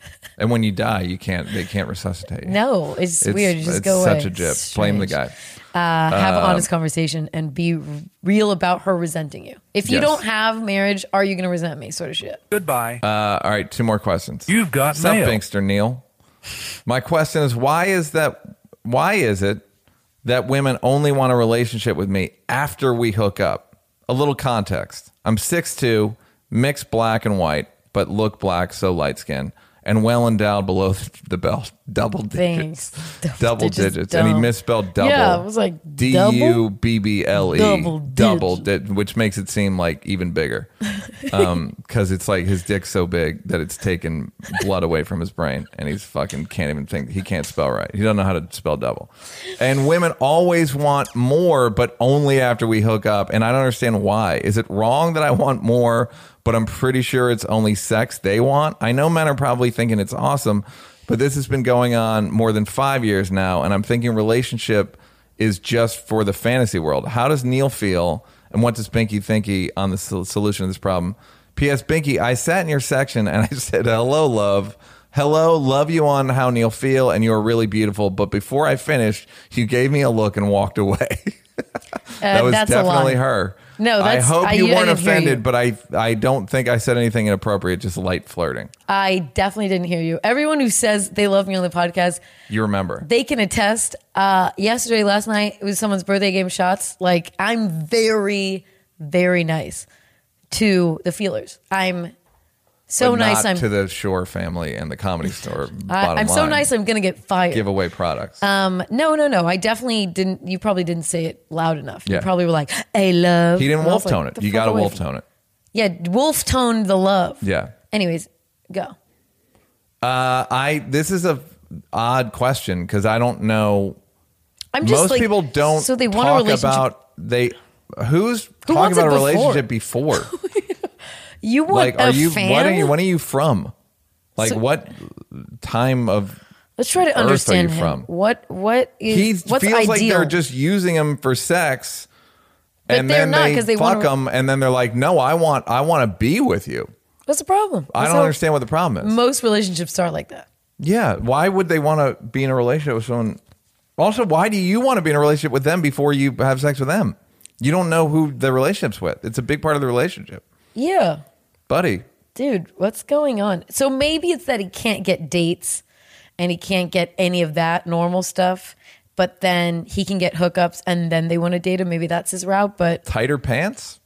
and when you die, you can't. They can't resuscitate you. no, it's, It's, weird. You just it's go such away. a jip. Blame the guy. Uh, have an honest conversation and be real about her resenting you. If you Yes. don't have marriage, are you going to resent me? Sort of shit. Goodbye. Uh, all right, two more questions. You've got Sup, mail. Binkster Neal. My question is why is that why is it that women only want a relationship with me after we hook up? A little context. I'm 6'2, mixed black and white, but look black, so light skin, and well endowed below the belt. Double digits. Thanks. Double, digits. digits, And he misspelled double. Yeah, it was like D U B B L E. Double Double, digits. di- which makes it seem like even bigger. Um, because it's like his dick's so big that it's taken blood away from his brain, and he's fucking can't even think. He can't spell right. He doesn't know how to spell double. And women always want more, but only after we hook up. And I don't understand why. Is it wrong that I want more, but I'm pretty sure it's only sex they want? I know men are probably thinking it's awesome, but this has been going on more than five years now, and I'm thinking relationship is just for the fantasy world. How does Neal feel, and what does Binky thinky on the solution to this problem? P.S. Binky, I sat in your section and I said, "Hello, love." Hello, love you on how Neal feel, and you are really beautiful. But before I finished, you gave me a look and walked away. that was Uh, that's definitely her. No, I hope I- you I weren't didn't you. offended, but I I don't think I said anything inappropriate. Just light flirting. I definitely didn't hear you. Everyone who says they love me on the podcast, You remember? they can attest. Uh, yesterday, last night, it was someone's birthday game shots. Like, I'm very, very nice to the feelers. I'm so nice. I'm to the Shore family and the Comedy Store. I, I'm so nice. I'm gonna get fired. Give away products. um, no, no, no. I definitely didn't. You probably didn't say it loud enough. Yeah. You probably were like, "Hey, love." he didn't wolf was like, tone it. You got to wolf tone it. Yeah, wolf tone the love. Yeah. Anyways, go. Uh, I this is a odd question because I don't know. I'm just Most like, people don't So they want a talk relationship. about they. who's talking about a before? relationship before? You want like, are you? fan? What are you? When are you from? Like, So- what time of? Let's try to Earth are understand you him. from? What what is He what's feels ideal? like they're just using him for sex, But and they're then not, they 'cause they fuck wanna- him, and then they're like, "No, I want, I want to be with you." What's the problem? I That's don't how understand what the problem is. Most relationships start like that. Yeah. Why would they want to be in a relationship with someone? Also, why do you want to be in a relationship with them before you have sex with them? You don't know who the relationship's with. It's a big part of the relationship. Yeah. Buddy. Dude, what's going on? So maybe it's that he can't get dates and he can't get any of that normal stuff, but then he can get hookups and then they want to date him. Maybe that's his route, but Tighter pants?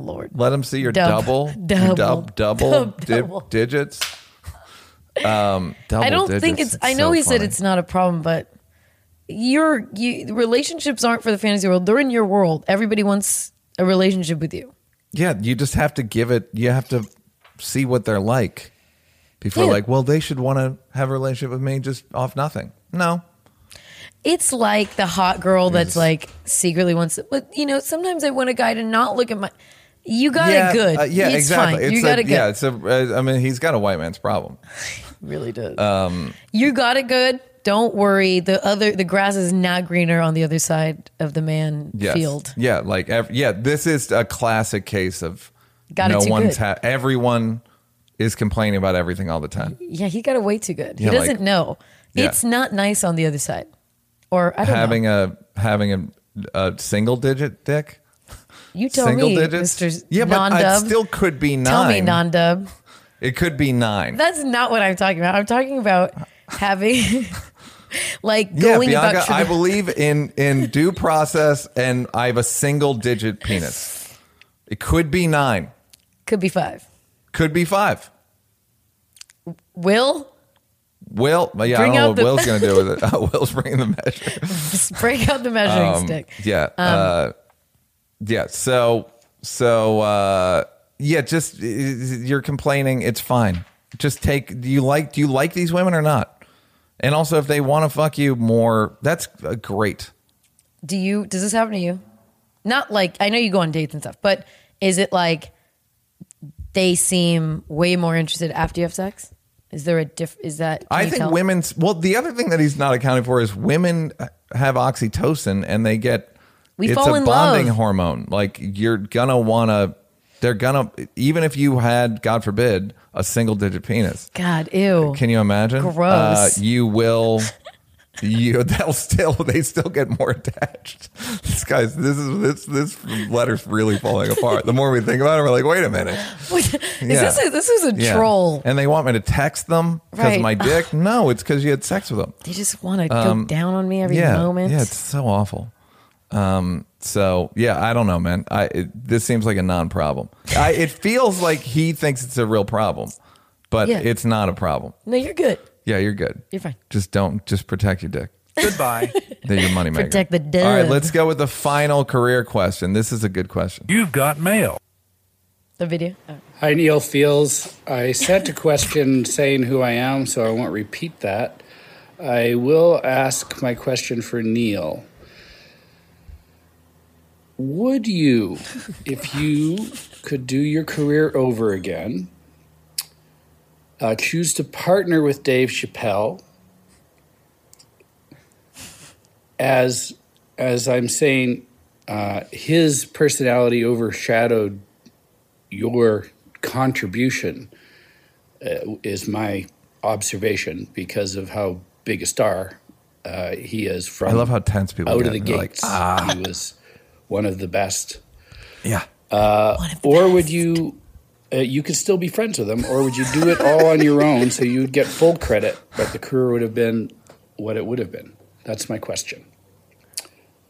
Lord. Let him see your Dub. double, Double. dub, double, Dub- double. digits. Um, double I don't think digits. it's, I know so he said it's not a problem, but your you, relationships aren't for the fantasy world. They're in your world. Everybody wants a relationship with you. Yeah, you just have to give it. You have to see what they're like before, Yeah. like, well, they should want to have a relationship with me just off nothing. No, It's like the hot girl that's Yes. like secretly wants. But you know, sometimes I want a guy to not look at my. You got yeah, it good. uh, yeah, it's exactly. Fine. It's you a, got it good. Yeah, it's a. uh, mean, he's got a white man's problem. really does. Um, you got it good. Don't worry. The other the grass is not greener on the other side of the man Yes. field. Yeah, like ev- yeah, this is a classic case of Got no one's ha- everyone is complaining about everything all the time. Yeah, he got it way too good. Yeah, he doesn't like- know. Yeah. It's not nice on the other side. Or I don't Having know. a having a, a single digit dick, You tell single me, digits. Mr. Yeah, but non-dub. it still could be nine. Tell me, non-dub. It could be nine. That's not what I'm talking about. I'm talking about having, like, yeah, going Bianca, about. I believe in in due process, and I have a single digit penis. It could be nine. could be five. Could be five. Will Will, yeah, Bring I don't know what the- Will's going to do with it. Oh, Will's bringing the measure. just break out the measuring Um, stick. Yeah. uh, yeah. So, so, uh, yeah, just you're complaining. It's fine. Just take, do you like, do you like these women or not? And also, if they want to fuck you more, that's uh, great. Do you? Does this happen to you? Not like I know you go on dates and stuff, but is it like they seem way more interested after you have sex? Is there a diff? Is that? I think tell? women's, well, the other thing that he's not accounting for is women have oxytocin and they get, We it's fall a in bonding love. hormone. Like you're gonna want to, they're gonna, even if you had, God forbid, a single digit penis, God, ew. Can you imagine? Gross. Uh, you will. You they'll still they still get more attached. This guy's this is this this letter's really falling apart. The more we think about it, we're like, wait a minute. is Yeah. this a, this is a Yeah. troll? And they want me to text them because Right. of my dick. No, it's because you had sex with them. They just want to go down on me every Um, yeah, moment. yeah, it's so awful. Um, so yeah, I don't know, man. I it, this seems like a non-problem. I, it feels like he thinks it's a real problem, but Yeah. it's not a problem. no, you're good. Yeah, you're good. You're fine. Just don't. Just protect your dick. Goodbye. They're your money maker. Protect the dick. All right, let's go with the final career question. This is a good question. You've got mail. The video. Oh. Hi, Neal Fields. I sent a question saying who I am, so I won't repeat that. I will ask my question for Neal. Would you, if you could do your career over again, uh, choose to partner with Dave Chappelle as as I'm saying, uh, his personality overshadowed your contribution uh, is my observation because of how big a star uh, he is from I love how tense people out get. of the They're like, gates. ah, He was one of the best. yeah. Or would you? Uh, you could still be friends with them, or would you do it all on your own so you'd get full credit, but the career would have been what it would have been? That's my question.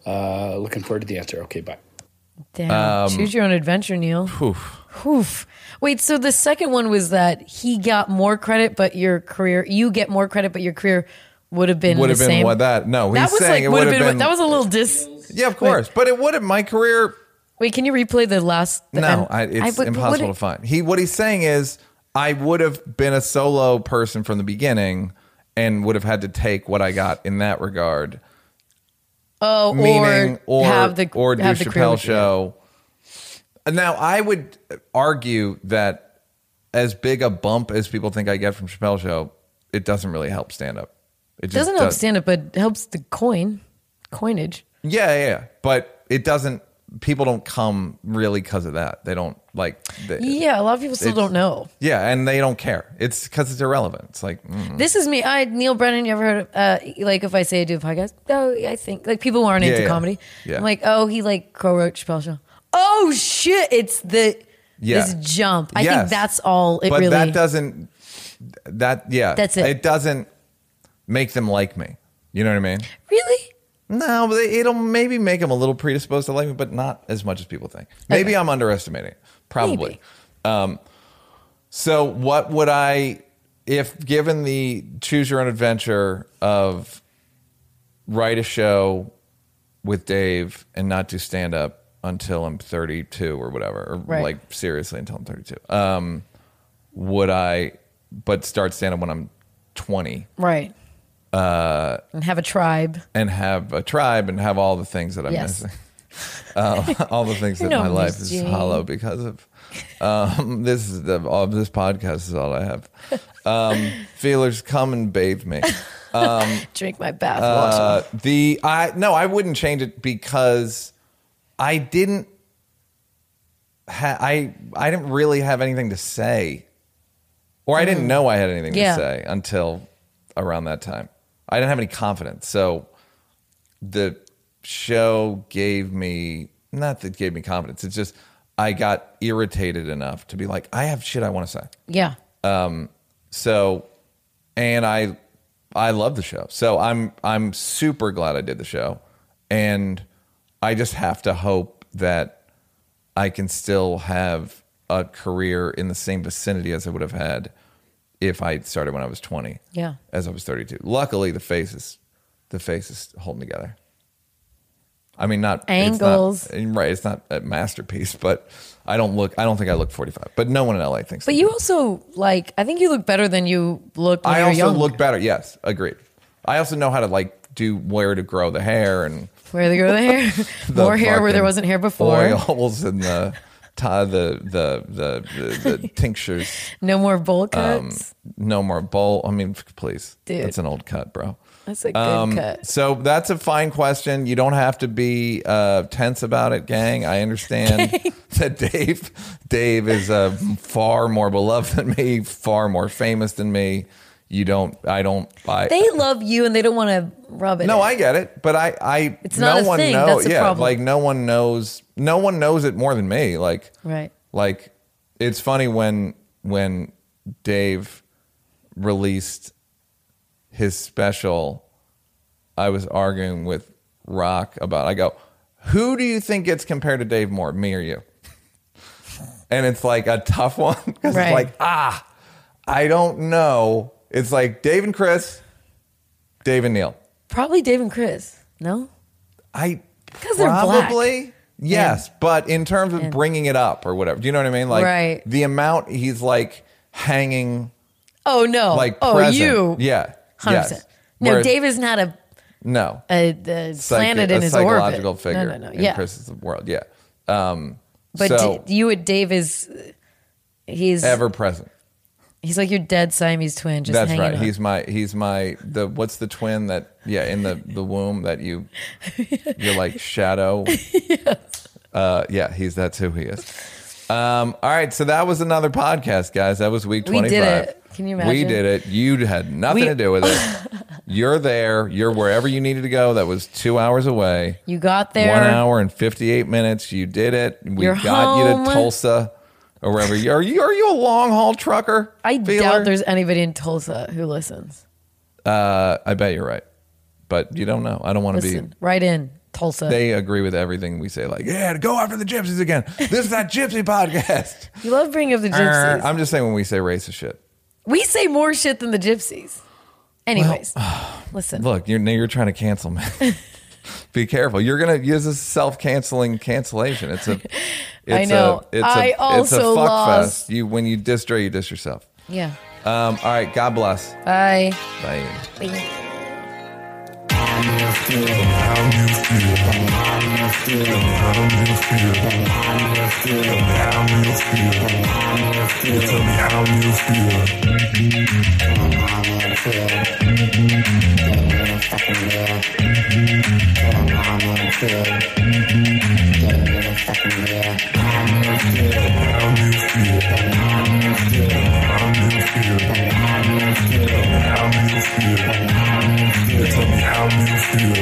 Uh, looking forward to the answer. Okay, bye. Damn. Um, Choose your own adventure, Neal. Oof. Wait, so the second one was that he got more credit, but your career, you get more credit, but your career would have been Would have been same. what that? No, that he's was saying like it would would have have been, been. that was a little dis. Yeah, of course. But it would have. My career. Wait, can you replay the last? The No. I, it's would- impossible to find. He what he's saying is, I would have been a solo person from the beginning, and would have had to take what I got in that regard. Oh, meaning or, or have the or do have the crew Chappelle with you. show. Now, I would argue that as big a bump as people think I get from Chappelle show, it doesn't really help stand up. It It doesn't help stand up, but it helps the coin coinage. Yeah, yeah, yeah, but it doesn't. People don't come really because of that. They don't like. They, Yeah, a lot of people still It's- don't know. Yeah, and they don't care. It's because it's irrelevant. It's like mm. This is me. I Neal Brennan. You ever heard of uh, like if I say I do a podcast? Oh, I think like people who aren't Yeah, into yeah. comedy. Yeah. I'm like, oh, he like co-wrote Chappelle show. Oh shit! It's the Yeah. this jump. I Yes. think that's all. It but really. that doesn't. That yeah, That's it. It doesn't make them like me. You know what I mean? really. No, but it'll maybe make them a little predisposed to like me, but not as much as people think. Maybe I'm underestimating. it. Probably. Maybe. So, what would I, if given the choose your own adventure of write a show with Dave and not do stand up until I'm 32 or whatever, or Right. like seriously until I'm 32? Um, would I, but start stand up when I'm 20 Right. Uh, and have a tribe. and have a tribe and have all the things that I'm Yes. missing? Uh, all the things that know my life is Jean. hollow because of. Um, this is the all this podcast is all I have. Um, feelers, come and bathe me. Drink my bath Uh, the I no, I wouldn't change it because I didn't. Ha- I I didn't really have anything to say, or I didn't know I had anything Mm. Yeah. to say until around that time. I didn't have any confidence, so the show gave me not that it gave me confidence. It's just I got irritated enough to be like, I have shit I want to say. yeah. Um. So, and I, I love the show. So I'm, I'm super glad I did the show, and I just have to hope that I can still have a career in the same vicinity as I would have had if I started when I was 20. Yeah. As I was 32. Luckily, the face is, the face is holding together. I mean, not it's not- Angles. right? It's not a masterpiece, but I don't look. I don't think I look 45. But no one in LA thinks. But you also like. I think you look better than you look when I you were also young. look better. Yes, agreed. I also know how to like do where to grow the hair and where they grow the hair. the More hair where there wasn't hair before. Oils and the tie the the the the, the tinctures. No more bowl Um, cuts. no more bowl. I mean, please, Dude. that's an old cut, bro. That's a good Um, cut. so that's a fine question. You don't have to be uh, tense about it, gang. I understand that Dave, Dave is uh, far more beloved than me, far more famous than me. You don't. I don't. I, They love you and they don't want to rub it. no, in. I get it, but I, I, It's no not a one thing. knows. That's yeah, problem. like no one knows. No one knows it more than me. Like, Right. like it's funny when when Dave released his special. I was arguing with Rock about. I go, who do you think gets compared to Dave more, me or you? And it's like a tough one because Right. it's like ah, I don't know. It's like Dave and Chris, Dave and Neal. Probably Dave and Chris. No? I 'Cause they're black. probably yes, but in terms of bringing it up or whatever, do you know what I mean? Like Right. the amount he's like hanging Oh, no. like oh, present. you. yeah, 100%. yes. No, Whereas- Dave is not a, no a, a planet in a his psychological orbit. figure No, no, no. in Yeah. Chris's world. Yeah, um, But so D- you, Dave is, he's, ever present. He's like your dead Siamese twin. Just That's hanging right. He's my he's my the what's the twin that yeah in the the womb that you you're like shadow. Uh, yeah, he's that's who he is. Um, all right, so that was another podcast, guys. That was week twenty five. We did it. Can you imagine? We did it. You had nothing We- to do with it. You're there. You're wherever you needed to go. That was two hours away. you got there. One hour and fifty eight minutes. You did it. We You're got you to Tulsa or wherever. You, are you are you a long haul trucker? I Feeler? doubt there's anybody in Tulsa who listens. Uh, I bet you're right, but you don't know. I don't want to be. Right in Tulsa. They agree with everything we say. Like, yeah, go after the gypsies again. This is that gypsy podcast. you love bringing up the gypsies. I'm just saying when we say racist shit. we say more shit than the gypsies. Anyways, listen. Look, you're now you're trying to cancel me. Be careful. You're gonna use this self canceling cancellation. It's a. It's know. A, it's I a, it's a also fuck lost. fest. You when you diss Dre, you diss yourself. Yeah. Um. All right. God bless. Bye. Bye. Bye. How do you feel? Tell me how you feel.